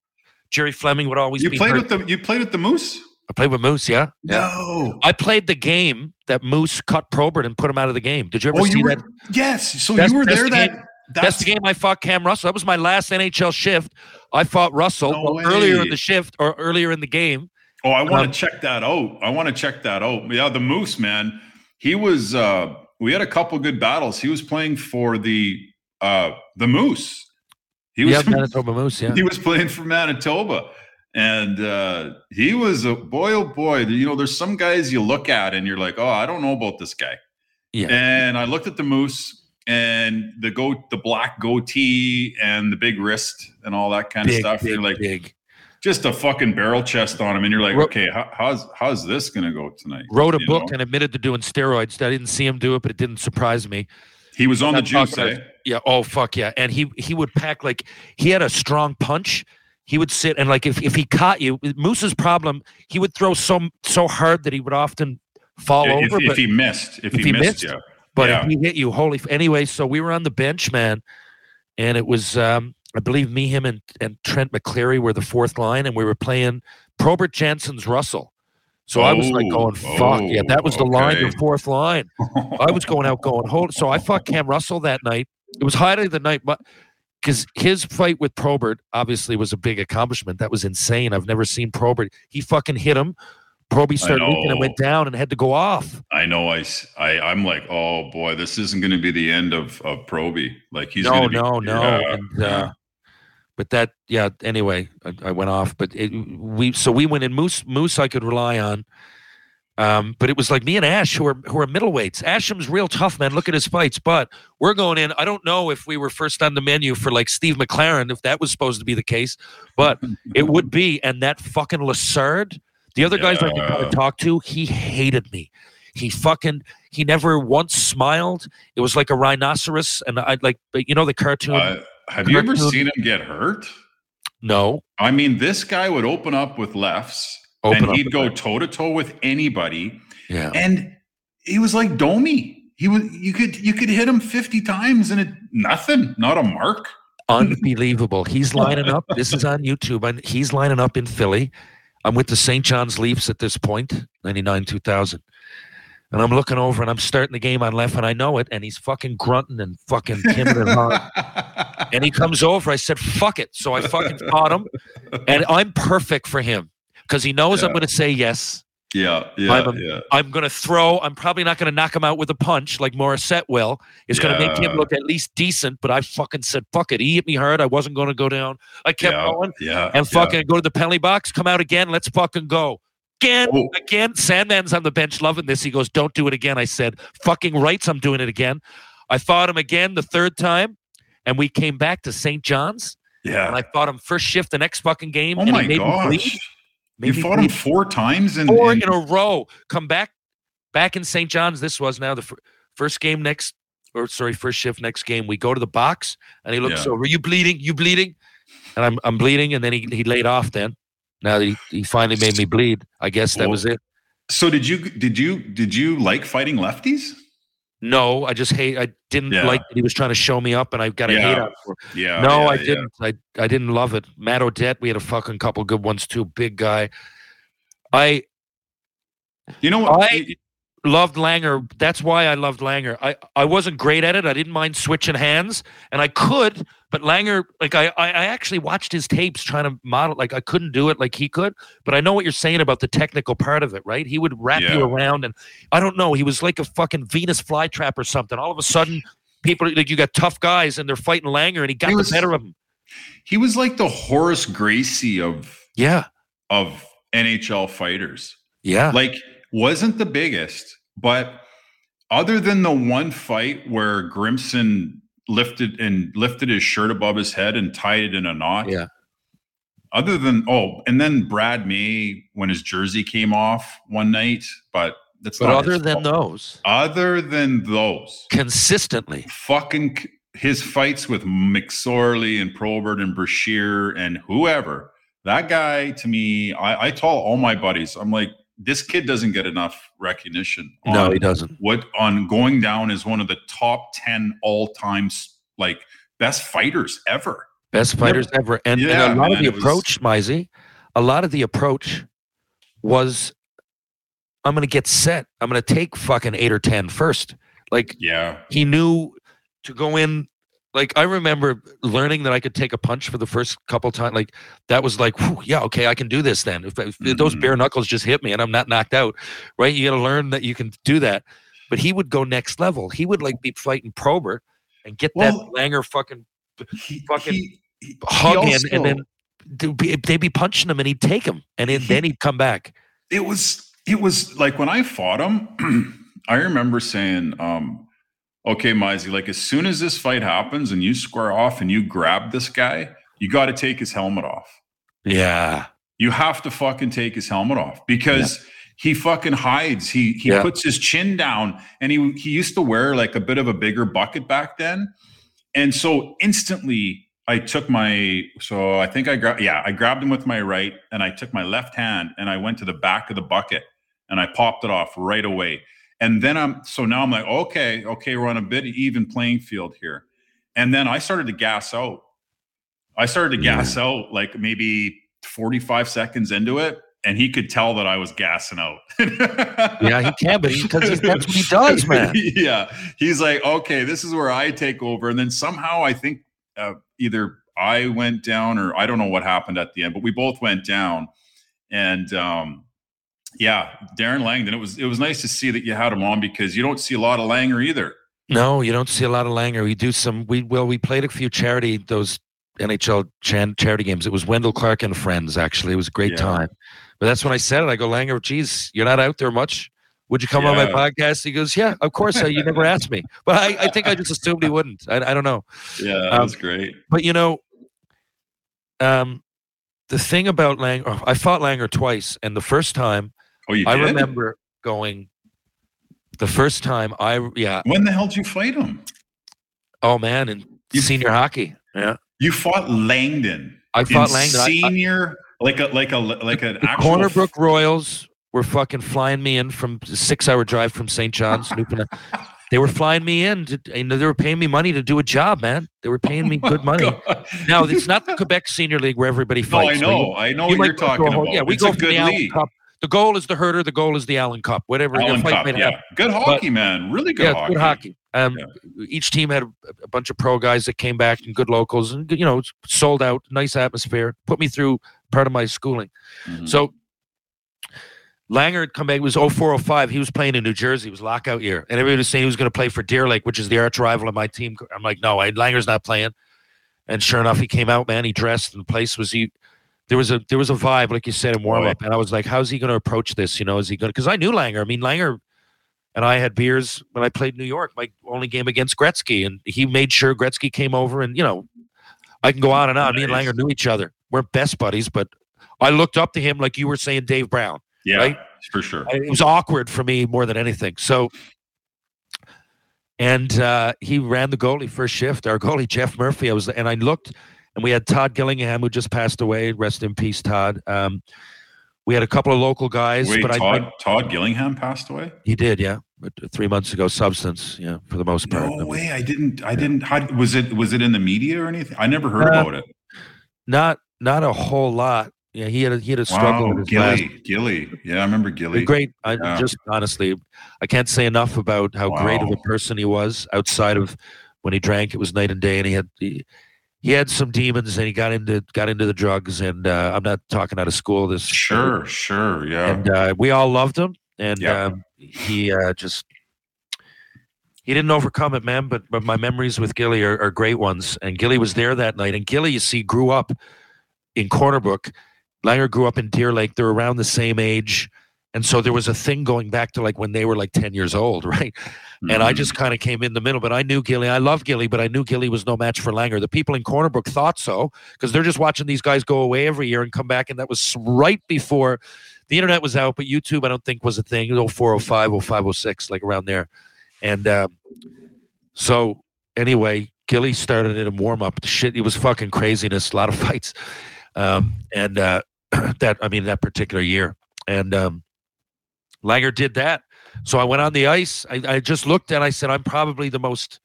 [SPEAKER 1] Gerry Fleming would always
[SPEAKER 2] You
[SPEAKER 1] be
[SPEAKER 2] played
[SPEAKER 1] hurt.
[SPEAKER 2] with the you played with the Moose?
[SPEAKER 1] I played with Moose, yeah.
[SPEAKER 2] No.
[SPEAKER 1] I played the game that Moose cut Probert and put him out of the game. Did you ever
[SPEAKER 2] Oh,
[SPEAKER 1] see
[SPEAKER 2] you
[SPEAKER 1] that?
[SPEAKER 2] yes. So
[SPEAKER 1] That's-
[SPEAKER 2] you were there.
[SPEAKER 1] the
[SPEAKER 2] That
[SPEAKER 1] game-
[SPEAKER 2] that's
[SPEAKER 1] That's the game I fought Cam Russell. That was my last NHL shift. I fought Russell
[SPEAKER 2] No
[SPEAKER 1] earlier in the shift or earlier in the game.
[SPEAKER 2] Oh, I want
[SPEAKER 1] Um,
[SPEAKER 2] to check that out. I want to check that out. Yeah, the Moose man. He was. uh We had a couple good battles. He was playing for the uh the Moose. He was.
[SPEAKER 1] yeah, [LAUGHS] Manitoba Moose, yeah.
[SPEAKER 2] he was playing for Manitoba, and uh he was a boy. Oh boy! You know, there's some guys you look at and you're like, oh, I don't know about this guy.
[SPEAKER 1] Yeah.
[SPEAKER 2] And I looked at the Moose and the go the black goatee and the big wrist and all that kind
[SPEAKER 1] Big,
[SPEAKER 2] of stuff.
[SPEAKER 1] big,
[SPEAKER 2] you're like
[SPEAKER 1] big.
[SPEAKER 2] just a fucking barrel chest on him, and you're like,
[SPEAKER 1] Ro-
[SPEAKER 2] okay, how, how's how's this gonna go tonight?
[SPEAKER 1] Wrote a
[SPEAKER 2] You
[SPEAKER 1] book
[SPEAKER 2] know?
[SPEAKER 1] and admitted to doing steroids. I didn't see him do it, but it didn't surprise me.
[SPEAKER 2] He was on the juice, eh?
[SPEAKER 1] Yeah. Oh fuck yeah. And he he would pack like he had a strong punch. He would sit and like if, if he caught you, Moose's problem, he would throw so so hard that he would often fall
[SPEAKER 2] If,
[SPEAKER 1] over.
[SPEAKER 2] if
[SPEAKER 1] but
[SPEAKER 2] he missed, if,
[SPEAKER 1] if
[SPEAKER 2] he,
[SPEAKER 1] he
[SPEAKER 2] missed,
[SPEAKER 1] missed,
[SPEAKER 2] yeah.
[SPEAKER 1] But
[SPEAKER 2] yeah.
[SPEAKER 1] if he hit you, holy f- anyway. So we were on the bench, man, and it was um I believe me, him, and and Trent McCleary were the fourth line, and we were playing Probert Jensen's Russell. So I was like
[SPEAKER 2] Oh,
[SPEAKER 1] going, fuck yeah, that was the line, the fourth line. I was going out going hold. So I fought Cam Russell that night. It was highlight of the night, but because his fight with Probert obviously was a big accomplishment. That was insane. I've never seen Probert. He fucking hit him. Proby started leaking and went down and had to go off.
[SPEAKER 2] I know. I, I I'm like, oh boy, this isn't going to be the end of of Proby. Like he's
[SPEAKER 1] no,
[SPEAKER 2] be,
[SPEAKER 1] no, no.
[SPEAKER 2] yeah,
[SPEAKER 1] and,
[SPEAKER 2] yeah.
[SPEAKER 1] uh, but that, yeah. Anyway, I, I went off. But it, we, so we went in Moose. Moose, I could rely on. Um, but it was like me and Ash, who are who are middleweights. Asham's real tough, man. Look at his fights. But we're going in. I don't know if we were first on the menu for like Steve McLaren, if that was supposed to be the case, but [LAUGHS] it would be. And that fucking Lessard, the other guys I want
[SPEAKER 2] Yeah.
[SPEAKER 1] to talk to, he hated me. He fucking he never once smiled. It was like a rhinoceros, and I'd like, you know the cartoon.
[SPEAKER 2] Uh, have you ever seen him get hurt?
[SPEAKER 1] no,
[SPEAKER 2] I mean, this guy would open up with lefts,
[SPEAKER 1] Open
[SPEAKER 2] and he'd go toe to toe with anybody,
[SPEAKER 1] yeah,
[SPEAKER 2] and he was like Domi. He was you could you could hit him fifty times and it nothing, not a mark. [LAUGHS]
[SPEAKER 1] unbelievable. He's lining up. This is on YouTube, and he's lining up in Philly. I'm with the St. John's Leafs at this point, 99 2000. And I'm looking over and I'm starting the game on left, and I know it. And he's fucking grunting and fucking timid and hard. [LAUGHS] And he comes over. I said, fuck it. So I fucking caught him. And I'm perfect for him because he knows I'm going to say yes.
[SPEAKER 2] Yeah, yeah,
[SPEAKER 1] I'm a-
[SPEAKER 2] yeah.
[SPEAKER 1] I'm going to throw. I'm probably not going to knock him out with a punch like Morissette will. It's going to make him look at least decent. But I fucking said, fuck it. He hit me hard. I wasn't going to go down. I kept
[SPEAKER 2] yeah,
[SPEAKER 1] going
[SPEAKER 2] yeah,
[SPEAKER 1] and fucking go to the penalty box, come out again. Let's fucking go. Again,
[SPEAKER 2] Oh.
[SPEAKER 1] again. Sandman's on the bench loving this. He goes, Don't do it again. I said, Fucking rights. I'm doing it again. I fought him again the third time, and we came back to St. John's,
[SPEAKER 2] yeah.
[SPEAKER 1] and I fought him first shift the next fucking game.
[SPEAKER 2] oh
[SPEAKER 1] and
[SPEAKER 2] my
[SPEAKER 1] he made Me bleed, made
[SPEAKER 2] You fought him four times in,
[SPEAKER 1] four
[SPEAKER 2] in-
[SPEAKER 1] in a row. Come back, back in St. John's. This was now the fir- first game next, or sorry, first shift next game. We go to the box, and he looks
[SPEAKER 2] Yeah.
[SPEAKER 1] over. You bleeding? You bleeding? And I'm I'm bleeding, and then he he laid off. Then now he, he finally made me bleed, I guess that
[SPEAKER 2] Well,
[SPEAKER 1] was it.
[SPEAKER 2] So did you did you did you like fighting lefties?
[SPEAKER 1] No, I just hate. I didn't
[SPEAKER 2] Yeah.
[SPEAKER 1] like that he was trying to show me up, and I got a hate
[SPEAKER 2] Yeah.
[SPEAKER 1] out for. it.
[SPEAKER 2] Yeah.
[SPEAKER 1] no,
[SPEAKER 2] yeah,
[SPEAKER 1] I didn't. I I didn't love it. Matt Odette, we had a fucking couple good ones too. Big guy. I
[SPEAKER 2] You know what?
[SPEAKER 1] I- loved Langer. That's why I loved Langer. I, I wasn't great at it. I didn't mind switching hands, and I could, but Langer, like I, I actually watched his tapes trying to model. Like I couldn't do it like he could, but I know what you're saying about the technical part of it, right? He would wrap
[SPEAKER 2] Yeah.
[SPEAKER 1] you around, and I don't know. He was like a fucking Venus flytrap or something. All of a sudden, people like you got tough guys, and they're fighting Langer, and he got
[SPEAKER 2] He
[SPEAKER 1] the better of him.
[SPEAKER 2] He was like the Horace Gracie of
[SPEAKER 1] Yeah,
[SPEAKER 2] of NHL fighters.
[SPEAKER 1] yeah,
[SPEAKER 2] Like wasn't the biggest, but other than the one fight where Grimson lifted and lifted his shirt above his head and tied it in a knot.
[SPEAKER 1] Yeah.
[SPEAKER 2] Other than oh, and then Brad May when his jersey came off one night, but that's
[SPEAKER 1] but
[SPEAKER 2] not
[SPEAKER 1] other than
[SPEAKER 2] fault.
[SPEAKER 1] those,
[SPEAKER 2] other than those,
[SPEAKER 1] consistently,
[SPEAKER 2] fucking his fights with McSorley and Probert and Brashear and whoever. That guy to me, I, I tell all my buddies, I'm like, this kid doesn't get enough recognition.
[SPEAKER 1] no, he doesn't.
[SPEAKER 2] What on going down as one of the top 10 all time like best fighters ever.
[SPEAKER 1] Best fighters ever. And, and a lot of the
[SPEAKER 2] it was-
[SPEAKER 1] approach, Mizey, a lot of the approach was I'm going to get set. I'm going to take fucking eight or ten first. Like
[SPEAKER 2] Yeah.
[SPEAKER 1] he knew to go in. Like I remember learning that I could take a punch for the first couple times. Like that was like, whew, yeah, okay, I can do this then. If, if those
[SPEAKER 2] Mhm.
[SPEAKER 1] bare knuckles just hit me and I'm not knocked out, right? You got to learn that you can do that. But he would go next level. He would like be fighting Probert and get
[SPEAKER 2] Well,
[SPEAKER 1] that Langer fucking
[SPEAKER 2] He,
[SPEAKER 1] Fucking
[SPEAKER 2] he- he
[SPEAKER 1] hug in,
[SPEAKER 2] also-
[SPEAKER 1] and then they'd be, they'd be punching him, and he'd take him, and then, then he'd come back.
[SPEAKER 2] it was it was like when I fought him, [CLEARS THROAT] I remember saying, um, okay, Mizey, like as soon as this fight happens and you square off and you grab this guy, you got to take his helmet off.
[SPEAKER 1] Yeah,
[SPEAKER 2] You have to fucking take his helmet off because he fucking hides. He he
[SPEAKER 1] Yeah.
[SPEAKER 2] puts his chin down and he he used to wear like a bit of a bigger bucket back then. And so instantly I took my so I think I grabbed yeah, I grabbed him with my right and I took my left hand and I went to the back of the bucket and I popped it off right away. And then I'm so now I'm like, okay, okay, we're on a bit even playing field here. And then I started to gas out. I started to gas out like maybe 45 seconds into it, and he could tell that I was gassing out. [LAUGHS]
[SPEAKER 1] yeah, he can, but because that's what he does, [LAUGHS] man.
[SPEAKER 2] yeah. He's like, okay, this is where I take over. And then somehow I think uh, either I went down or I don't know what happened at the end, but we both went down. And um, yeah, Darren Langdon, it was it was nice to see that you had him on because you don't see a lot of Langer either.
[SPEAKER 1] No, you don't see a lot of Langer. We do some. We well, we played a few charity those NHL chan- charity games. It was Wendell Clark and friends. Actually, it was a great
[SPEAKER 2] Yeah.
[SPEAKER 1] time. But that's when I said it. I go, Langer, geez, you're not out there much. Would you come on my podcast? He goes, Yeah, of course. Uh, you never [LAUGHS] asked me, but I, I think I just assumed he wouldn't. I, I don't know.
[SPEAKER 2] Yeah, that
[SPEAKER 1] Um,
[SPEAKER 2] was great.
[SPEAKER 1] But you know, um, the thing about Langer, oh, I fought Langer twice, and the first time
[SPEAKER 2] Oh, you
[SPEAKER 1] I
[SPEAKER 2] did?
[SPEAKER 1] remember going. The first time I yeah
[SPEAKER 2] When the hell did you fight him?
[SPEAKER 1] oh man in
[SPEAKER 2] You-
[SPEAKER 1] senior hockey yeah
[SPEAKER 2] You fought Langdon.
[SPEAKER 1] I fought
[SPEAKER 2] in
[SPEAKER 1] Langdon I- I-
[SPEAKER 2] Senior, like a like a like an
[SPEAKER 1] the
[SPEAKER 2] actual
[SPEAKER 1] Corner Brook Royals were fucking flying me in from a six hour drive from St. John's. Newfoundland. [LAUGHS] they were flying me in. To, and they were paying me money to do a job, man. They were paying me oh, good money.
[SPEAKER 2] God.
[SPEAKER 1] Now it's not the Quebec Senior League where everybody [LAUGHS] fights.
[SPEAKER 2] No,
[SPEAKER 1] fights.
[SPEAKER 2] I
[SPEAKER 1] where you-
[SPEAKER 2] know. I know
[SPEAKER 1] you
[SPEAKER 2] what
[SPEAKER 1] might
[SPEAKER 2] you're
[SPEAKER 1] go to a
[SPEAKER 2] talking
[SPEAKER 1] whole-
[SPEAKER 2] about.
[SPEAKER 1] Yeah, we
[SPEAKER 2] it's
[SPEAKER 1] go
[SPEAKER 2] a
[SPEAKER 1] from
[SPEAKER 2] good
[SPEAKER 1] the Allan
[SPEAKER 2] league.
[SPEAKER 1] Cup. The goal is the herder. The goal is the Allan Cup. Whatever.
[SPEAKER 2] Allan
[SPEAKER 1] fight
[SPEAKER 2] Cup, yeah.
[SPEAKER 1] happen.
[SPEAKER 2] Good hockey, man. Really good
[SPEAKER 1] yeah,
[SPEAKER 2] hockey.
[SPEAKER 1] good hockey. Um,
[SPEAKER 2] Yeah.
[SPEAKER 1] Each team had a, a bunch of pro guys that came back and good locals, and you know, sold out, nice atmosphere. Put me through part of my schooling.
[SPEAKER 2] Mhm.
[SPEAKER 1] So Langer had come back. It was 0405. He was playing in New Jersey. It was lockout year, and everybody was saying he was going to play for Deer Lake, which is the arch rival of my team. I'm like, no, I, Langer's not playing. And sure enough, he came out, man. He dressed, and the place was he. There was a there was a vibe, like you said, in warm up, and I was like, how's he going to approach this? You know, is he going? Because I knew Langer. I mean, Langer and I had beers when I played New York, my only game against Gretzky, and he made sure Gretzky came over, and you know, I can go on and on. Me and Langer knew each other. We're best buddies, but I looked up to him like you were saying, Dave Brown.
[SPEAKER 2] yeah,
[SPEAKER 1] right?
[SPEAKER 2] for sure.
[SPEAKER 1] It was awkward for me more than anything. So, and uh, he ran the goalie first shift. Our goalie Jeff Murphy. I was, and I looked, and we had Todd Gillingham who just passed away. Rest in peace, Todd. Um, we had a couple of local guys,
[SPEAKER 2] Wait,
[SPEAKER 1] but
[SPEAKER 2] Todd
[SPEAKER 1] I
[SPEAKER 2] Todd Gillingham passed away.
[SPEAKER 1] he did, yeah, but three months ago. Substance, yeah, for the most part.
[SPEAKER 2] No way! I didn't. I didn't. How, was it? Was it in the media or anything? I never heard
[SPEAKER 1] Uh,
[SPEAKER 2] about it.
[SPEAKER 1] Not not a whole lot. Yeah, he had a, he had a struggle
[SPEAKER 2] Wow,
[SPEAKER 1] with his last
[SPEAKER 2] Gilly, Gilly. Yeah, I remember Gilly.
[SPEAKER 1] great. I
[SPEAKER 2] Yeah.
[SPEAKER 1] just honestly, I can't say enough about how great of a person he was. Outside of when he drank, it was night and day, and he had he, he had some demons, and he got into got into the drugs. And uh, I'm not talking out of school. This
[SPEAKER 2] Sure, sure, yeah.
[SPEAKER 1] and uh, we all loved him, and
[SPEAKER 2] Yeah.
[SPEAKER 1] um, he uh, just he didn't overcome it, man. But but my memories with Gilly are, are great ones, and Gilly was there that night. And Gilly, you see, grew up in Corner Brook. Langer grew up in Deer Lake. They're around the same age. And so there was a thing going back to like when they were like 10 years old, [LAUGHS] right? And I just kind of came in the middle, but I knew Gilly. I love Gilly, but I knew Gilly was no match for Langer. The people in Corner Brook thought so because they're just watching these guys go away every year and come back. And that was right before the internet was out, but YouTube, I don't think was a thing. 0405, 0506, like around there. And um, so anyway, Gilly started in a warm up. Shit, it was fucking craziness, a lot of [LAUGHS] fights. Um, and uh, [CLEARS THROAT] that, I mean, that particular year. And um, Langer did that. So I went on the ice. I, I just looked and I said, I'm probably the most,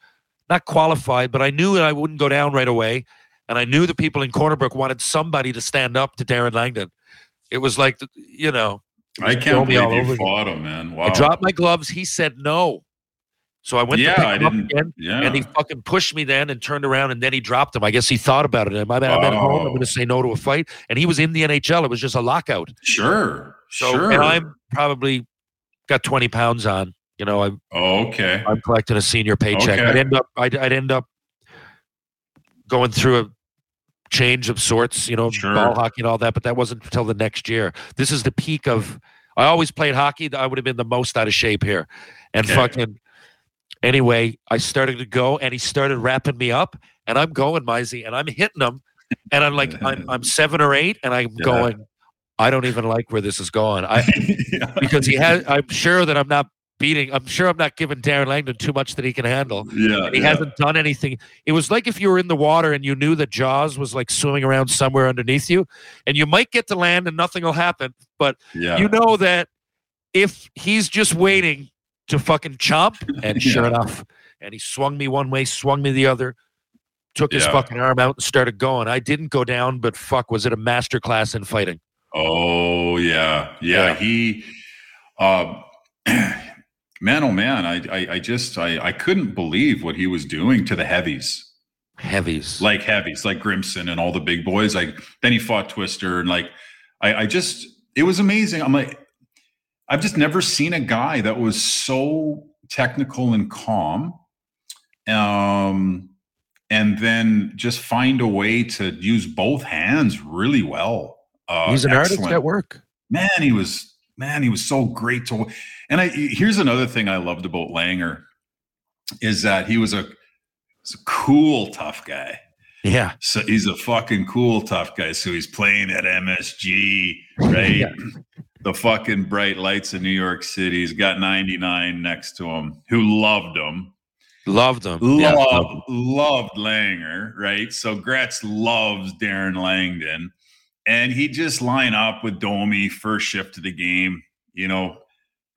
[SPEAKER 1] not qualified, but I knew that I wouldn't go down right away. And I knew the people in Corner Brook wanted somebody to stand up to Darren Langdon. It was like, you know,
[SPEAKER 2] I can't believe you fought him, man. Wow.
[SPEAKER 1] I dropped my gloves. He said no. So I went
[SPEAKER 2] Yeah,
[SPEAKER 1] to pick
[SPEAKER 2] I
[SPEAKER 1] him up
[SPEAKER 2] didn't-
[SPEAKER 1] again,
[SPEAKER 2] Yeah.
[SPEAKER 1] and he fucking pushed me then and turned around, and then he dropped him. I guess he thought about it. I'm, I'm at home. I'm going to say no to a fight, and he was in the NHL. It was just a lockout.
[SPEAKER 2] sure.
[SPEAKER 1] So,
[SPEAKER 2] sure.
[SPEAKER 1] and I'm probably got 20 pounds on. You know, I'm
[SPEAKER 2] Oh, okay.
[SPEAKER 1] I'm collecting a senior paycheck.
[SPEAKER 2] Okay.
[SPEAKER 1] I'd end up I'd, I'd end up going through a change of sorts, you know,
[SPEAKER 2] Sure.
[SPEAKER 1] ball hockey and all that, but that wasn't until the next year. This is the peak of I always played hockey. I would have been the most out of shape here. And
[SPEAKER 2] Okay.
[SPEAKER 1] fucking anyway, I started to go and he started wrapping me up and I'm going, Mizey, and I'm hitting him. And I'm like, I'm [LAUGHS] I'm seven or eight, and I'm
[SPEAKER 2] Yeah.
[SPEAKER 1] going, I don't even like where this is going. I [LAUGHS]
[SPEAKER 2] yeah.
[SPEAKER 1] because he has I'm sure that I'm not beating I'm sure I'm not giving Darren Langdon too much that he can handle.
[SPEAKER 2] Yeah.
[SPEAKER 1] And he
[SPEAKER 2] yeah.
[SPEAKER 1] hasn't done anything. It was like if you were in the water and you knew that Jaws was like swimming around somewhere underneath you, and you might get to land and nothing will happen. But
[SPEAKER 2] Yeah.
[SPEAKER 1] you know that if he's just waiting to fucking chomp, and [LAUGHS] sure
[SPEAKER 2] Yeah.
[SPEAKER 1] enough, and he swung me one way, swung me the other, took his fucking arm out and started going. I didn't go down, but fuck, was it a master class in fighting?
[SPEAKER 2] Oh yeah, yeah.
[SPEAKER 1] Yeah.
[SPEAKER 2] He, um, [CLEARS THROAT] man, oh man, I, I, I just, I, I couldn't believe what he was doing to the heavies,
[SPEAKER 1] Heavies.
[SPEAKER 2] like heavies, like Grimson and all the big boys. Like then he fought Twister, and like, I, I just, it was amazing. I'm like, I've just never seen a guy that was so technical and calm, um, and then just find a way to use both hands really well. Uh,
[SPEAKER 1] He's an artist at work.
[SPEAKER 2] man, he was man, he was so great to. And I here's another thing I loved about Langer is that he was a, he's a cool, tough guy.
[SPEAKER 1] Yeah.
[SPEAKER 2] So he's a fucking cool, tough guy. So he's playing at MSG, right?
[SPEAKER 1] Yeah.
[SPEAKER 2] The fucking bright lights in New York City. He's got 99 next to him, who loved him.
[SPEAKER 1] Loved him. Yeah.
[SPEAKER 2] Loved, loved Langer, right? So Gretz loves Darren Langdon. And he just line up with Domi first shift of the game, you know,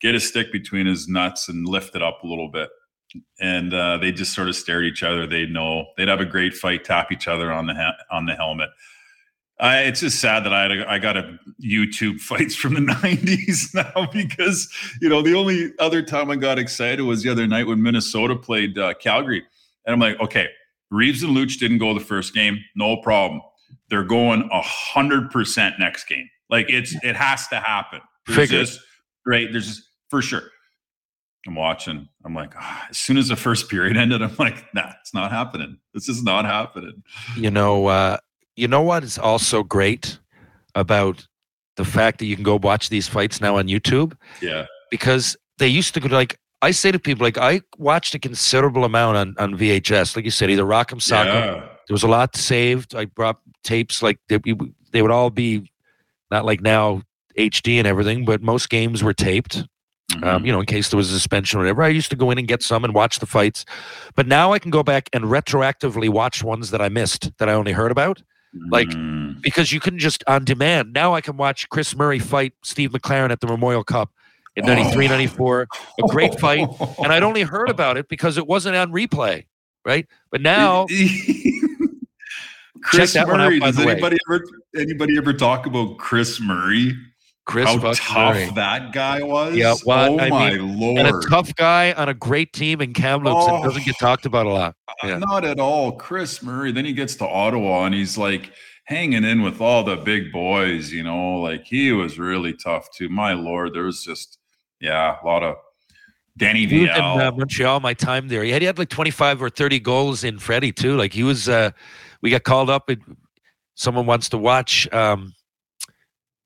[SPEAKER 2] get a stick between his nuts and lift it up a little bit. And uh, they just sort of stare at each other. They'd know they'd have a great fight, tap each other on the on the helmet. I, it's just sad that I got a YouTube [LAUGHS] fights from the '90s [LAUGHS] now because you know the only other time I got excited was the other night when Minnesota played uh, Calgary, and I'm like, okay, Reaves and Luch didn't go the first game, no problem. They're going a hundred percent next game. Like it's it has to happen. There's just right. There's just for sure. I'm watching. I'm like, ah, as soon as the first period [LAUGHS] ended, I'm like, nah, it's not happening. This is not happening.
[SPEAKER 1] you know uh you know what is also great about the fact that you can go watch these fights now on YouTube
[SPEAKER 2] Yeah.
[SPEAKER 1] because they used to go like I say to people like I watched a considerable amount on on VHS like you said either Rock'em Sock'em
[SPEAKER 2] Yeah.
[SPEAKER 1] There was a lot saved I brought tapes like they, they would all be not like now HD and everything but most games were taped
[SPEAKER 2] Mm-hmm.
[SPEAKER 1] um, you know, in case there was a suspension or whatever. I used to go in and get some and watch the fights, but now I can go back and retroactively watch ones that I missed that I only heard about like-
[SPEAKER 2] Mm.
[SPEAKER 1] because you couldn't just on demand. Now I can watch Chris Murray fight Steve McLaren at the Memorial Cup in 93,
[SPEAKER 2] Oh.
[SPEAKER 1] 94, a great fight, and I'd only heard about it because it wasn't on replay, right? But now, [LAUGHS]
[SPEAKER 2] Chris
[SPEAKER 1] out,
[SPEAKER 2] Murray.
[SPEAKER 1] by
[SPEAKER 2] Does
[SPEAKER 1] the way.
[SPEAKER 2] anybody ever anybody ever talk about Chris Murray?
[SPEAKER 1] Chris
[SPEAKER 2] How tough
[SPEAKER 1] Murray.
[SPEAKER 2] that guy was.
[SPEAKER 1] Yeah, well,
[SPEAKER 2] oh
[SPEAKER 1] I
[SPEAKER 2] my
[SPEAKER 1] mean,
[SPEAKER 2] lord.
[SPEAKER 1] and a tough guy on a great team in Kamloops that
[SPEAKER 2] Oh.
[SPEAKER 1] doesn't get oh, talked about a lot. Uh, yeah.
[SPEAKER 2] Not at all. Chris Murray. Then he gets to Ottawa and he's like hanging in with all the big boys, you know, like he was really tough too. My lord, there was just yeah, a lot of Danny
[SPEAKER 1] was in uh, Montreal, my time there. He had, he had like 25 or 30 goals in Freddie, too. Like he was, uh, we got called up. And someone wants to watch. Um,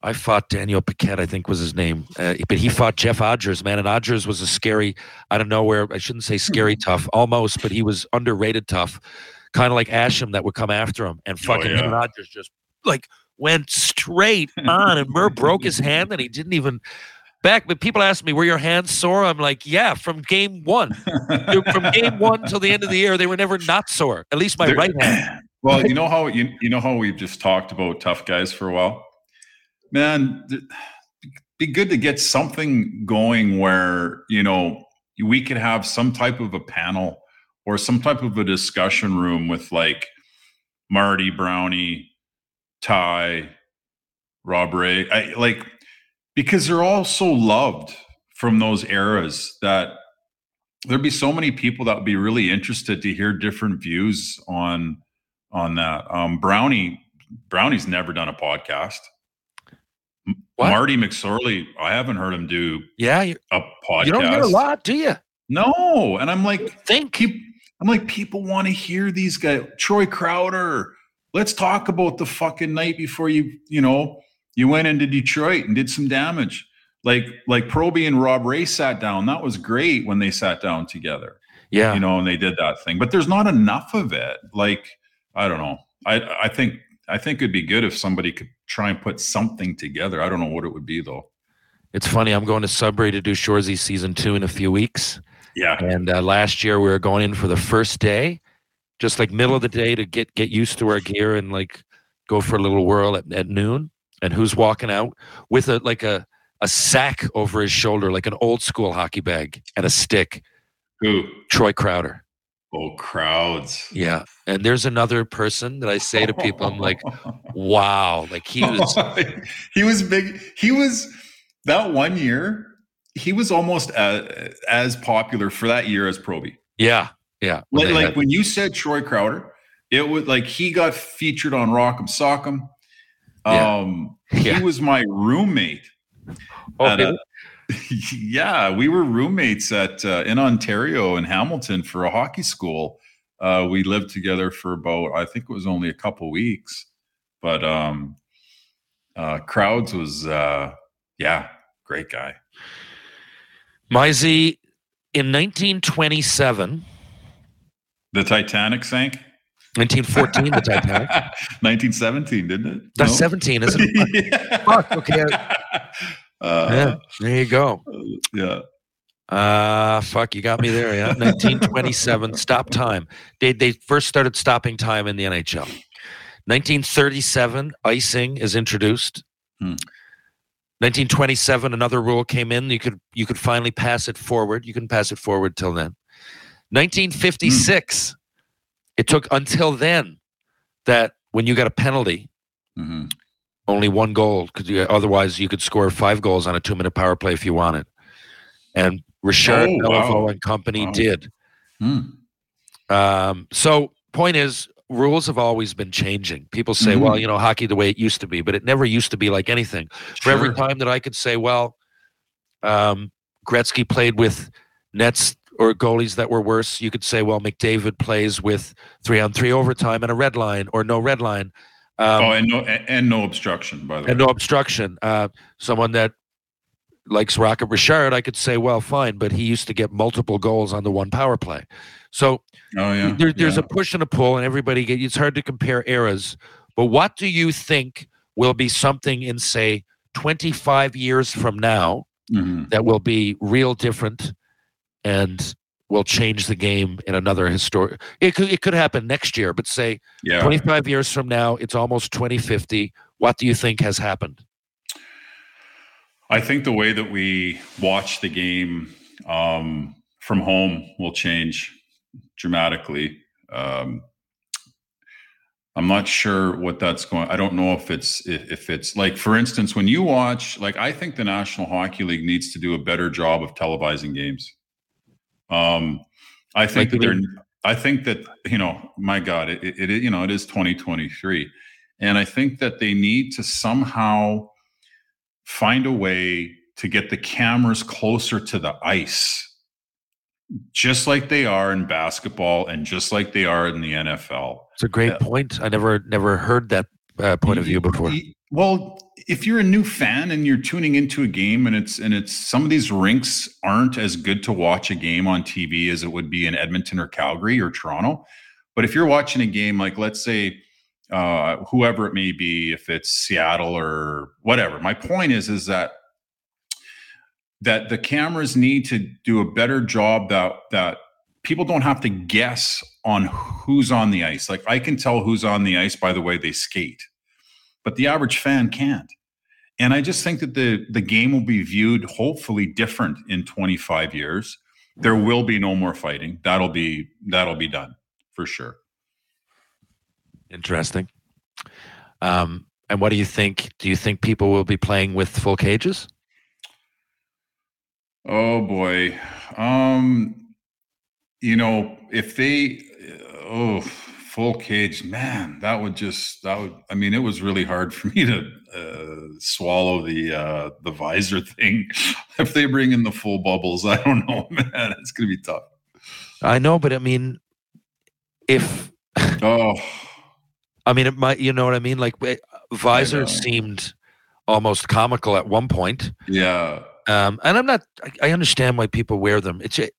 [SPEAKER 1] I fought Daniel Paquette, I think was his name. Uh, but he fought Jeff Odgers, man. And Odgers was a scary, out of nowhere, I shouldn't say scary tough, almost, but he was underrated tough. Kind of like Asham that would come after him. And fucking him
[SPEAKER 2] yeah.
[SPEAKER 1] and Odgers just like went straight [LAUGHS] on. And Murr broke his hand and he didn't even. Back, but people ask me, "Were your hands sore?" I'm like, "Yeah, from game one. From game one till the end of the year, they were never not sore. At least my
[SPEAKER 2] There-
[SPEAKER 1] right hand." [CLEARS THROAT]
[SPEAKER 2] well, you know how you you know how we've just talked about tough guys for a while, man. th- Be good to get something going where you know we could have some type of a panel or some type of a discussion room with like Marty Brownie, Ty, Rob Ray, I, like because they're all so loved from those eras that there'd be so many people that would be really interested to hear different views on on that. Um, Brownie Brownie's never done a podcast.
[SPEAKER 1] What?
[SPEAKER 2] Marty McSorley, I haven't heard him do
[SPEAKER 1] Yeah,
[SPEAKER 2] a podcast.
[SPEAKER 1] you don't hear a lot, do you?
[SPEAKER 2] No, and I'm like,
[SPEAKER 1] Think.
[SPEAKER 2] keep. I'm like, people want to hear these guys. Troy Crowder. Let's talk about the fucking night before you, you know, you went into Detroit and did some damage. Like, like Proby and Rob Ray sat down. That was great when they sat down together,
[SPEAKER 1] Yeah,
[SPEAKER 2] you know, and they did that thing. But there's not enough of it. Like, I don't know. I, I think, I think it'd be good if somebody could try and put something together. I don't know what it would be though.
[SPEAKER 1] it's funny. I'm going to Sudbury to do Shoresy season two in a few weeks,
[SPEAKER 2] Yeah.
[SPEAKER 1] and uh, last year we were going in for the first day, just like middle of the day to get get used to our gear and like go for a little whirl at, at noon. And who's walking out with a like a a sack over his shoulder, like an old school hockey bag and a stick?
[SPEAKER 2] Who?
[SPEAKER 1] Troy Crowder.
[SPEAKER 2] Oh, crowds.
[SPEAKER 1] Yeah. And there's another person that I say to people, I'm like, [LAUGHS] wow, like he was [LAUGHS]
[SPEAKER 2] he was big. He was that one year. He was almost as, as popular for that year as Proby.
[SPEAKER 1] Yeah, yeah. when
[SPEAKER 2] Like, like when you said Troy Crowder, it was like he got featured on Rock'em Sock'em.
[SPEAKER 1] Yeah.
[SPEAKER 2] Um, [LAUGHS]
[SPEAKER 1] Yeah.
[SPEAKER 2] he was my roommate.
[SPEAKER 1] oh,
[SPEAKER 2] at
[SPEAKER 1] really? [LAUGHS]
[SPEAKER 2] yeah, we were roommates at uh, in Ontario in Hamilton for a hockey school. Uh, we lived together for about I think it was only a couple weeks, but um, uh, Crowds was uh, yeah, great guy.
[SPEAKER 1] Mizey, in 1927,
[SPEAKER 2] The Titanic sank.
[SPEAKER 1] 1914, the Titanic. [LAUGHS]
[SPEAKER 2] 1917, didn't it?
[SPEAKER 1] That's
[SPEAKER 2] No?
[SPEAKER 1] 17, isn't it? [LAUGHS]
[SPEAKER 2] yeah.
[SPEAKER 1] Fuck, okay.
[SPEAKER 2] Uh,
[SPEAKER 1] yeah, there you go.
[SPEAKER 2] yeah.
[SPEAKER 1] Uh fuck, you got me there. Yeah, 1927, [LAUGHS] stop time. They they first started stopping time in the NHL. 1937, icing is introduced.
[SPEAKER 2] Hmm.
[SPEAKER 1] 1927, another rule came in. You could you could finally pass it forward. You couldn't pass it forward till then. 1956, it took until then that when you got a penalty,
[SPEAKER 2] Mhm.
[SPEAKER 1] only one goal because you, otherwise you could score five goals on a two minute power play if you wanted. And Richard
[SPEAKER 2] Oh, wow.
[SPEAKER 1] and company
[SPEAKER 2] Wow.
[SPEAKER 1] did.
[SPEAKER 2] Hmm.
[SPEAKER 1] Um, so point is, rules have always been changing. People say,
[SPEAKER 2] Mhm.
[SPEAKER 1] well, you know, hockey the way it used to be, but it never used to be like anything. For every time that I could say, well, um, Gretzky played with nets or goalies that were worse, you could say, well, McDavid plays with three on three overtime and a red line or no red line. Um,
[SPEAKER 2] oh, and no and, and no obstruction, by the
[SPEAKER 1] and
[SPEAKER 2] way.
[SPEAKER 1] no obstruction. Uh, someone that likes Rocket Richard, I could say, well, fine, but he used to get multiple goals on the one power play. So
[SPEAKER 2] oh yeah.
[SPEAKER 1] there, there's
[SPEAKER 2] yeah.
[SPEAKER 1] a push and a pull, and everybody get. It's hard to compare eras. But what do you think will be something in say 25 years from now
[SPEAKER 2] Mhm.
[SPEAKER 1] that will be real different and will change the game in another historic? It could it could happen next year, but say
[SPEAKER 2] Yeah.
[SPEAKER 1] 25 years from now, it's almost 2050. What do you think has happened?
[SPEAKER 2] I think the way that we watch the game um, from home will change dramatically. Um, I'm not sure what that's going. I don't know if it's if, if it's like, for instance, when you watch, like, I think the National Hockey League needs to do a better job of televising games. Um, I think
[SPEAKER 1] Like
[SPEAKER 2] that they're. I think that you know, my God, it, it, it you know, it is 2023, and I think that they need to somehow find a way to get the cameras closer to the ice just like they are in basketball and just like they are in the NFL.
[SPEAKER 1] It's a great
[SPEAKER 2] Yeah.
[SPEAKER 1] point. I never never heard that uh, point of view before.
[SPEAKER 2] Well, if you're a new fan and you're tuning into a game and it's and it's some of these rinks aren't as good to watch a game on TV as it would be in Edmonton or Calgary or Toronto. But if you're watching a game like let's say uh, whoever it may be, if it's Seattle or whatever, my point is is that that the cameras need to do a better job that that people don't have to guess on who's on the ice. Like I can tell who's on the ice by the way they skate, but the average fan can't. And I just think that the the game will be viewed hopefully different in 25 years. There will be no more fighting. That'll be that'll be done for sure.
[SPEAKER 1] Interesting. Um, and what do you think? Do you think people will be playing with full cages?
[SPEAKER 2] Oh boy. Um you know, if they oh full cage, man, that would just that would I mean it was really hard for [LAUGHS] me to uh, swallow the uh the visor thing. [LAUGHS] if they bring in the full bubbles, I don't know, [LAUGHS] man. It's going to be tough.
[SPEAKER 1] I know, but I mean, if
[SPEAKER 2] Oh,
[SPEAKER 1] I mean, it might. You know what I mean? Like visor seemed almost comical at one point.
[SPEAKER 2] yeah.
[SPEAKER 1] Um, and I'm not. I, I understand why people wear them. It's a-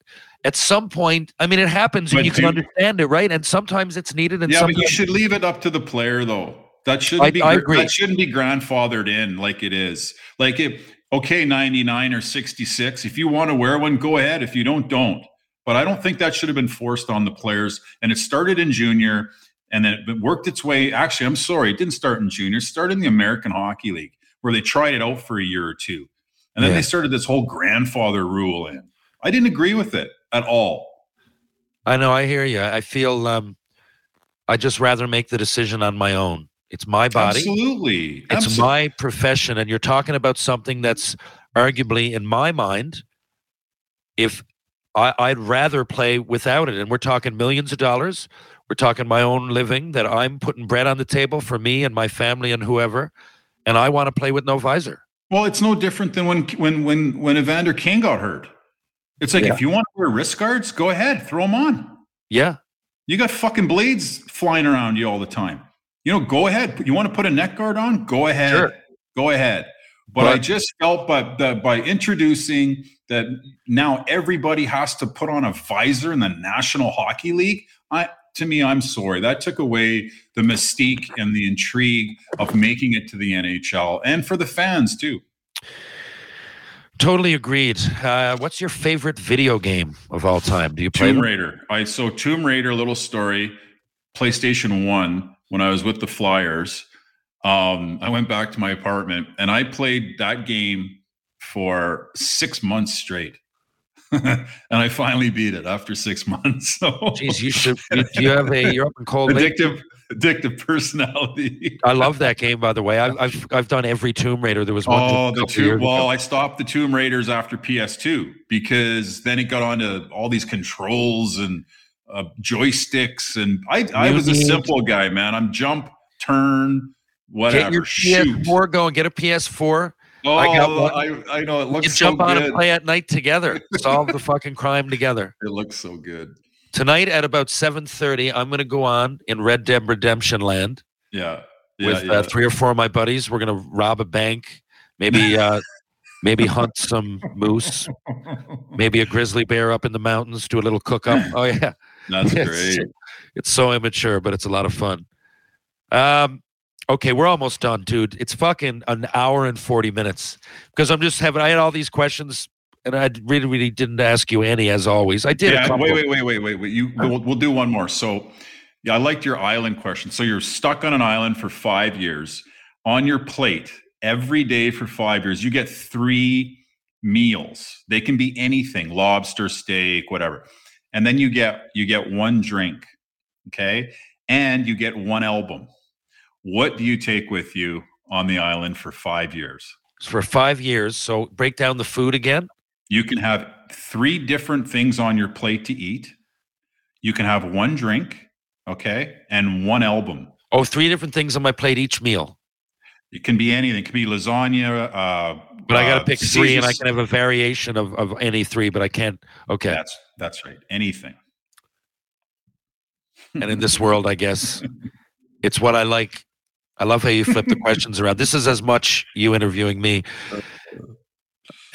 [SPEAKER 1] at some point. I mean, it happens, and
[SPEAKER 2] But
[SPEAKER 1] you can
[SPEAKER 2] do-
[SPEAKER 1] understand it, right? And sometimes it's needed, and
[SPEAKER 2] Yeah, but you should leave it up to the player, though. That shouldn't
[SPEAKER 1] I-
[SPEAKER 2] be.
[SPEAKER 1] I agree.
[SPEAKER 2] That shouldn't be grandfathered in like it is. Like it. Okay, ninety nine or sixty six. If you want to wear one, go ahead. If you don't, don't. But I don't think that should have been forced on the players. And it started in junior, and then it worked its way. Actually, I'm sorry, it didn't start in junior. It started in the American Hockey League, where they tried it out for a year or two, and then
[SPEAKER 1] Yeah.
[SPEAKER 2] they started this whole grandfather rule in. I didn't agree with it at all.
[SPEAKER 1] I know. I hear you. I feel. Um, I just rather make the decision on my own. It's my body.
[SPEAKER 2] Absolutely,
[SPEAKER 1] It's my profession, and you're talking about something that's arguably, in my mind, if I, I'd rather play without it, and we're talking millions of dollars. We're talking my own living that I'm putting bread on the table for me and my family and whoever, and I want to play with no visor.
[SPEAKER 2] Well, it's no different than when when when when Evander Kane got hurt. It's like
[SPEAKER 1] Yeah.
[SPEAKER 2] if you want to wear wrist guards, go ahead, throw them on.
[SPEAKER 1] Yeah,
[SPEAKER 2] You got fucking blades flying around you all the time. You know, go ahead. You want to put a neck guard on? Go ahead.
[SPEAKER 1] Sure.
[SPEAKER 2] Go ahead. But, I just felt by by introducing that now everybody has to put on a visor in the National Hockey League. I to me, I'm sorry. That took away the mystique and the intrigue of making it to the NHL and for the fans too.
[SPEAKER 1] Totally agreed. Uh, what's your favorite video game of all time? Do you play
[SPEAKER 2] Tomb
[SPEAKER 1] them?
[SPEAKER 2] Raider. I so Tomb Raider. Little story. PlayStation One. When I was with the Flyers, um, I went back to my apartment and I played that game for six months straight, [LAUGHS] and I finally beat it after six months. [LAUGHS] So
[SPEAKER 1] Jeez, you should. You, you have a. You're up in Cold Lake.
[SPEAKER 2] Addictive, personality. [LAUGHS]
[SPEAKER 1] I love that game, by the way. I, I've I've done every Tomb Raider. There was one.
[SPEAKER 2] Oh, the two. Well,
[SPEAKER 1] ago.
[SPEAKER 2] I stopped the Tomb Raiders after PS2 because then it got onto all these controls and uh, joysticks, and I, I
[SPEAKER 1] You
[SPEAKER 2] was a simple guy, man. I'm jump, turn, whatever,
[SPEAKER 1] Get your
[SPEAKER 2] shoot.
[SPEAKER 1] PS4 going. Get a PS4.
[SPEAKER 2] Oh,
[SPEAKER 1] I
[SPEAKER 2] I,
[SPEAKER 1] got one.
[SPEAKER 2] I, know it
[SPEAKER 1] You
[SPEAKER 2] looks so
[SPEAKER 1] jump on
[SPEAKER 2] good.
[SPEAKER 1] and play at night together. Solve the fucking crime together. [LAUGHS]
[SPEAKER 2] It looks so good.
[SPEAKER 1] Tonight at about 7:30, I'm going to go on in Red Dead Redemption Land
[SPEAKER 2] Yeah, yeah,
[SPEAKER 1] with
[SPEAKER 2] yeah.
[SPEAKER 1] Uh, three or four of my buddies. We're going to rob a bank. Maybe uh, maybe hunt some moose. Maybe a grizzly bear up in the mountains. Do a little cook up. [LAUGHS] Oh yeah.
[SPEAKER 2] That's [LAUGHS]
[SPEAKER 1] It's-
[SPEAKER 2] great.
[SPEAKER 1] It's so immature, but it's a lot of fun. Um, okay, we're almost done, dude. It's fucking an hour and 40 minutes because I'm just having, I had all these questions and I really, really didn't ask you any as always. I did.
[SPEAKER 2] Yeah, wait, wait, wait, wait, wait, wait. You, we'll, we'll do one more. So, yeah, I liked your island question. So you're stuck on an island for five years. On your plate every day for five years, you get three meals. They can be anything: lobster, steak, whatever. And then you get you get one drink. Okay, and you get one album. What do you take with you on the island for five years?
[SPEAKER 1] For five years. So break down the food again.
[SPEAKER 2] You can have three different things on your plate to eat. You can have one drink, okay, and one album.
[SPEAKER 1] Oh, three different things on my plate each meal.
[SPEAKER 2] It can be anything. It can be lasagna. Uh,
[SPEAKER 1] But I got to
[SPEAKER 2] uh,
[SPEAKER 1] pick three, and I can have a variation of, of any three, but I can't. Okay.
[SPEAKER 2] That's that's right. Anything. [LAUGHS]
[SPEAKER 1] and in this world, I guess it's what I like. I love how you flip the [LAUGHS] questions around. This is as much you interviewing me.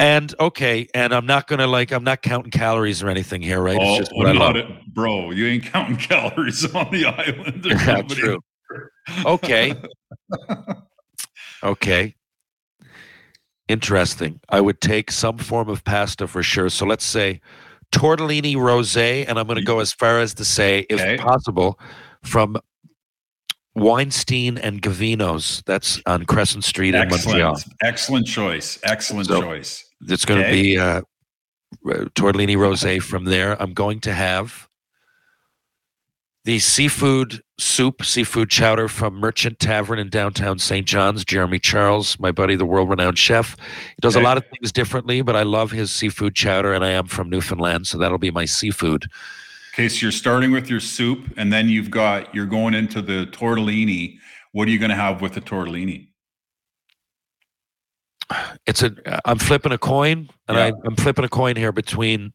[SPEAKER 1] And okay, and I'm not gonna like I'm not counting calories or anything here, right?
[SPEAKER 2] Oh,
[SPEAKER 1] it's just what I love.
[SPEAKER 2] it, bro. You ain't counting [LAUGHS] calories on the island. [LAUGHS]
[SPEAKER 1] Yeah, true. Okay. Okay. Interesting. I would take some form of pasta for sure. So let's say tortellini rosé, and I'm going to mm-hmm. go as far as to say, if
[SPEAKER 2] Okay.
[SPEAKER 1] possible, from Weinstein and Gavino's. That's on Crescent Street in Montreal.
[SPEAKER 2] Excellent. Excellent choice. Excellent
[SPEAKER 1] So-
[SPEAKER 2] choice.
[SPEAKER 1] It's going to
[SPEAKER 2] Okay.
[SPEAKER 1] be uh, tortellini rosé from there. I'm going to have the seafood soup, seafood chowder from Merchant Tavern in downtown St. John's. Jeremy Charles, my buddy, the world-renowned chef, he does a lot of things differently, but I love his seafood chowder, and I am from Newfoundland, so that'll be my seafood.
[SPEAKER 2] Okay, so you're starting with your soup, and then you've got you're going into the tortellini. What are you going to have with the tortellini?
[SPEAKER 1] It's a. I'm flipping a coin, and I,
[SPEAKER 2] Yeah.
[SPEAKER 1] I'm flipping a coin here between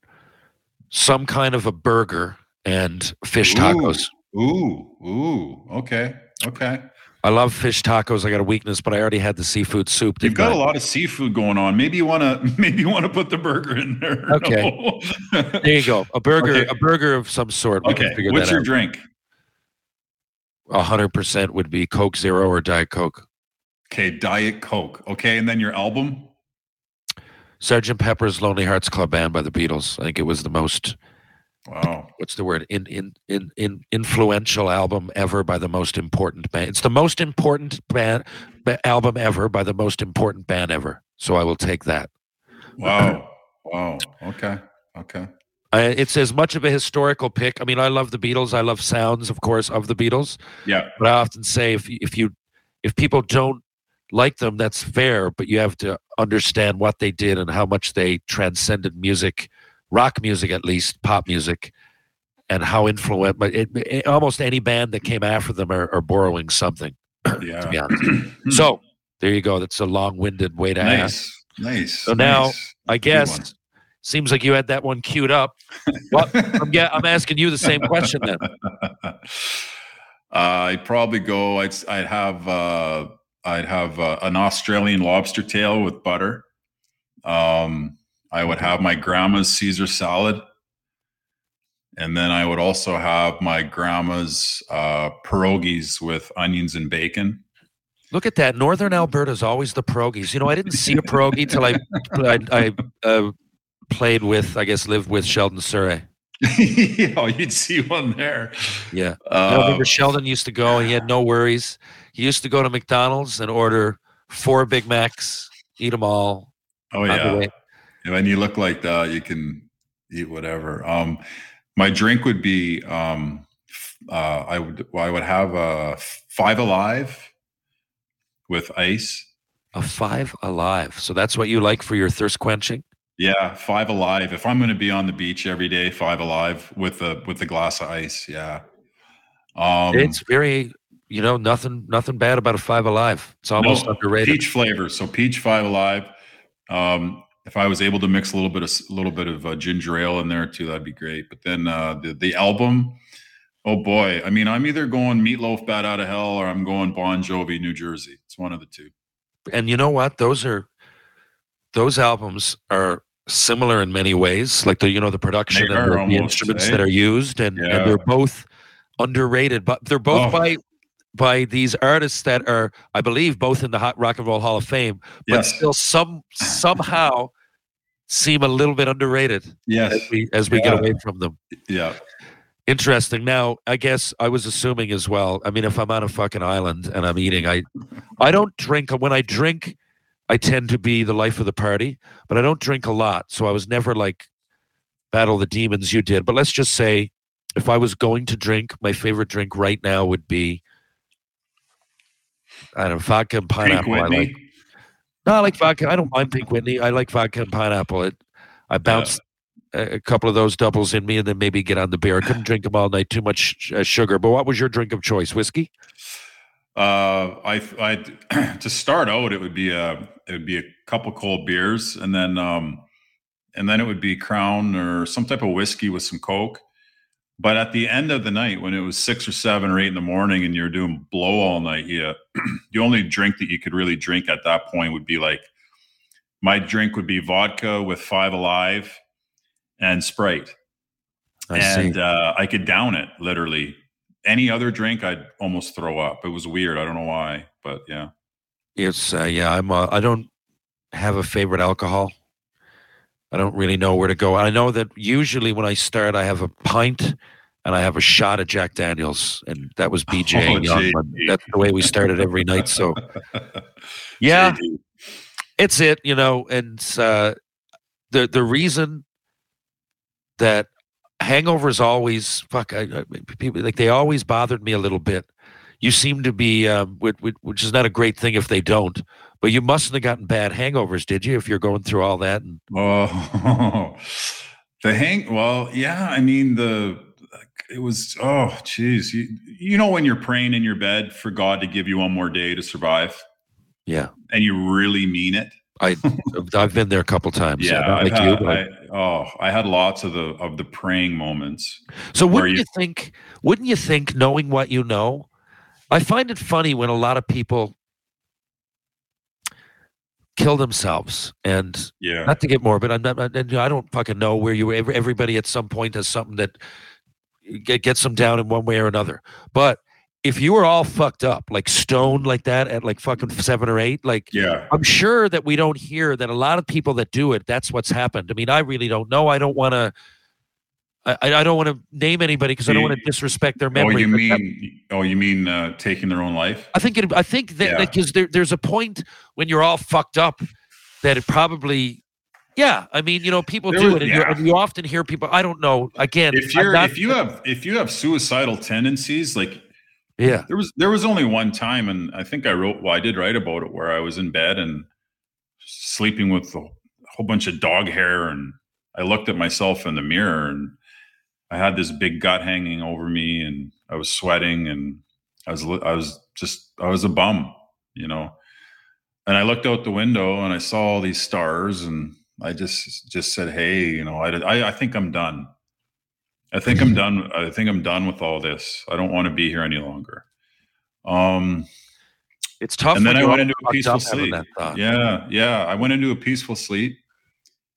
[SPEAKER 1] some kind of a burger and fish tacos.
[SPEAKER 2] Ooh, ooh. Okay, okay.
[SPEAKER 1] I love fish tacos. I got a weakness, but I already had the seafood soup.
[SPEAKER 2] You've got
[SPEAKER 1] I?
[SPEAKER 2] a lot of seafood going on. Maybe you want to [LAUGHS] maybe you want to put the burger in there. [LAUGHS]
[SPEAKER 1] Okay.
[SPEAKER 2] No.
[SPEAKER 1] There you go. A burger,
[SPEAKER 2] Okay.
[SPEAKER 1] a burger of some sort. We
[SPEAKER 2] okay. What's your
[SPEAKER 1] out.
[SPEAKER 2] drink?
[SPEAKER 1] A hundred percent would be Coke Zero or Diet Coke.
[SPEAKER 2] Okay, Diet Coke. Okay, and then your album.
[SPEAKER 1] Sergeant Pepper's Lonely Hearts Club Band by the Beatles. I think it was the most
[SPEAKER 2] Wow.
[SPEAKER 1] what's the word in in in, in influential album ever by the most important band. It's the most important band ba- album ever by the most important band ever. So I will take that.
[SPEAKER 2] Wow. Wow. Okay. Okay.
[SPEAKER 1] I, it's as much of a historical pick. I mean, I love the Beatles. I love sounds, of course, of the Beatles.
[SPEAKER 2] Yeah.
[SPEAKER 1] But I often say if if you if people don't like them, that's fair. But you have to understand what they did and how much they transcended music, rock music at least, pop music, and how influential. It, it- almost any band that came after them are, are borrowing something.
[SPEAKER 2] Yeah. [CLEARS THROAT]
[SPEAKER 1] To be honest. [CLEARS THROAT] so there you go. That's a long-winded way to ask.
[SPEAKER 2] nice. Nice.
[SPEAKER 1] So now,
[SPEAKER 2] nice.
[SPEAKER 1] I guess seems like you had that one queued up. Well, I'm, get, I'm asking you the same question then.
[SPEAKER 2] uh, [LAUGHS] I'd probably go. I'd I'd have uh, I'd have uh, an Australian lobster tail with butter. Um, I would have my grandma's Caesar salad, and then I would also have my grandma's uh, pierogies with onions and bacon.
[SPEAKER 1] Look at that. Northern Alberta is always the pierogies. You know, I didn't see a pierogi till I [LAUGHS] I, I uh, played with, I guess, lived with Sheldon Souray. [LAUGHS]
[SPEAKER 2] oh, you'd see one there.
[SPEAKER 1] Yeah.
[SPEAKER 2] Uh,
[SPEAKER 1] I remember Sheldon used to go, he had no worries. He used to go to McDonald's and order four Big Macs, eat them all.
[SPEAKER 2] oh yeah. when you look like that, you can eat whatever. Um, my drink would be um, uh, I would I would have a five alive with ice.
[SPEAKER 1] A five alive. So that's what you like for your thirst quenching?
[SPEAKER 2] Yeah, five alive. If I'm going to be on the beach every day, five alive with a with a glass of ice. Yeah. Um,
[SPEAKER 1] it's very, you know, nothing nothing bad about a five alive. It's almost
[SPEAKER 2] no,
[SPEAKER 1] underrated.
[SPEAKER 2] Peach flavor. So peach five alive. Um, if I was able to mix a little bit of a little bit of uh, ginger ale in there too, that'd be great. But then uh, the the album, oh boy! I mean, I'm either going Meatloaf Bat Out of Hell or I'm going Bon Jovi New Jersey. It's one of the two.
[SPEAKER 1] and you know what those are those albums are similar in many ways like the you know the production
[SPEAKER 2] They
[SPEAKER 1] and the, the instruments
[SPEAKER 2] eh?
[SPEAKER 1] that are used and,
[SPEAKER 2] Yeah.
[SPEAKER 1] and they're both underrated but they're both
[SPEAKER 2] Oh.
[SPEAKER 1] by by these artists that are i believe both in the hot rock and roll hall of fame but
[SPEAKER 2] Yes.
[SPEAKER 1] still some somehow seem a little bit underrated
[SPEAKER 2] Yes.
[SPEAKER 1] as we as we get away from them
[SPEAKER 2] Yeah.
[SPEAKER 1] Interesting. Now, I guess I was assuming as well. I mean, if I'm on a fucking island and I'm eating, I, I don't drink. When I drink, I tend to be the life of the party, but I don't drink a lot. So I was never like battle the demons you did. But let's just say, if I was going to drink, my favorite drink right now would be I don't know, vodka and pineapple. I like. No, I like vodka. I don't mind Pink Whitney. I like vodka and pineapple. It, I bounce a, a couple of those doubles in me, and then maybe get on the beer. I couldn't drink them all night. Too much uh, sugar. But what was your drink of choice? Whiskey?
[SPEAKER 2] Uh, I, I, [CLEARS THROAT] to start out, it would be a, it would be a couple cold beers, and then, um, and then it would be Crown or some type of whiskey with some Coke. But at the end of the night, when it was six or seven or eight in the morning, and you're doing blow all night, yeah, [CLEARS THROAT] the only drink that you could really drink at that point would be like, my drink would be vodka with Five Alive and Sprite
[SPEAKER 1] I
[SPEAKER 2] and
[SPEAKER 1] see.
[SPEAKER 2] uh, I could down it literally. Any other drink, I'd almost throw up. It was weird. I don't know why, but yeah.
[SPEAKER 1] It's uh, yeah. I'm. Uh, I don't have a favorite alcohol. I don't really know where to go. I know that usually when I start, I have a pint and I have a shot of Jack Daniels, and that was BJ
[SPEAKER 2] Oh,
[SPEAKER 1] Young. That's the way we started every night. So [LAUGHS] yeah,
[SPEAKER 2] JD.
[SPEAKER 1] it's it. You know, and uh, the the reason that hangovers always fuck I, I, people like they always bothered me a little bit. You seem to be, um, which, which is not a great thing if they don't. But you mustn't have gotten bad hangovers, did you? If you're going through all that, and
[SPEAKER 2] Oh, [LAUGHS] the hang. Well, yeah. I mean, the it was. Oh, geez. You, you know when you're praying in your bed for God to give you one more day to survive,
[SPEAKER 1] yeah,
[SPEAKER 2] and you really mean it.
[SPEAKER 1] I I've been there a couple times.
[SPEAKER 2] Yeah,
[SPEAKER 1] like you.
[SPEAKER 2] had-
[SPEAKER 1] But,
[SPEAKER 2] I, oh, I had lots of the of the praying moments.
[SPEAKER 1] so wouldn't
[SPEAKER 2] you-
[SPEAKER 1] you think? Wouldn't you think, knowing what you know? I find it funny when a lot of people kill themselves and
[SPEAKER 2] Yeah,
[SPEAKER 1] not to get morbid, I'm not. and, I don't fucking know where you. every- Everybody at some point has something that get, gets them down in one way or another. But if you were all fucked up, like stoned like that at like fucking seven or eight, like
[SPEAKER 2] yeah.
[SPEAKER 1] I'm sure that we don't hear that a lot of people that do it. That's what's happened. I mean, I really don't know. I don't want to. I, I don't want to name anybody because I don't want to disrespect their memory.
[SPEAKER 2] Oh,
[SPEAKER 1] memory.
[SPEAKER 2] you
[SPEAKER 1] but that-
[SPEAKER 2] mean? Oh, you mean uh, taking their own life?
[SPEAKER 1] I think it. I think that
[SPEAKER 2] Yeah.
[SPEAKER 1] because there, there's a point when you're all fucked up that it probably. Yeah, I mean, you know, people
[SPEAKER 2] There
[SPEAKER 1] do
[SPEAKER 2] was-
[SPEAKER 1] it, and, you
[SPEAKER 2] yeah.
[SPEAKER 1] and you often hear people. I don't know. Again,
[SPEAKER 2] If you're
[SPEAKER 1] not-
[SPEAKER 2] if you have if you have suicidal tendencies, like
[SPEAKER 1] yeah,
[SPEAKER 2] there was there was only one time, and I think I wrote well, I did write about it where I was in bed and sleeping with a whole bunch of dog hair, and I looked at myself in the mirror, and I had this big gut hanging over me, and I was sweating, and I was I was just I was a bum, you know. And I looked out the window and I saw all these stars, and I just just said, "Hey, you know, I I, I think I'm done. I think I'm [LAUGHS] done. I think I'm done with all this. I don't want to be here any longer." Um,
[SPEAKER 1] it's tough.
[SPEAKER 2] and then I went into a peaceful sleep. Yeah, yeah. I went into a peaceful sleep,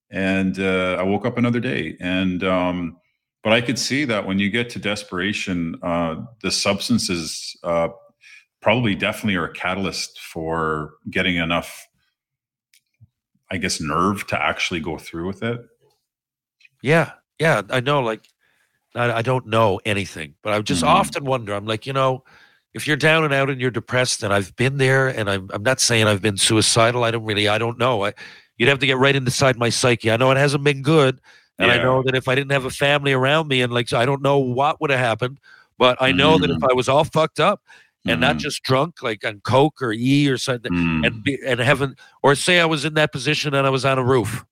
[SPEAKER 2] and uh, I woke up another day. And um, but I could see that when you get to desperation, uh, the substances uh, probably definitely are a catalyst for getting enough, I guess, nerve to actually go through with it.
[SPEAKER 1] Yeah, yeah, I know. Like, I, I don't know anything, but I just
[SPEAKER 2] Mhm.
[SPEAKER 1] often wonder. I'm like, you know, if you're down and out and you're depressed, and I've been there, and I'm, I'm not saying I've been suicidal. I don't really, I don't know. I, you'd have to get right inside my psyche. I know it hasn't been good, and I know that if I didn't have a family around me, and like, so I don't know what would have happened, but I know that if I was all fucked up and not
[SPEAKER 2] Mhm.
[SPEAKER 1] just drunk, like on coke or e or something,
[SPEAKER 2] Mm.
[SPEAKER 1] and be, and haven't or say I was in that position and I was on a roof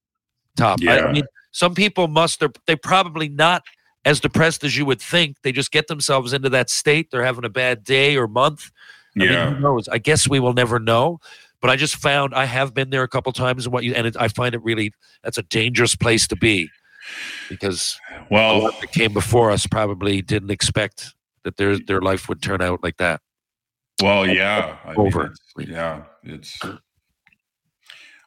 [SPEAKER 1] top. I- I, mean, some people must they're they probably not as depressed as you would think. They just get themselves into that state. They're having a bad day or month. I mean,
[SPEAKER 2] yeah.
[SPEAKER 1] who knows? I guess we will never know. But I just found I have been there a couple times, and what you and it, I find it really that's a dangerous place to be because a
[SPEAKER 2] well,
[SPEAKER 1] lot that came before us probably didn't expect that their their life would turn out like that.
[SPEAKER 2] Well, yeah. I mean,
[SPEAKER 1] over.
[SPEAKER 2] it's- yeah, it's.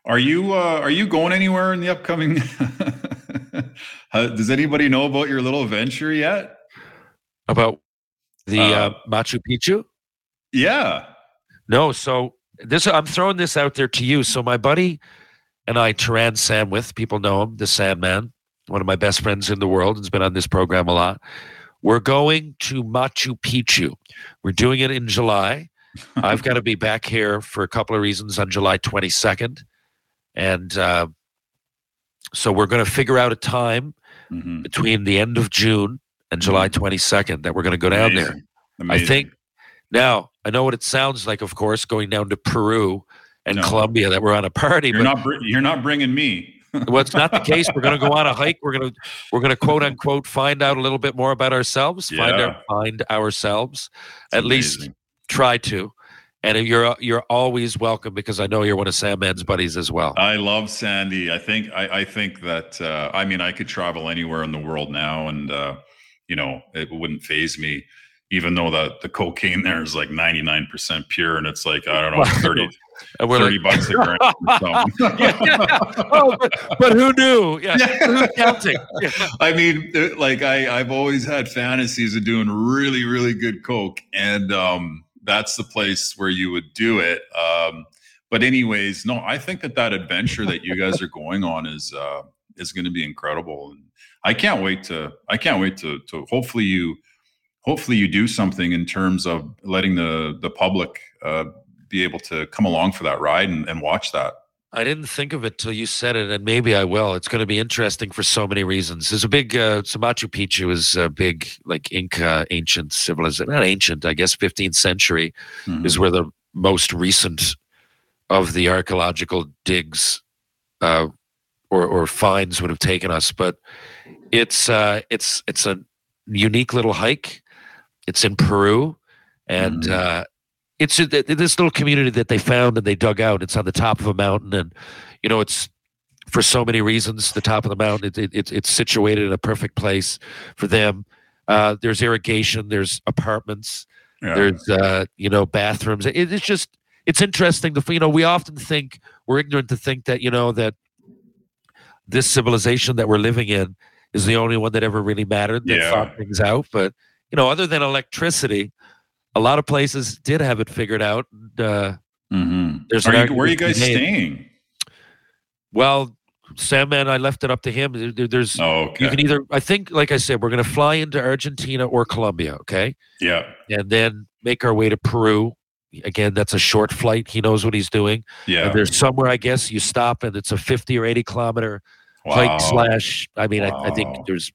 [SPEAKER 2] Are you uh, are you going anywhere in the upcoming? [LAUGHS] How- Does anybody know about your little venture yet?
[SPEAKER 1] About the uh,
[SPEAKER 2] Uh,
[SPEAKER 1] Machu Picchu.
[SPEAKER 2] Yeah.
[SPEAKER 1] No, so this I'm throwing this out there to you. So my buddy and I, Taran Samwith, people know him, the Sandman, one of my best friends in the world, has been on this program a lot. We're going to Machu Picchu. We're doing it in July. [LAUGHS] I've got to be back here for a couple of reasons on July 22nd, and uh, so we're going to figure out a time
[SPEAKER 2] Mhm.
[SPEAKER 1] between the end of June and July 22nd that we're going to go down there.
[SPEAKER 2] Amazing.
[SPEAKER 1] I think now I know what it sounds like. Of course, going down to Peru and
[SPEAKER 2] No.
[SPEAKER 1] Colombia that we're on a party,
[SPEAKER 2] you're
[SPEAKER 1] but
[SPEAKER 2] not br- you're not bringing me.
[SPEAKER 1] Well, it's not the case. We're going to go on a hike. We're going to we're going to quote unquote find out a little bit more about ourselves. Find
[SPEAKER 2] Yeah.
[SPEAKER 1] our, find ourselves.
[SPEAKER 2] It's
[SPEAKER 1] At least try to. And you're you're always welcome because I know you're one of Sandman's buddies as well.
[SPEAKER 2] I love Sandy. I think I, I think that uh, I mean I could travel anywhere in the world now, and uh, you know it wouldn't phase me, even though the the cocaine there is like ninety nine percent pure, and it's like I don't know
[SPEAKER 1] Well,
[SPEAKER 2] 30,
[SPEAKER 1] And we're
[SPEAKER 2] 30
[SPEAKER 1] like,
[SPEAKER 2] bucks a gram. [LAUGHS]
[SPEAKER 1] yeah, [LAUGHS] yeah. Oh, but, but who knew? Yeah,
[SPEAKER 2] Yeah.
[SPEAKER 1] who's counting? Yeah.
[SPEAKER 2] I mean, uh, like I, I've always had fantasies of doing really, really good coke, and um, that's the place where you would do it. Um, but anyways, no, I think that that adventure that you guys are going on is uh, is going to be incredible, and I can't wait to. I can't wait to. To hopefully you, hopefully you do something in terms of letting the the public uh, be able to come along for that ride and, and watch that.
[SPEAKER 1] I didn't think of it till you said it, and maybe I will. It's going to be interesting for so many reasons. There's a big, uh, so Machu Picchu is a big, like Inca ancient civilization, not ancient, I guess, 15th century
[SPEAKER 2] Mhm.
[SPEAKER 1] is where the most recent of the archaeological digs uh, or, or finds would have taken us. But it's uh, it's it's a unique little hike. It's in Peru, and
[SPEAKER 2] Mhm.
[SPEAKER 1] uh, it's a- this little community that they found and they dug out. It's on the top of a mountain, and you know it's for so many reasons. The top of the mountain, it, it, it's it's situated in a perfect place for them. Uh, there's irrigation. There's apartments
[SPEAKER 2] Yeah.
[SPEAKER 1] there's uh you know bathrooms it, it's just it's interesting to you know we often think we're ignorant to think that you know that this civilization that we're living in is the only one that ever really mattered that
[SPEAKER 2] Yeah.
[SPEAKER 1] thought things out but you know other than electricity a lot of places did have it figured out uh
[SPEAKER 2] Mhm.
[SPEAKER 1] There's
[SPEAKER 2] Are you, where are you guys
[SPEAKER 1] made.
[SPEAKER 2] staying?
[SPEAKER 1] well Sam and I left it up to him. There- there- There's
[SPEAKER 2] Oh, okay.
[SPEAKER 1] you can either I think like I said, we're gonna fly into Argentina or Colombia, okay?
[SPEAKER 2] yeah.
[SPEAKER 1] And then make our way to Peru. Again, that's a short flight. He knows what he's doing.
[SPEAKER 2] Yeah.
[SPEAKER 1] And there's somewhere I guess you stop and it's a 50 or 80 kilometer
[SPEAKER 2] Wow.
[SPEAKER 1] hike slash. I mean, I, I think there's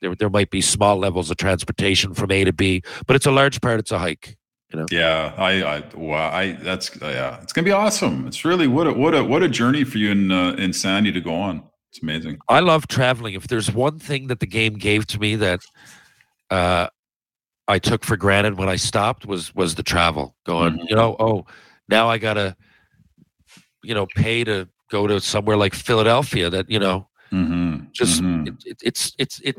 [SPEAKER 1] there there might be small levels of transportation from A to B, but it's a large part. It's a hike. You know?
[SPEAKER 2] Yeah, I, I, wow, I, that's, yeah, it's gonna be awesome. It's really what a, what a, what a journey for you in, uh, in Sandy to go on. It's amazing.
[SPEAKER 1] I love traveling. If there's one thing that the game gave to me that uh, I took for granted when I stopped was was the travel. Going,
[SPEAKER 2] Mhm.
[SPEAKER 1] you know, oh, now I gotta, you know, pay to go to somewhere like Philadelphia. That you know,
[SPEAKER 2] Mm-hmm.
[SPEAKER 1] just it, it, it's it's it.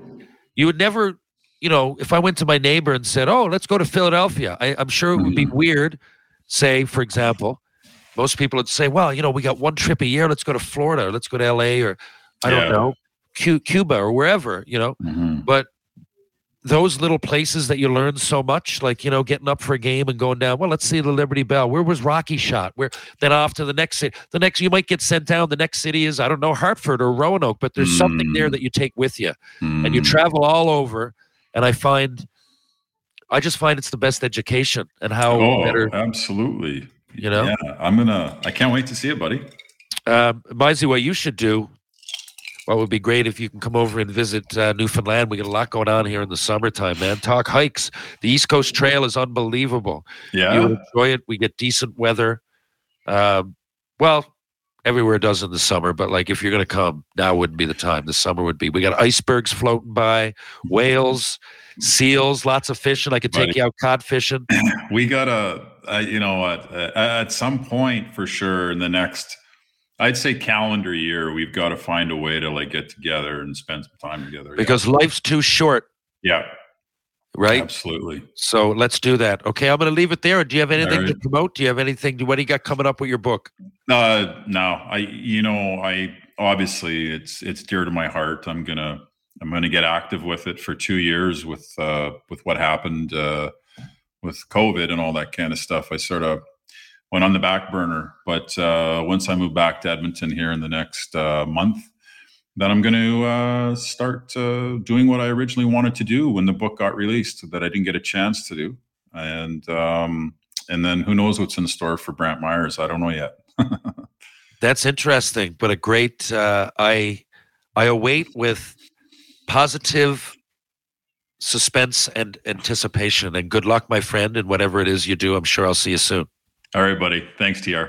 [SPEAKER 1] You would never, you know, if I went to my neighbor and said, "Oh, let's go to Philadelphia," I, I'm sure it would be weird. Say, for example, most people would say, "Well, you know, we got one trip a year. Let's go to Florida, or let's go to L.A. or I
[SPEAKER 2] Yeah.
[SPEAKER 1] don't know, Cuba or wherever." You know,
[SPEAKER 2] hmm
[SPEAKER 1] but those little places that you learn so much, like you know, getting up for a game and going down. Well, let's see the Liberty Bell. Where was Rocky shot? Where then off to the next city. The next you might get sent down. The next city is I don't know Hartford or Roanoke, but there's something there
[SPEAKER 2] Mm.
[SPEAKER 1] that you take with you, and
[SPEAKER 2] Mm.
[SPEAKER 1] you travel all over. And I find, I just find it's the best education and how
[SPEAKER 2] Oh,
[SPEAKER 1] better.
[SPEAKER 2] absolutely.
[SPEAKER 1] You know?
[SPEAKER 2] yeah, I'm gonna. I can't wait to see it, buddy.
[SPEAKER 1] Um, Mizey, what you should do. What would be great if you can come over and visit uh, Newfoundland. We got a lot going on here in the summertime, man. Talk hikes. The East Coast Trail is unbelievable.
[SPEAKER 2] Yeah,
[SPEAKER 1] You enjoy it. We get decent weather. Um, well, everywhere does in the summer, but like if you're going to come, now wouldn't be the time. The summer would be. We got icebergs floating by, whales, seals, lots of fishing. I could take you out cod fishing. [CLEARS THROAT]
[SPEAKER 2] we got a, Uh, you know what? Uh, at some point, for sure, in the next, I'd say calendar year, we've got to find a way to like get together and spend some time together. Yeah.
[SPEAKER 1] Because life's too short,
[SPEAKER 2] yeah,
[SPEAKER 1] right?
[SPEAKER 2] absolutely.
[SPEAKER 1] So let's do that. Okay, I'm going to leave it there. Do you have anything to promote? Do you have anything? What do you got coming up with your book?
[SPEAKER 2] Uh, no, I, you know, I obviously it's it's dear to my heart. I'm gonna I'm gonna get active with it for two years with uh with what happened uh with COVID and all that kind of stuff. I sort of went on the back burner, but uh, once I move back to Edmonton here in the next uh, month, then I'm going to uh, start uh, doing what I originally wanted to do when the book got released that I didn't get a chance to do, and um, and then who knows what's in store for Brantt Myhres? I don't know yet. [LAUGHS]
[SPEAKER 1] That's interesting, but a great. Uh, I I await with positive suspense and anticipation. And good luck, my friend, and whatever it is you do. I'm sure I'll see you soon.
[SPEAKER 4] All right, buddy. Thanks, TR.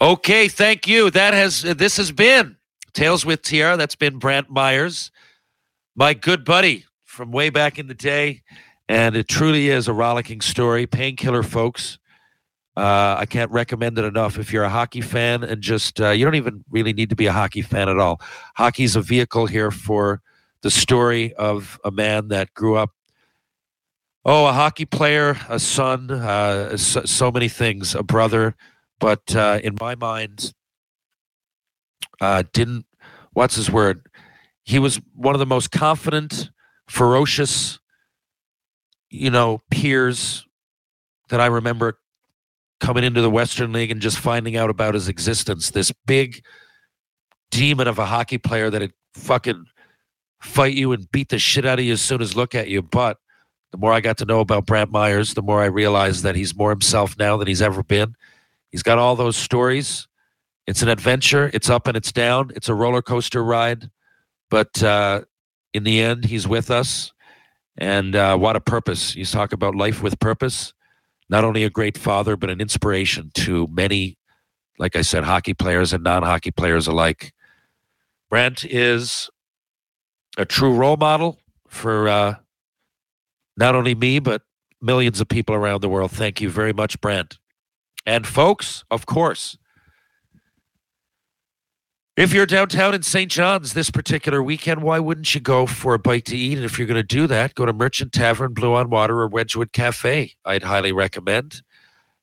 [SPEAKER 1] Okay, thank you. That has this has been Tales with TR. That's been Brantt Myhres, my good buddy from way back in the day, and it truly is a rollicking story. Painkiller, folks. Uh, I can't recommend it enough. If you're a hockey fan and just uh, you don't even really need to be a hockey fan at all. Hockey's a vehicle here for the story of a man that grew up. Oh, a hockey player, a son, uh, so, so many things, a brother, but uh, in my mind, uh, didn't. What's his word? He was one of the most confident, ferocious, you know, peers that I remember coming into the Western League and just finding out about his existence. This big demon of a hockey player that had fucking fight you and beat the shit out of you as soon as look at you. But the more I got to know about Brantt Myhres, the more I realized that he's more himself now than he's ever been. He's got all those stories. It's an adventure. It's up and it's down. It's a roller coaster ride. But uh, in the end, he's with us. And uh, what a purpose. He's talk about life with purpose not only a great father, but an inspiration to many, like I said, hockey players and non hockey players alike. Brent is a true role model for uh, not only me, but millions of people around the world. Thank you very much, Brent. And folks, of course, if you're downtown in St. John's this particular weekend, why wouldn't you go for a bite to eat? And if you're going to do that, go to Merchant Tavern, Blue on Water, or Wedgwood Cafe. I'd highly recommend.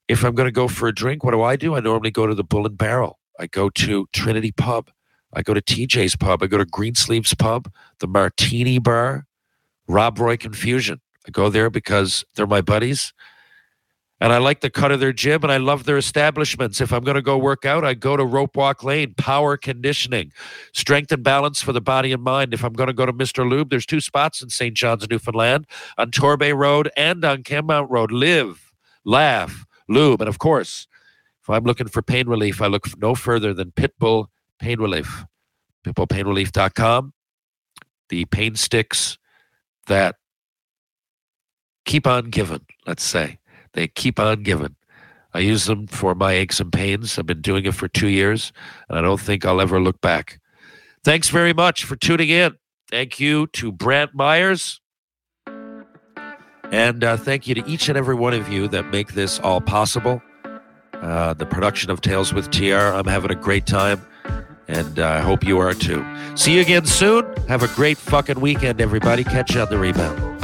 [SPEAKER 1] If I'm going to go for a drink, what do I do? I normally go to the Bull and Barrel. I go to Trinity Pub. I go to TJ's Pub. I go to Greensleeves Pub, the Martini Bar, Rob Roy Confusion. I go there because they're my buddies and I like the cut of their gym and I love their establishments. If I'm going to go work out, I go to Rope Walk Lane, power conditioning, strength and balance for the body and mind. If I'm going to go to Mr. Lube, there's two spots in St. John's, Newfoundland, on Torbay Road and on Kenmount Road. Live, laugh, lube. And of course, if I'm looking for pain relief, I look no further than Pitbull Pain Relief. PitbullPainRelief.com. The pain sticks that keep on giving, let's say. They keep on giving. I use them for my aches and pains. I've been doing it for two years, and I don't think I'll ever look back. Thanks very much for tuning in. Thank you to Brantt Myhres. And uh, thank you to each and every one of you that make this all possible. Uh, the production of Tales with TR. I'm having a great time, and uh, I hope you are too. See you again soon. Have a great fucking weekend, everybody. Catch you on the rebound.